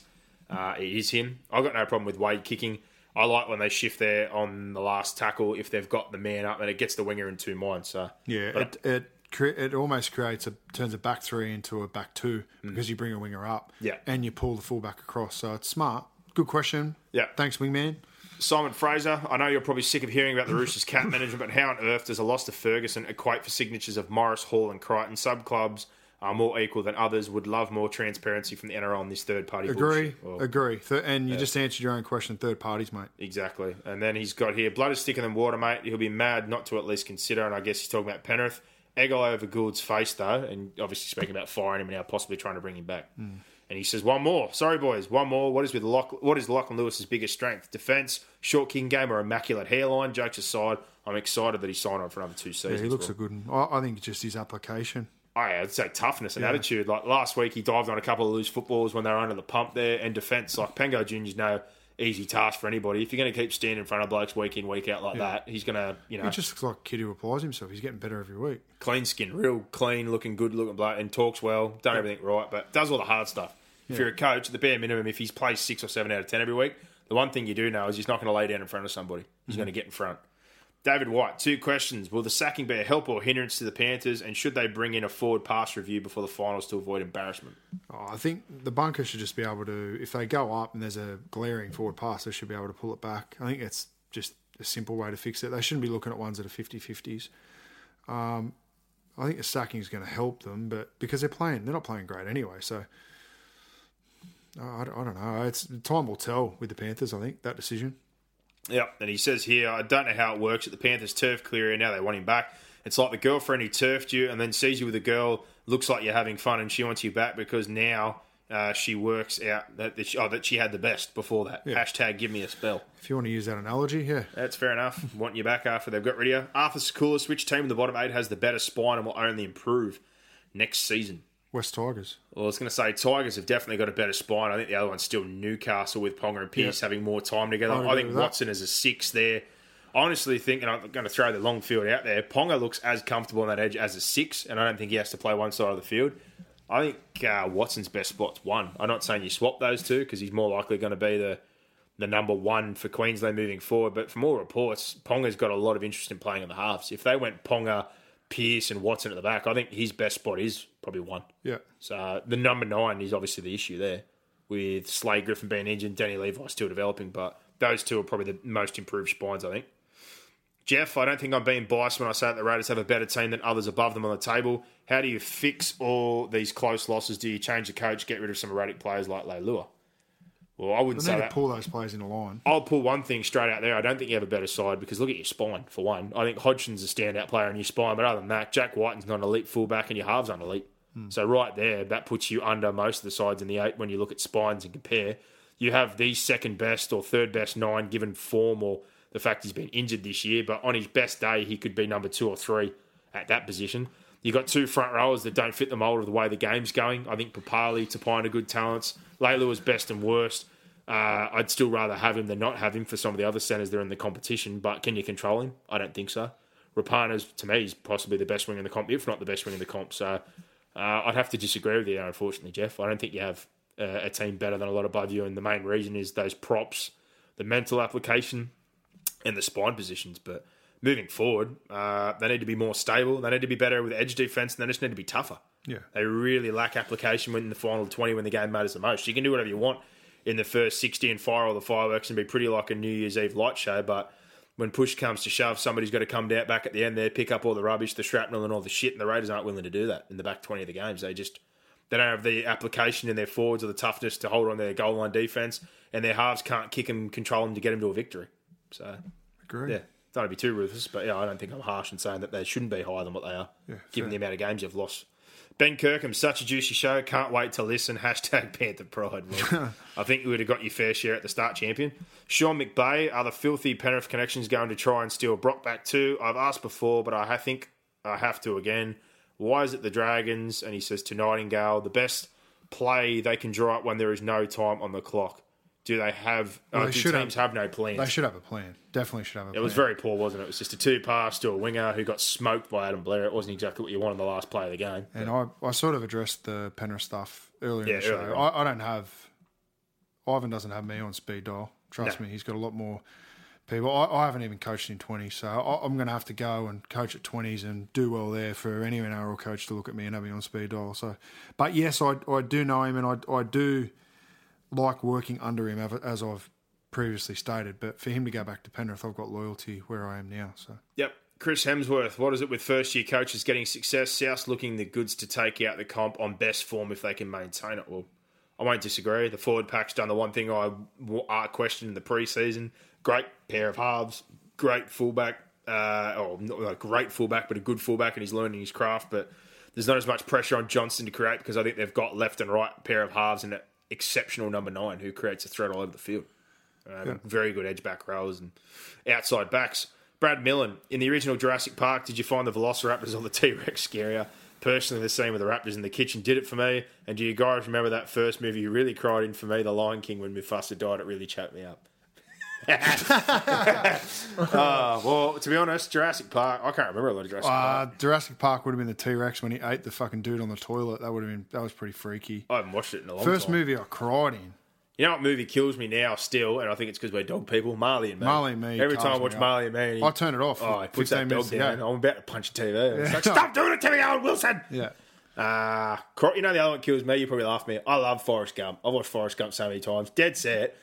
uh, it is him. I've got no problem with Wade kicking. I like when they shift there on the last tackle if they've got the man up and it gets the winger in two minds. So Yeah, But- it it it almost creates a turns a back three into a back two because you bring a winger up, Mm. Yeah. and you pull the fullback across. So it's smart. Good question. Yeah. thanks, wingman. Simon Fraser, I know you're probably sick of hearing about the Roosters cap management, but how on earth does a loss to Ferguson equate for signatures of Morris, Hall, and Crichton? Sub clubs are more equal than others. Would love more transparency from the NRL on this third party. Agree. Well, agree. Th- and you just answered your own question. Third parties, mate. Exactly. And then he's got here blood is thicker than water, mate. He'll be mad not to at least consider. And I guess he's talking about Penrith. Egg all over Gould's face, though, and obviously speaking about firing him and now possibly trying to bring him back. Hmm. And he says, one more. Sorry, boys. One more. What is with Lock- What is Lachlan Lewis's biggest strength? Defence, short kicking game, or immaculate hairline? Jokes aside, I'm excited that he signed on for another two Yeah, seasons. he looks well. a good one. I, I think it's just his application. Oh, I, I'd say toughness and attitude. Like last week, he dived on a couple of loose footballs when they were under the pump there, and defence. Like Pangai Junior's no easy task for anybody. If you're going to keep standing in front of blokes week in week out like that, he's going to, you know, He just looks like a kid who applies himself. He's getting better every week. clean skin, real clean looking, good looking bloke, and talks well, done everything right, but does all the hard stuff. If you're a coach, the bare minimum, if he's plays six or seven out of ten every week, the one thing you do know is he's not going to lay down in front of somebody. He's going to get in front. David White, two questions. Will the sacking be a help or hindrance to the Panthers, and should they bring in a forward pass review before the finals to avoid embarrassment? Oh, I think the bunker should just be able to, if they go up and there's a glaring forward pass, they should be able to pull it back. I think it's just a simple way to fix it. They shouldn't be looking at ones that are 50 50s. Um, I think the sacking is going to help them, but because they're playing, they're not playing great anyway. So I, I don't know. It's time will tell with the Panthers. I think that decision. Yep, and he says here, I don't know how it works at the Panthers turf clear now they want him back. It's like the girlfriend who turfed you and then sees you with a girl, looks like you're having fun, and she wants you back because now uh, she works out that, that, she, oh, that she had the best before that. Yeah. Hashtag give me a spell. If you want to use that analogy, yeah. That's fair enough. Want you back after they've got rid of you. Arthur Sekoulis, which team in the bottom eight has the better spine and will only improve next season? West Tigers. Well, I was going to say Tigers have definitely got a better spine. I think the other one's still Newcastle with Ponga and Pearce Yeah. having more time together. I'd I think. Watson is a six there. I honestly think, and I'm going to throw the long field out there, Ponga looks as comfortable on that edge as a six, and I don't think he has to play one side of the field. I think uh, Watson's best spot's one. I'm not saying you swap those two because he's more likely going to be the the number one for Queensland moving forward. But from all reports, Ponga's got a lot of interest in playing in the halves. If they went Ponga, Pearce, and Watson at the back, I think his best spot is probably one. Yeah. So the number nine is obviously the issue there, with Slade Griffin being injured, Danny Levi still developing, but those two are probably the most improved spines, I think. Jeff, I don't think I'm being biased when I say that the Raiders have a better team than others above them on the table. How do you fix all these close losses? Do you change the coach, get rid of some erratic players like Leilua? Well, I wouldn't say that. pull those players in a line. I'll pull one thing straight out there. I don't think you have a better side because look at your spine, for one. I think Hodgson's a standout player in your spine, but other than that, Jack Wighton's not an elite fullback and your halves aren't elite. Hmm. So right there, that puts you under most of the sides in the eight when you look at spines and compare. You have the second best or third best nine given form or the fact he's been injured this year, but on his best day, he could be number two or three at that position. You've got two front rowers that don't fit the mold of the way the game's going. I think Papalii, Tapine are good talents. Leilua's best and worst. Uh, I'd still rather have him than not have him for some of the other centres that are in the competition. But can you control him? I don't think so. Rapana's to me is possibly the best wing in the comp, if not the best wing in the comp. So uh, I'd have to disagree with you, there, unfortunately, Jeff. I don't think you have uh, a team better than a lot above you, and the main reason is those props, the mental application, and the spine positions. But moving forward, uh, they need to be more stable. They need to be better with edge defense, and they just need to be tougher. Yeah. They really lack application when in the final 20 when the game matters the most. You can do whatever you want in the first 60 and fire all the fireworks and be pretty like a New Year's Eve light show, but when push comes to shove, somebody's got to come down back at the end there, pick up all the rubbish, the shrapnel, and all the shit. And the Raiders aren't willing to do that in the back 20 of the games. They just they don't have the application in their forwards or the toughness to hold on their goal line defense, and their halves can't kick and control them to get them to a victory. So Agree. yeah, don't want to be too ruthless, but yeah, I don't think I'm harsh in saying that they shouldn't be higher than what they are, Yeah, given fair. the amount of games you've lost. Ben Kirkham, such a juicy show. Can't wait to listen. Hashtag Panther Pride. I think you would have got your fair share at the start, champion. Sean McBay, are the filthy Penrith connections going to try and steal Brock back too? I've asked before, but I think I have to again. Why is it the Dragons? And he says to Nightingale, the best play they can draw up when there is no time on the clock. Do they have? Well, uh, they should teams have- have, no plan. They should have a plan. Definitely should have a It plan. It was very poor, wasn't it? It was just a two pass to a winger who got smoked by Adam Blair. It wasn't exactly what you wanted in the last play of the game. And I, I sort of addressed the Penrith stuff earlier Yeah, in the show. earlier I, I don't have Ivan doesn't have me on speed dial. Trust No. me, he's got a lot more people. I, I haven't even coached in twenty, so I, I'm going to have to go and coach at twenties and do well there for any NRL coach to look at me and have me on speed dial. So, but yes, I, I do know him and I, I do like working under him as I've previously stated. But for him to go back to Penrith, I've got loyalty where I am now. So Yep. Chris Hemsworth, what is it with first year coaches getting success? South looking the goods to take out the comp on best form if they can maintain it. Well, I won't disagree. The forward pack's done the one thing I, uh, questioned in the preseason. Great pair of halves, great fullback. Uh, oh, not a great fullback, but a good fullback, and he's learning his craft. But there's not as much pressure on Johnson to create because I think they've got left and right pair of halves and an exceptional number nine who creates a threat all over the field. Um, Very good edge back rows and outside backs. Brad Millen, in the original Jurassic Park, did you find the Velociraptors on the T Rex scarier? Personally, the scene with the Raptors in the kitchen did it for me. And do you guys remember that first movie you really cried in for me, The Lion King, when Mufasa died? It really choked me up. uh, well, to be honest, Jurassic Park, I can't remember a lot of Jurassic uh, Park. Jurassic Park would have been the T Rex when he ate the fucking dude on the toilet. That would have been that was pretty freaky. I haven't watched it in a long First time. movie I cried in You know what movie kills me now still, and I think it's because we're dog people. Marley and me. Marley and Me Every time I calms watch me up. Marley and me, I turn it off Oh, he puts 15 that dog minutes down. go. I'm about to punch a TV. It's like, stop doing it to me, Owen Wilson. Yeah. Uh, Cro- you know the other one kills me. You probably laugh at me. I love Forrest Gump. I've watched Forrest Gump so many times. Dead set.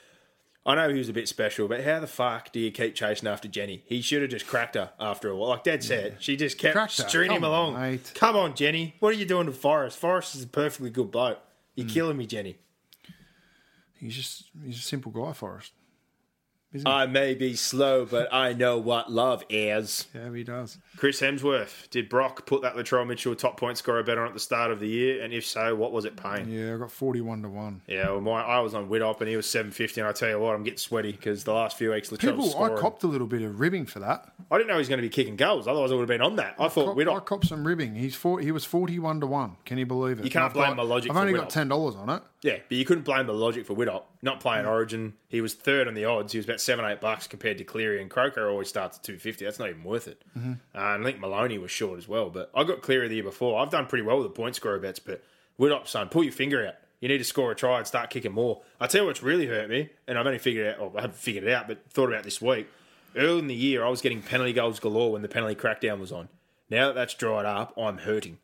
I know he was a bit special, but how the fuck do you keep chasing after Jenny? He should have just cracked her after a while. Like dead set, she just kept Cracked stringing him along. mate. Come on, Jenny. What are you doing to Forrest? Forrest is a perfectly good bloke. You're Hmm. killing me, Jenny. He's just he's a simple guy, Forrest. I may be slow, but I know what love is. Yeah, he does. Chris Hemsworth, did Brock put that Latrell Mitchell top point scorer bet on at the start of the year? And if so, what was it paying? Yeah, I got forty-one to one. Yeah, well, my, I was on Widdop and he was seven fifty, and I tell you what, I'm getting sweaty because the last few weeks Latrell's People, scoring. I copped a little bit of ribbing for that. I didn't know he was going to be kicking goals. Otherwise, I would have been on that. I thought Cop, Widdop. I copped some ribbing. He's four, he was forty-one to one. Can you believe it? You can't I've blame got- my logic I've for only Widdop. got ten dollars on it. Yeah, but you couldn't blame the logic for Widdop not playing Origin. He was third on the odds. He was about seven, eight bucks compared to Cleary and Croker. Always starts at two fifty. That's not even worth it. Mm-hmm. Uh, and I think Maloney was short as well. But I got Cleary the year before. I've done pretty well with the point scorer bets. But Widdop, son, pull your finger out. You need to score a try and start kicking more. I tell you what's really hurt me, and I've only figured it out. Or I haven't figured it out, but thought about this week. Early in the year, I was getting penalty goals galore when the penalty crackdown was on. Now that that's dried up, I'm hurting.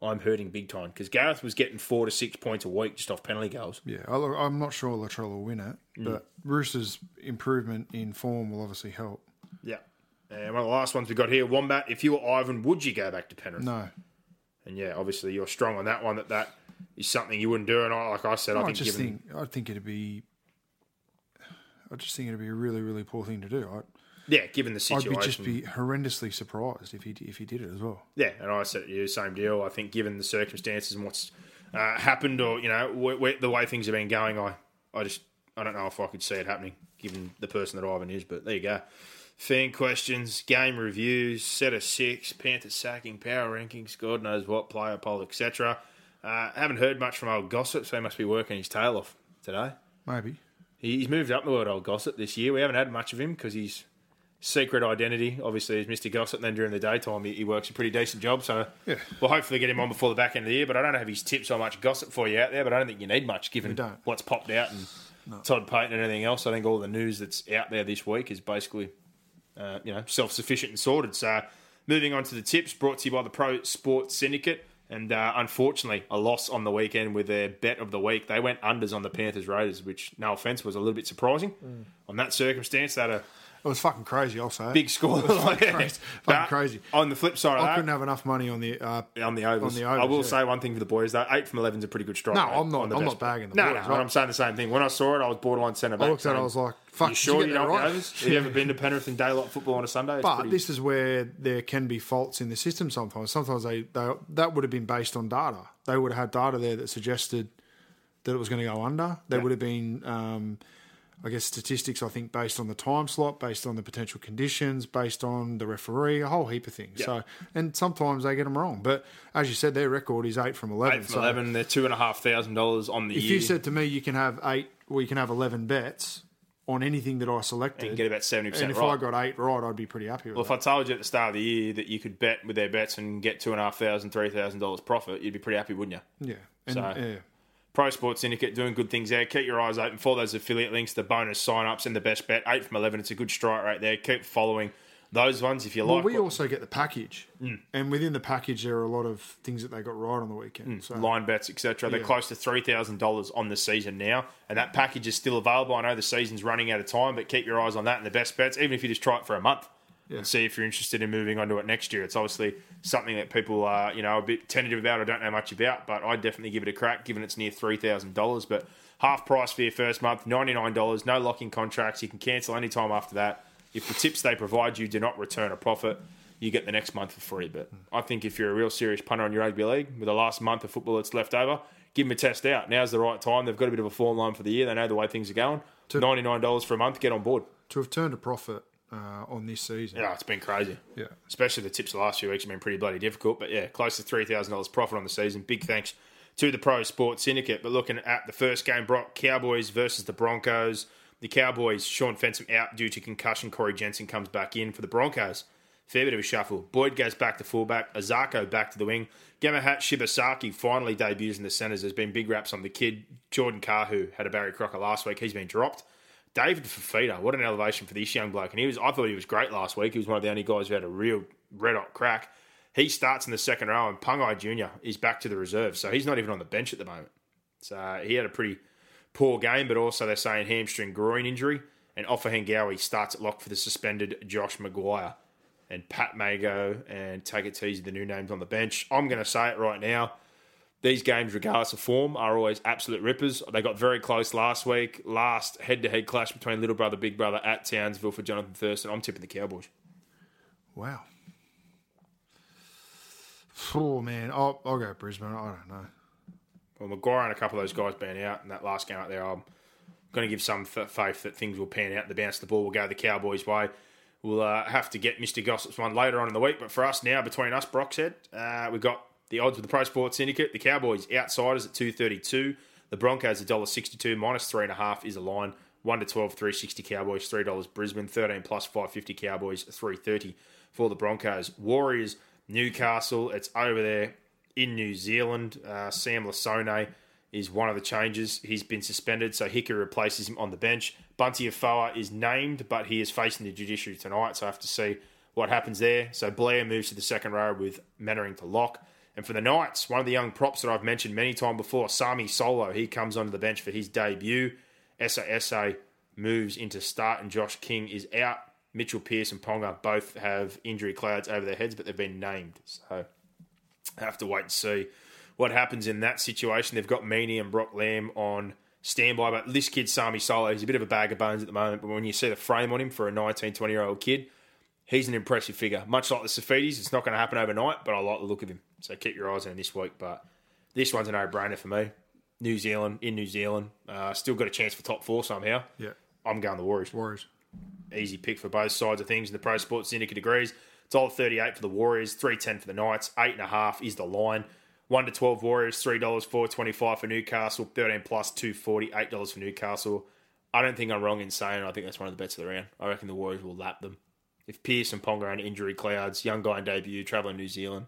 I'm hurting big time because Gareth was getting four to six points a week just off penalty goals. Yeah, I, I'm not sure Latrell will win it, Mm. but Roosters' improvement in form will obviously help. Yeah. And one of the last ones we got here, Wombat. If you were Ivan, would you go back to Penrith? No, And yeah, obviously you're strong on that one. That that is something you wouldn't do. And I, like I said, I I think just given think I think it'd be. I just think it'd be a really, really poor thing to do. Yeah, given the situation, I'd be just be horrendously surprised if he if he did it as well. yeah. And I said you, same deal. I think given the circumstances and what's uh, happened, or you know wh- wh- the way things have been going, I I just I don't know if I could see it happening given the person that Ivan is. But there you go. Fan questions, game reviews, set of six, Panther sacking, power rankings, God knows what, player poll, etc. Uh, haven't heard much from old Gossip, so he must be working his tail off today. Maybe. He's moved up the world, old Gossip, this year. We haven't had much of him because his secret identity, obviously, is Mr. Gossip. And then during the daytime, he, he works a pretty decent job. So Yeah. we'll hopefully get him on before the back end of the year. But I don't have his tips on much gossip for you out there. But I don't think you need much given what's popped out and Todd Payton and anything else. I think all the news that's out there this week is basically, uh, you know, self sufficient and sorted. So moving on to the tips, brought to you by the Pro Sports Syndicate. And uh, unfortunately, a loss on the weekend with their bet of the week. They went unders on the Panthers Raiders, which, no offense, was a little bit surprising. Mm. On that circumstance, that a It was fucking crazy. I'll say. it. big score. fucking crazy. But Fucking crazy. On the flip side of I that, couldn't have enough money on the. Uh, on the overs. On the overs, I will yeah. say one thing for the boys though: eight from eleven is a pretty good strike. No, rate I'm not- on the I'm best not bagging the No, boys, no, right? I'm saying the same thing. When I saw it, I was borderline centre back. I looked at it, I saying, was like, "Fuck, you did sure you, you get that don't right?" overs? Have you ever been to Penrith in daylight football on a Sunday? It's But pretty- this is where there can be faults in the system sometimes. Sometimes they, they that would have been based on data. They would have had data there that suggested that it was going to go under. There would have been, um, I guess, statistics. I think based on the time slot, based on the potential conditions, based on the referee, a whole heap of things. So, and sometimes they get them wrong. But as you said, their record is eight from eleven. eight from so eleven. They're two and a half thousand dollars on the If year. you said to me you can have eight, or you can have eleven bets on anything that I selected, and get about 70% and if right. I got eight right, I'd be pretty happy with well, if. I told you at the start of the year that you could bet with their bets and get two and a half thousand, three thousand dollars profit, you'd be pretty happy, wouldn't you? yeah, and, So- yeah. Pro Sports Syndicate doing good things there. Keep your eyes open for those affiliate links, the bonus sign ups, and the best bet. 8 from 11. It's a good strike right there. Keep following those ones if you Well, like. we also get the package, Mm. and within the package there are a lot of things that they got right on the weekend. So line bets, etc. They're Yeah. close to three thousand dollars on the season now, and that package is still available. I know the season's running out of time, but keep your eyes on that and the best bets, even if you just try it for a month and see if you're interested in moving on to it next year. It's obviously something that people are, you know, a bit tentative about. I don't know much about, but I'd definitely give it a crack, given it's near three thousand dollars. But half price for your first month, ninety nine dollars. No locking contracts. You can cancel any time after that. If the tips they provide you do not return a profit, you get the next month for free. But I think if you're a real serious punter on your rugby league with the last month of football that's left over, give them a test out. Now's the right time. They've got a bit of a form line for the year. They know the way things are going. Ninety nine dollars for a month. Get on board. to have turned a profit uh, on this season, Yeah, it's been crazy. yeah, Especially the tips the last few weeks have been pretty bloody difficult. But yeah, close to three thousand dollars profit on the season. Big thanks to the Pro Sports Syndicate. But looking at the first game, Brock Cowboys versus the Broncos. The Cowboys, Shaun Fensom out due to concussion. Corey Jensen comes back in for the Broncos. Fair bit of a shuffle. Boyd goes back to fullback. Isaako back to the wing. Gehamat Shibasaki finally debuts in the centres. There's been big raps on the kid. Jordan Kahu had a Barry Crocker last week. He's been dropped. David Fifita, what an elevation for this young bloke. And he was I thought he was great last week. He was one of the only guys who had a real red hot crack. He starts in the second row, and Pangai Jr. is back to the reserve. So he's not even on the bench at the moment. So uh, he had a pretty poor game, but also they're saying hamstring groin injury. And Ofahengaue starts at lock for the suspended Josh McGuire. And Pat Mago and Taggart Teasy, the new names on the bench. I'm going to say it right now these games, regardless of form, are always absolute rippers. They got very close last week. Last head to head clash between little brother, big brother at Townsville for Jonathan Thurston. I'm tipping the Cowboys. Wow. Oh, man. I'll, I'll go Brisbane. I don't know. Well, McGuire and a couple of those guys being out in that last game out there, I'm going to give some faith that things will pan out. The bounce of the ball will go the Cowboys' way. We'll uh, have to get Mr. Gossip's one later on in the week, but for us now, between us, Brock's uh, we've got the odds with the Pro Sports Syndicate. The Cowboys outsiders at two thirty two. The Broncos $1.62 minus three and a half is a line. One to 12, 360 Cowboys, three dollars Brisbane, thirteen plus five fifty Cowboys, three thirty for the Broncos. Warriors, Newcastle. It's over there in New Zealand. Uh, Sam Lisone is one of the changes. He's been suspended, so Hickey replaces him on the bench. Bunty Afoa is named, but he is facing the judiciary tonight, so I have to see what happens there. So Blair moves to the second row with Mannering to lock. And for the Knights, one of the young props that I've mentioned many times before, Sami Solo, he comes onto the bench for his debut. SASA moves into start, and Josh King is out. Mitchell Pearce and Ponga both have injury clouds over their heads, but they've been named. So I have to wait and see what happens in that situation. They've got Meany and Brock Lamb on standby, but this kid, Sami Solo, he's a bit of a bag of bones at the moment. But when you see the frame on him for a 19, 20 year old kid, he's an impressive figure. Much like the Saifitis, it's not going to happen overnight, but I like the look of him. So keep your eyes on him this week. But this one's a no-brainer for me. New Zealand in New Zealand, uh, still got a chance for top four somehow. Yeah, I'm going the Warriors. Warriors, easy pick for both sides of things in the Pro Sports Syndicate degrees. It's all 38 for the Warriors, three ten for the Knights, eight and a half is the line. One to twelve Warriors, three dollars, four twenty five for Newcastle, thirteen plus two forty, eight dollars for Newcastle. I don't think I'm wrong in saying I think that's one of the bets of the round. I reckon the Warriors will lap them. If Pearce and Ponga are in injury clouds, young guy in debut, travelling New Zealand,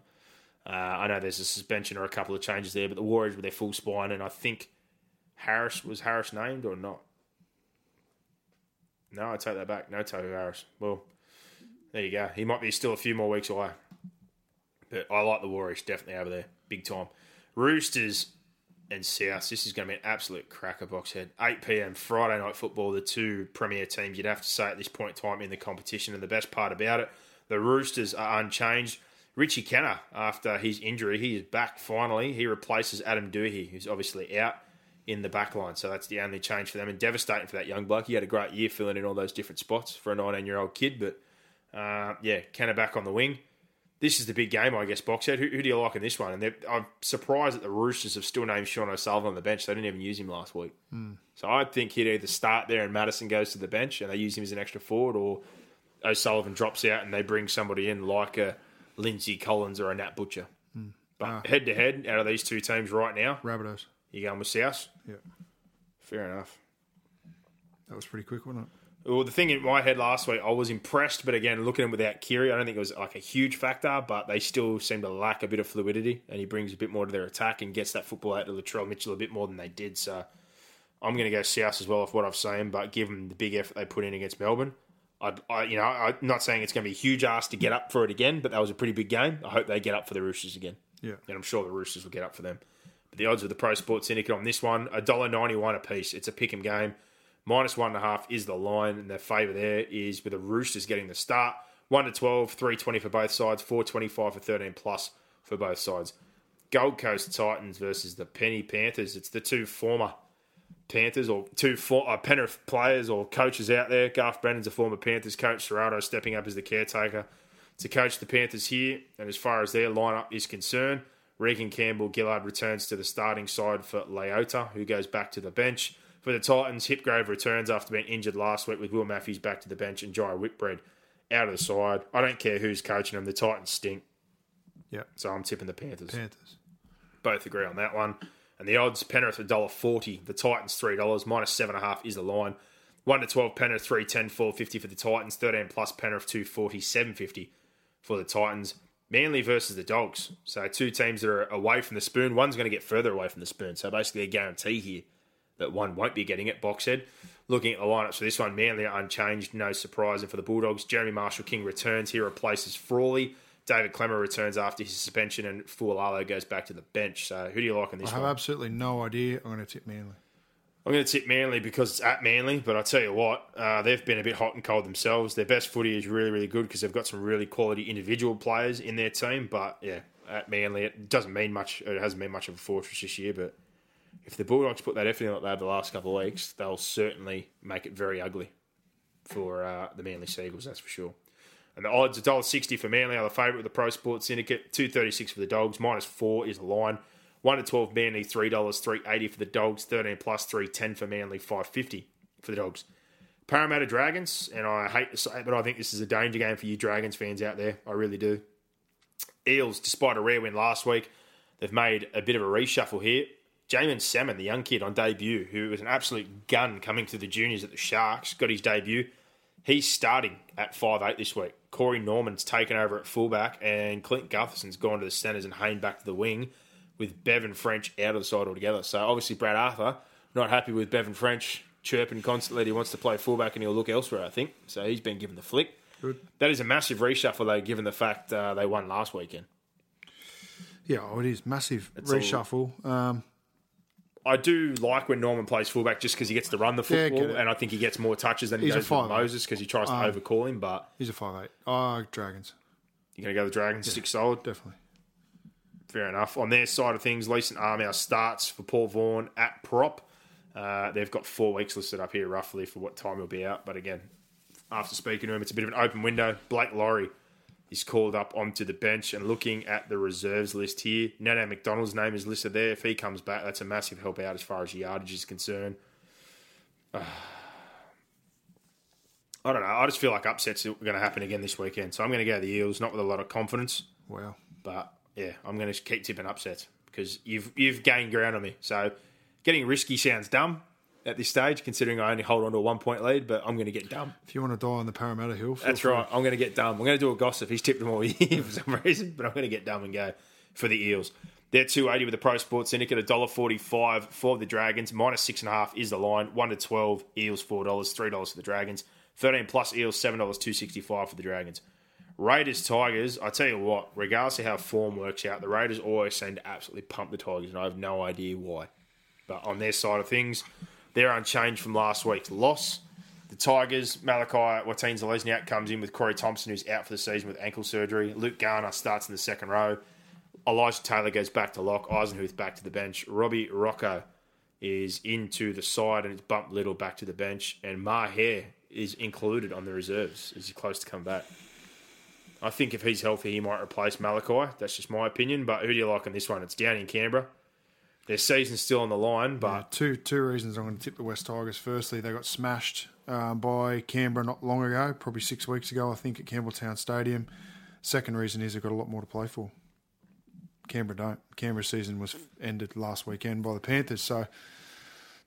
uh, I know there's a suspension or a couple of changes there, but the Warriors with their full spine, and I think Harris was Harris named or not? No, I take that back. No Tohu Harris. Well, there you go. He might be still a few more weeks away, but I like the Warriors definitely over there, big time. Roosters and South. This is going to be an absolute cracker box head. 8 p.m. Friday night football. The two premier teams you'd have to say at this point in time in the competition, and the best part about it, the Roosters are unchanged. Richie Kennar, after his injury, he is back finally. He replaces Adam Doueihi, who's obviously out in the back line. So that's the only change for them. And devastating for that young bloke. He had a great year filling in all those different spots for a 19 year old kid. But uh, yeah, Kennar back on the wing. This is the big game, I guess, Boxhead. Who, who do you like in this one? And I'm surprised that the Roosters have still named Sean O'Sullivan on the bench. They didn't even use him last week. Mm. So I think he'd either start there and Madison goes to the bench and they use him as an extra forward, or O'Sullivan drops out and they bring somebody in like a Lindsay Collins or a Nat Butcher. Mm. But head to head, out of these two teams right now, Rabbitohs. You going with South? Yeah. Fair enough. That was pretty quick, wasn't it? Well, the thing in my head last week, I was impressed, but again, looking at him without Keary, I don't think it was like a huge factor, but they still seem to lack a bit of fluidity, and he brings a bit more to their attack and gets that football out to Latrell Mitchell a bit more than they did. So I'm going to go South as well, off what I've seen, but given the big effort they put in against Melbourne, I'd, I, you know, I'm not saying it's going to be a huge ask to get up for it again, but that was a pretty big game. I hope they get up for the Roosters again. Yeah. And I'm sure the Roosters will get up for them. But the odds of the Pro Sports Syndicate on this one, $1.91 a piece. It's a pick 'em game. Minus one and a half is the line, and their favour there is with the Roosters getting the start. One to 12, 320 for both sides, 425 for 13 plus for both sides. Gold Coast Titans versus the Penny Panthers. It's the two former Panthers or two for, uh, Penrith players or coaches out there. Garth Brennan's a former Panthers coach. Ciraldo stepping up as the caretaker to coach the Panthers here. And as far as their lineup is concerned, Reagan Campbell Gillard returns to the starting side for Leota, who goes back to the bench. For the Titans, Hipgrave returns after being injured last week with Will Matthews back to the bench and Jai Whitbread out of the side. I don't care who's coaching them. The Titans stink. Yeah. So I'm tipping the Panthers. Panthers. Both agree on that one. And the odds, Penrith $1.40, the Titans $3, minus 7.5 is the line. 1 to 12, Penrith 310, 450 for the Titans, 13 plus Penrith 240, 750 for the Titans. Manly versus the Dogs. So two teams that are away from the spoon. One's going to get further away from the spoon. So basically a guarantee here that one won't be getting it. Boxhead. Looking at the lineups for this one, Manly are unchanged, no surprise. And for the Bulldogs, Jeremy Marshall King returns. He replaces Frawley. David Klemmer returns after his suspension, and Fualalo goes back to the bench. So, who do you like in this one? I have one? absolutely no idea. I'm going to tip Manly. I'm going to tip Manly because it's at Manly, but I tell you what, uh, they've been a bit hot and cold themselves. Their best footy is really, really good because they've got some really quality individual players in their team. But yeah, at Manly, it doesn't mean much. It hasn't been much of a fortress this year. But if the Bulldogs put that effort in like they have the last couple of weeks, they'll certainly make it very ugly for uh, the Manly Seagulls. That's for sure. And the odds $1.60 for Manly are the favourite with the Pro Sports Syndicate. Two thirty six for the Dogs. Minus four is the line. One to twelve Manly three dollars three eighty for the Dogs. Thirteen plus three ten for Manly five fifty for the Dogs. Parramatta Dragons, and I hate to say it, but I think this is a danger game for you Dragons fans out there. I really do. Eels, despite a rare win last week, they've made a bit of a reshuffle here. Jaeman Salmon, the young kid on debut, who was an absolute gun coming to the juniors at the Sharks, got his debut. He's starting at five eight this week. Corey Norman's taken over at fullback, and Clint Gutherson's gone to the centres and Hayne back to the wing, with Bevan French out of the side altogether. So obviously Brad Arthur not happy with Bevan French chirping constantly. that He wants to play fullback and he'll look elsewhere. I think so. He's been given the flick. That is a massive reshuffle though, given the fact uh, they won last weekend. Yeah, oh, it is massive all- reshuffle. Um, I do like when Norman plays fullback just because he gets to run the Yeah, football, get it. and I think he gets more touches than he He's a does with five-eight. Moses because he tries to overcall him. But he's a five eight. Oh, Dragons, you're going to go the Dragons six solid. definitely. Fair enough. On their side of things, Leeson Armour starts for Paul Vaughan at prop. Uh, they've got four weeks listed up here roughly for what time he'll be out. But again, after speaking to him, it's a bit of an open window. Blake Lawrie is called up onto the bench and looking at the reserves list here. Nana McDonald's name is listed there. If he comes back, that's a massive help out as far as yardage is concerned. I don't know. I just feel like upsets are going to happen again this weekend. So I'm going to go the Eels, not with a lot of confidence. Wow. But yeah, I'm going to keep tipping upsets because you've you've gained ground on me. So getting risky sounds dumb at this stage, considering I only hold on to a one point lead. But I'm going to get dumb. If you want to die on the Parramatta Hill, That's free. right. I'm going to get dumb. I'm going to do a gossip. He's tipped them all year for some reason, but I'm going to get dumb and go for the Eels. They're 280 with the Pro Sports Syndicate, $1.45 for the Dragons. Minus 6.5 is the line. 1 to 12, Eels $4, $3 for the Dragons. 13 plus Eels, $7.265 for the Dragons. Raiders, Tigers, I tell you what, regardless of how form works out, the Raiders always seem to absolutely pump the Tigers, and I have no idea why. But on their side of things, they're unchanged from last week's loss. The Tigers, Malachi Wateen Zelezniak comes in with Corey Thompson, who's out for the season with ankle surgery. Luke Garner starts in the second row. Elijah Taylor goes back to lock. Eisenhuth back to the bench. Robbie Rocco is into the side and it's bumped Little back to the bench. And Maher is included on the reserves as he's close to come back. I think if he's healthy, he might replace Malachi. That's just my opinion. But who do you like in this one? It's down in Canberra. Their season's still on the line, but Uh, two two reasons I'm going to tip the West Tigers. Firstly, they got smashed um, by Canberra not long ago, probably six weeks ago, I think, at Campbelltown Stadium. Second reason is they've got a lot more to play for. Canberra don't. Canberra's season was ended last weekend by the Panthers. So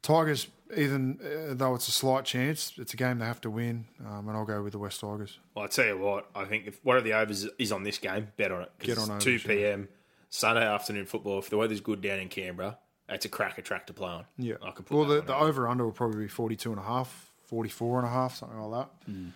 Tigers, even uh, though it's a slight chance, it's a game they have to win, um, and I'll go with the West Tigers. Well, I tell you what, I think if one of the overs is on this game, bet on it. Get it's on two p.m. yeah. Sunday afternoon football. If the weather's good down in Canberra, it's a cracker track to play on. Yeah. I could put well, the, the over. under will probably be 42 and a half, 44 and a half, something like that. Hmm.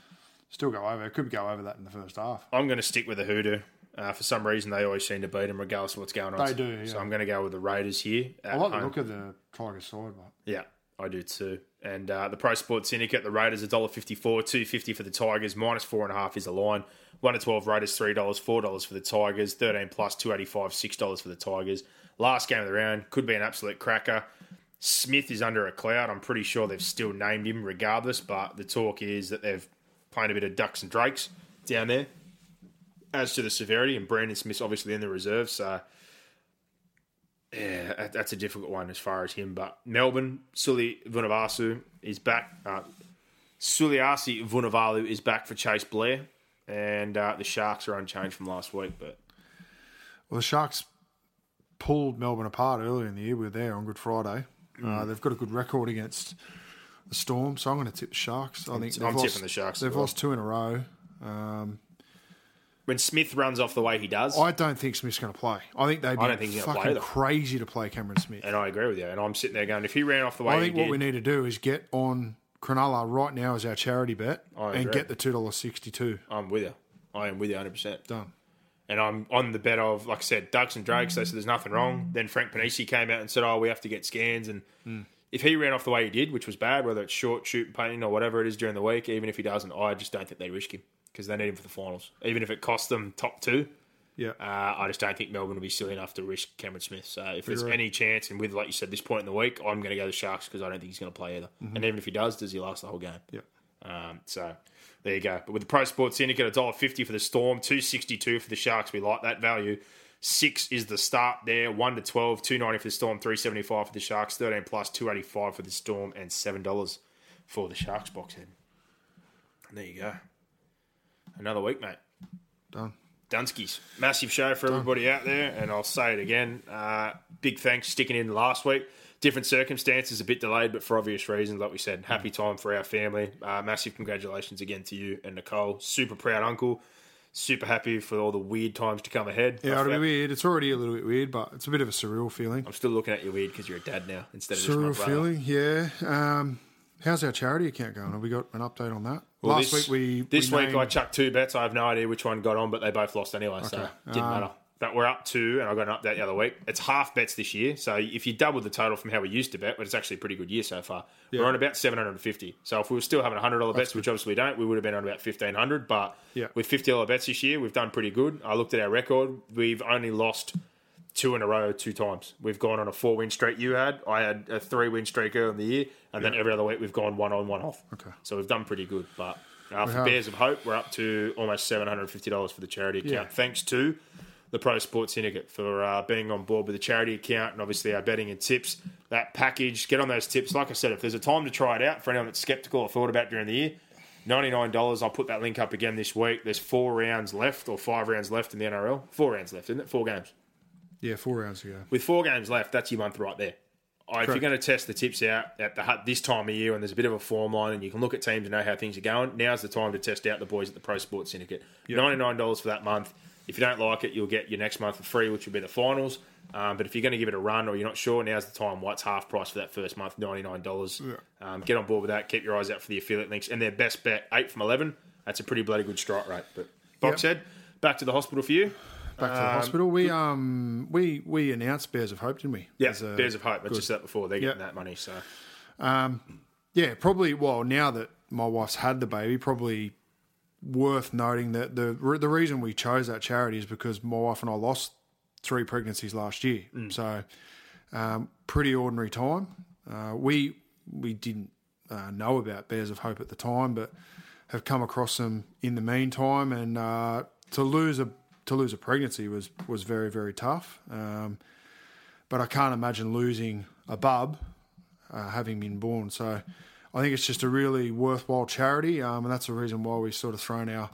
Still go over. It could go over that in the first half. I'm going to stick with the Hoodoo. Uh, for some reason, they always seem to beat them, regardless of what's going on. They do, So. I'm going to go with the Raiders here. I at like the home. look of the Tigers side, but Yeah, I do too. And uh, the Pro Sports Syndicate, the Raiders $1.54, two fifty for the Tigers, minus four and a half is the line. One to twelve Raiders three dollars, four dollars for the Tigers, thirteen plus two eighty five, six dollars for the Tigers. Last game of the round could be an absolute cracker. Smith is under a cloud. I'm pretty sure they've still named him regardless, but the talk is that they've played a bit of ducks and drakes down there. As to the severity, and Brandon Smith's obviously in the reserve, so yeah, that's a difficult one as far as him. But Melbourne, Suli Vunivalu is back. Uh, Suliasi Vunivalu is back for Chase Blair, and uh, the Sharks are unchanged from last week. But well, the Sharks pulled Melbourne apart earlier in the year. We were there on Good Friday. Uh, Mm. they've got a good record against the Storm, so I'm going to tip the Sharks. I think I'm lost, tipping the Sharks They've well. lost two in a row. Um, when Smith runs off the way he does, I don't think Smith's going to play. I think they'd be I don't think he's gonna fucking play crazy to play Cameron Smith. and I agree with you. And I'm sitting there going, if he ran off the way I he think what did, we need to do is get on Cronulla right now as our charity bet I and agree. get the two dollars sixty two I'm with you. I am with you 100. percent done. And I'm on the bet of, like I said, Ducks and Drakes. They said there's nothing wrong. Then Frank Ponissi came out and said, oh, we have to get scans. And Hmm. if he ran off the way he did, which was bad, whether it's short, shoot, pain, or whatever it is during the week, even if he doesn't, I just don't think they risk him because they need him for the finals. Even if it costs them top two, Yeah, uh, I just don't think Melbourne will be silly enough to risk Cameron Smith. So if there's right. any chance, and with, like you said, this point in the week, I'm going to go the Sharks because I don't think he's going to play either. Mm-hmm. And even if he does, does he last the whole game? yeah. Um, so there you go. But with the Pro Sports Syndicate, a dollar fifty for the Storm, two sixty two for the Sharks. We like that value. Six is the start there. One to twelve, two ninety for the Storm, three seventy five for the Sharks, thirteen plus, two eighty five for the Storm, and seven dollars for the Sharks box head. And there you go. Another week, mate. Done. Dunskies. Massive show for everybody out there, and I'll say it again. Uh, big thanks sticking in last week. Different circumstances, a bit delayed, but for obvious reasons, like we said, happy time for our family. Uh, massive congratulations again to you and Nicole. Super proud uncle. Super happy for all the weird times to come ahead. Yeah, it'll be weird. It's already a little bit weird, but it's a bit of a surreal feeling. I'm still looking at you weird because you're a dad now instead of just my Surreal brother. feeling, yeah. Um, how's our charity account going? Have we got an update on that? Well, Last this, week we this we week I chucked two bets. I have no idea which one got on, but they both lost anyway, so it didn't Um, matter. That we're up two, and I got an update the other week. It's half bets this year, so if you double the total from how we used to bet, but it's actually a pretty good year so far. We're on about seven hundred and fifty. So if we were still having hundred dollar bets, which obviously we don't, we would have been on about fifteen hundred. But Yeah. with fifty dollar bets this year, we've done pretty good. I looked at our record; we've only lost two in a row, two times. We've gone on a four win streak. You had, I had a three win streak early in the year, and then every other week we've gone one on, one off. Okay. So we've done pretty good. But uh, for. Bears of Hope, we're up to almost seven hundred and fifty dollars for the charity account. Yeah. Thanks to the Pro Sports Syndicate for uh, being on board with the charity account and obviously our betting and tips. That package, get on those tips. Like I said, if there's a time to try it out for anyone that's skeptical or thought about during the year, $99. I'll put that link up again this week. There's four rounds left or five rounds left in the NRL. Four rounds left, isn't it? Four games. Yeah four rounds ago. With four games left, that's your month right there. Uh, if you're going to test the tips out at the hut this time of year when there's a bit of a form line and you can look at teams and know how things are going, now's the time to test out the boys at the Pro Sports Syndicate. $99 for that month. If you don't like it, you'll get your next month for free, which will be the finals. Um, but if you're going to give it a run or you're not sure, now's the time. What's half price for that first month? $99. Um, get on board with that. Keep your eyes out for the affiliate links. And their best bet, 8 from 11. That's a pretty bloody good strike rate. But Boxhead, back to the hospital for you. Back to the hospital. We um we we announced Bears of Hope, didn't we? Yeah, a- Bears of Hope. I just said that before. They're getting that money. So um, Yeah, probably. Well, now that my wife's had the baby, probably worth noting that the the reason we chose that charity is because my wife and I lost three pregnancies last year. So, um, pretty ordinary time. Uh, we we didn't uh, know about Bears of Hope at the time, but have come across them in the meantime. And uh, to lose a to lose a pregnancy was was very very tough. Um, but I can't imagine losing a bub uh, having been born. So I think it's just a really worthwhile charity, um, and that's the reason why we've sort of thrown our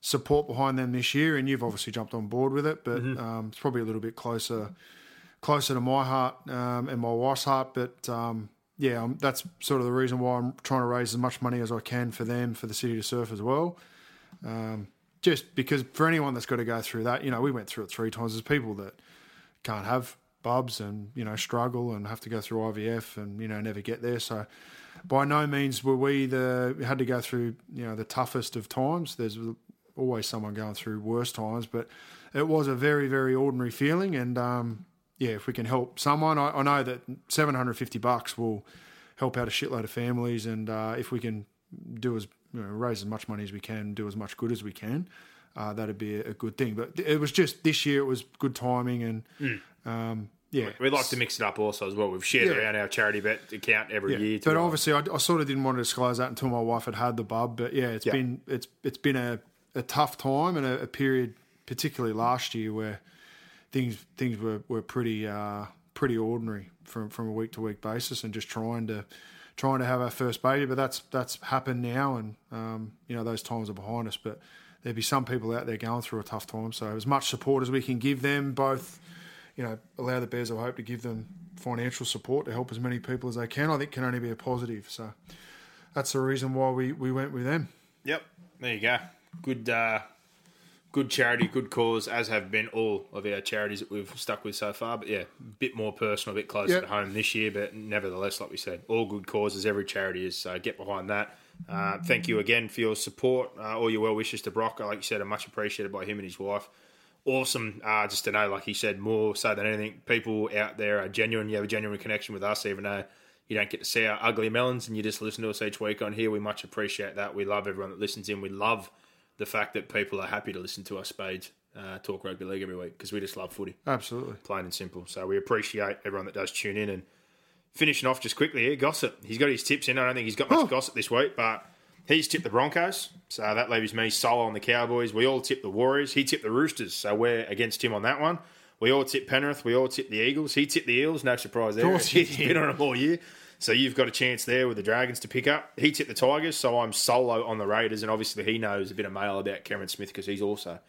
support behind them this year. And you've obviously jumped on board with it, but um, it's probably a little bit closer closer to my heart um, and my wife's heart. But um, yeah, um, that's sort of the reason why I'm trying to raise as much money as I can for them, for the city to surf as well. Um, just because for anyone that's got to go through that, you know, we went through it three times. There's people that can't have bubs and you know struggle and have to go through IVF and you know never get there. So by no means were we the we had to go through you know the toughest of times. There's always someone going through worse times, but it was a very very ordinary feeling. And um, yeah, if we can help someone, I, I know that 750 bucks will help out a shitload of families. And uh, if we can do as you know, raise as much money as we can, do as much good as we can. Uh, that'd be a, a good thing, but it was just this year. It was good timing, and um, yeah, we like to mix it up also as well. We've shared Yeah. around our charity bet account every yeah. year. But our- obviously, I, I sort of didn't want to disclose that until my wife had had the bub. But yeah, it's Yeah. been it's it's been a, a tough time and a, a period, particularly last year, where things things were were pretty uh, pretty ordinary from from a week to week basis, and just trying to trying to have our first baby. But that's that's happened now, and um, you know those times are behind us. But there'd be some people out there going through a tough time. So as much support as we can give them, both you know, allow the Bears of Hope to give them financial support to help as many people as they can, I think can only be a positive. So that's the reason why we, we went with them. Yep, there you go. Good, uh, good charity, good cause, as have been all of our charities that we've stuck with so far. But yeah, a bit more personal, a bit closer Yep. to home this year. But nevertheless, like we said, all good causes, every charity is. So get behind that. Uh, thank you again for your support, uh, all your well wishes to Brock. Like you said, are much appreciated by him and his wife. Awesome, uh, just to know, like he said, more so than anything, people out there are genuine. You have a genuine connection with us, even though you don't get to see our ugly melons and you just listen to us each week on here. We much appreciate that. We love everyone that listens in. We love the fact that people are happy to listen to us, Spades, uh, talk rugby league every week because we just love footy, Absolutely. plain and simple. So we appreciate everyone that does tune in. And finishing off just quickly here, Gossip. He's got his tips in. I don't think he's got much Oh. gossip this week, but he's tipped the Broncos. So that leaves me solo on the Cowboys. We all tipped the Warriors. He tipped the Roosters. So we're against him on that one. We all tipped Penrith. We all tipped the Eagles. He tipped the Eels. No surprise there. course He's been on them all year. So you've got a chance there with the Dragons to pick up. He tipped the Tigers, so I'm solo on the Raiders, and obviously he knows a bit of mail about Cameron Smith because he's also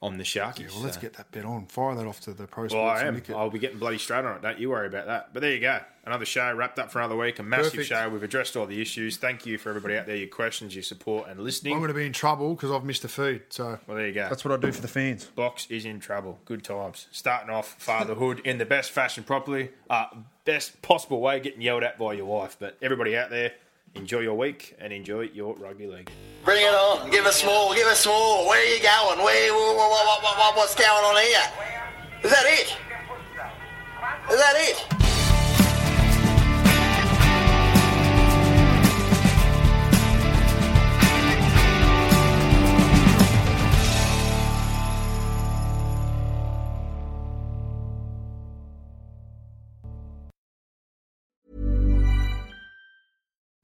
on the Sharkies. Well, let's so- get that bet on. Fire that off to the pro well, sports I am. syndicate. I'll be getting bloody straight on it. Don't you worry about that. But there you go. Another show wrapped up for another week. A massive Perfect. show. We've addressed all the issues. Thank you for everybody out there, your questions, your support, and listening. I'm going to be in trouble because I've missed a feed. So well, there you go. that's what I do for the fans. Box is in trouble. Good times. Starting off fatherhood in the best fashion, properly, uh, best possible way, of getting yelled at by your wife. But everybody out there, enjoy your week and enjoy your rugby league. Bring it on. Give us more. Give us more. Where are you going? Where? What, what, what, what, what's going on here? Is that it? Is that it?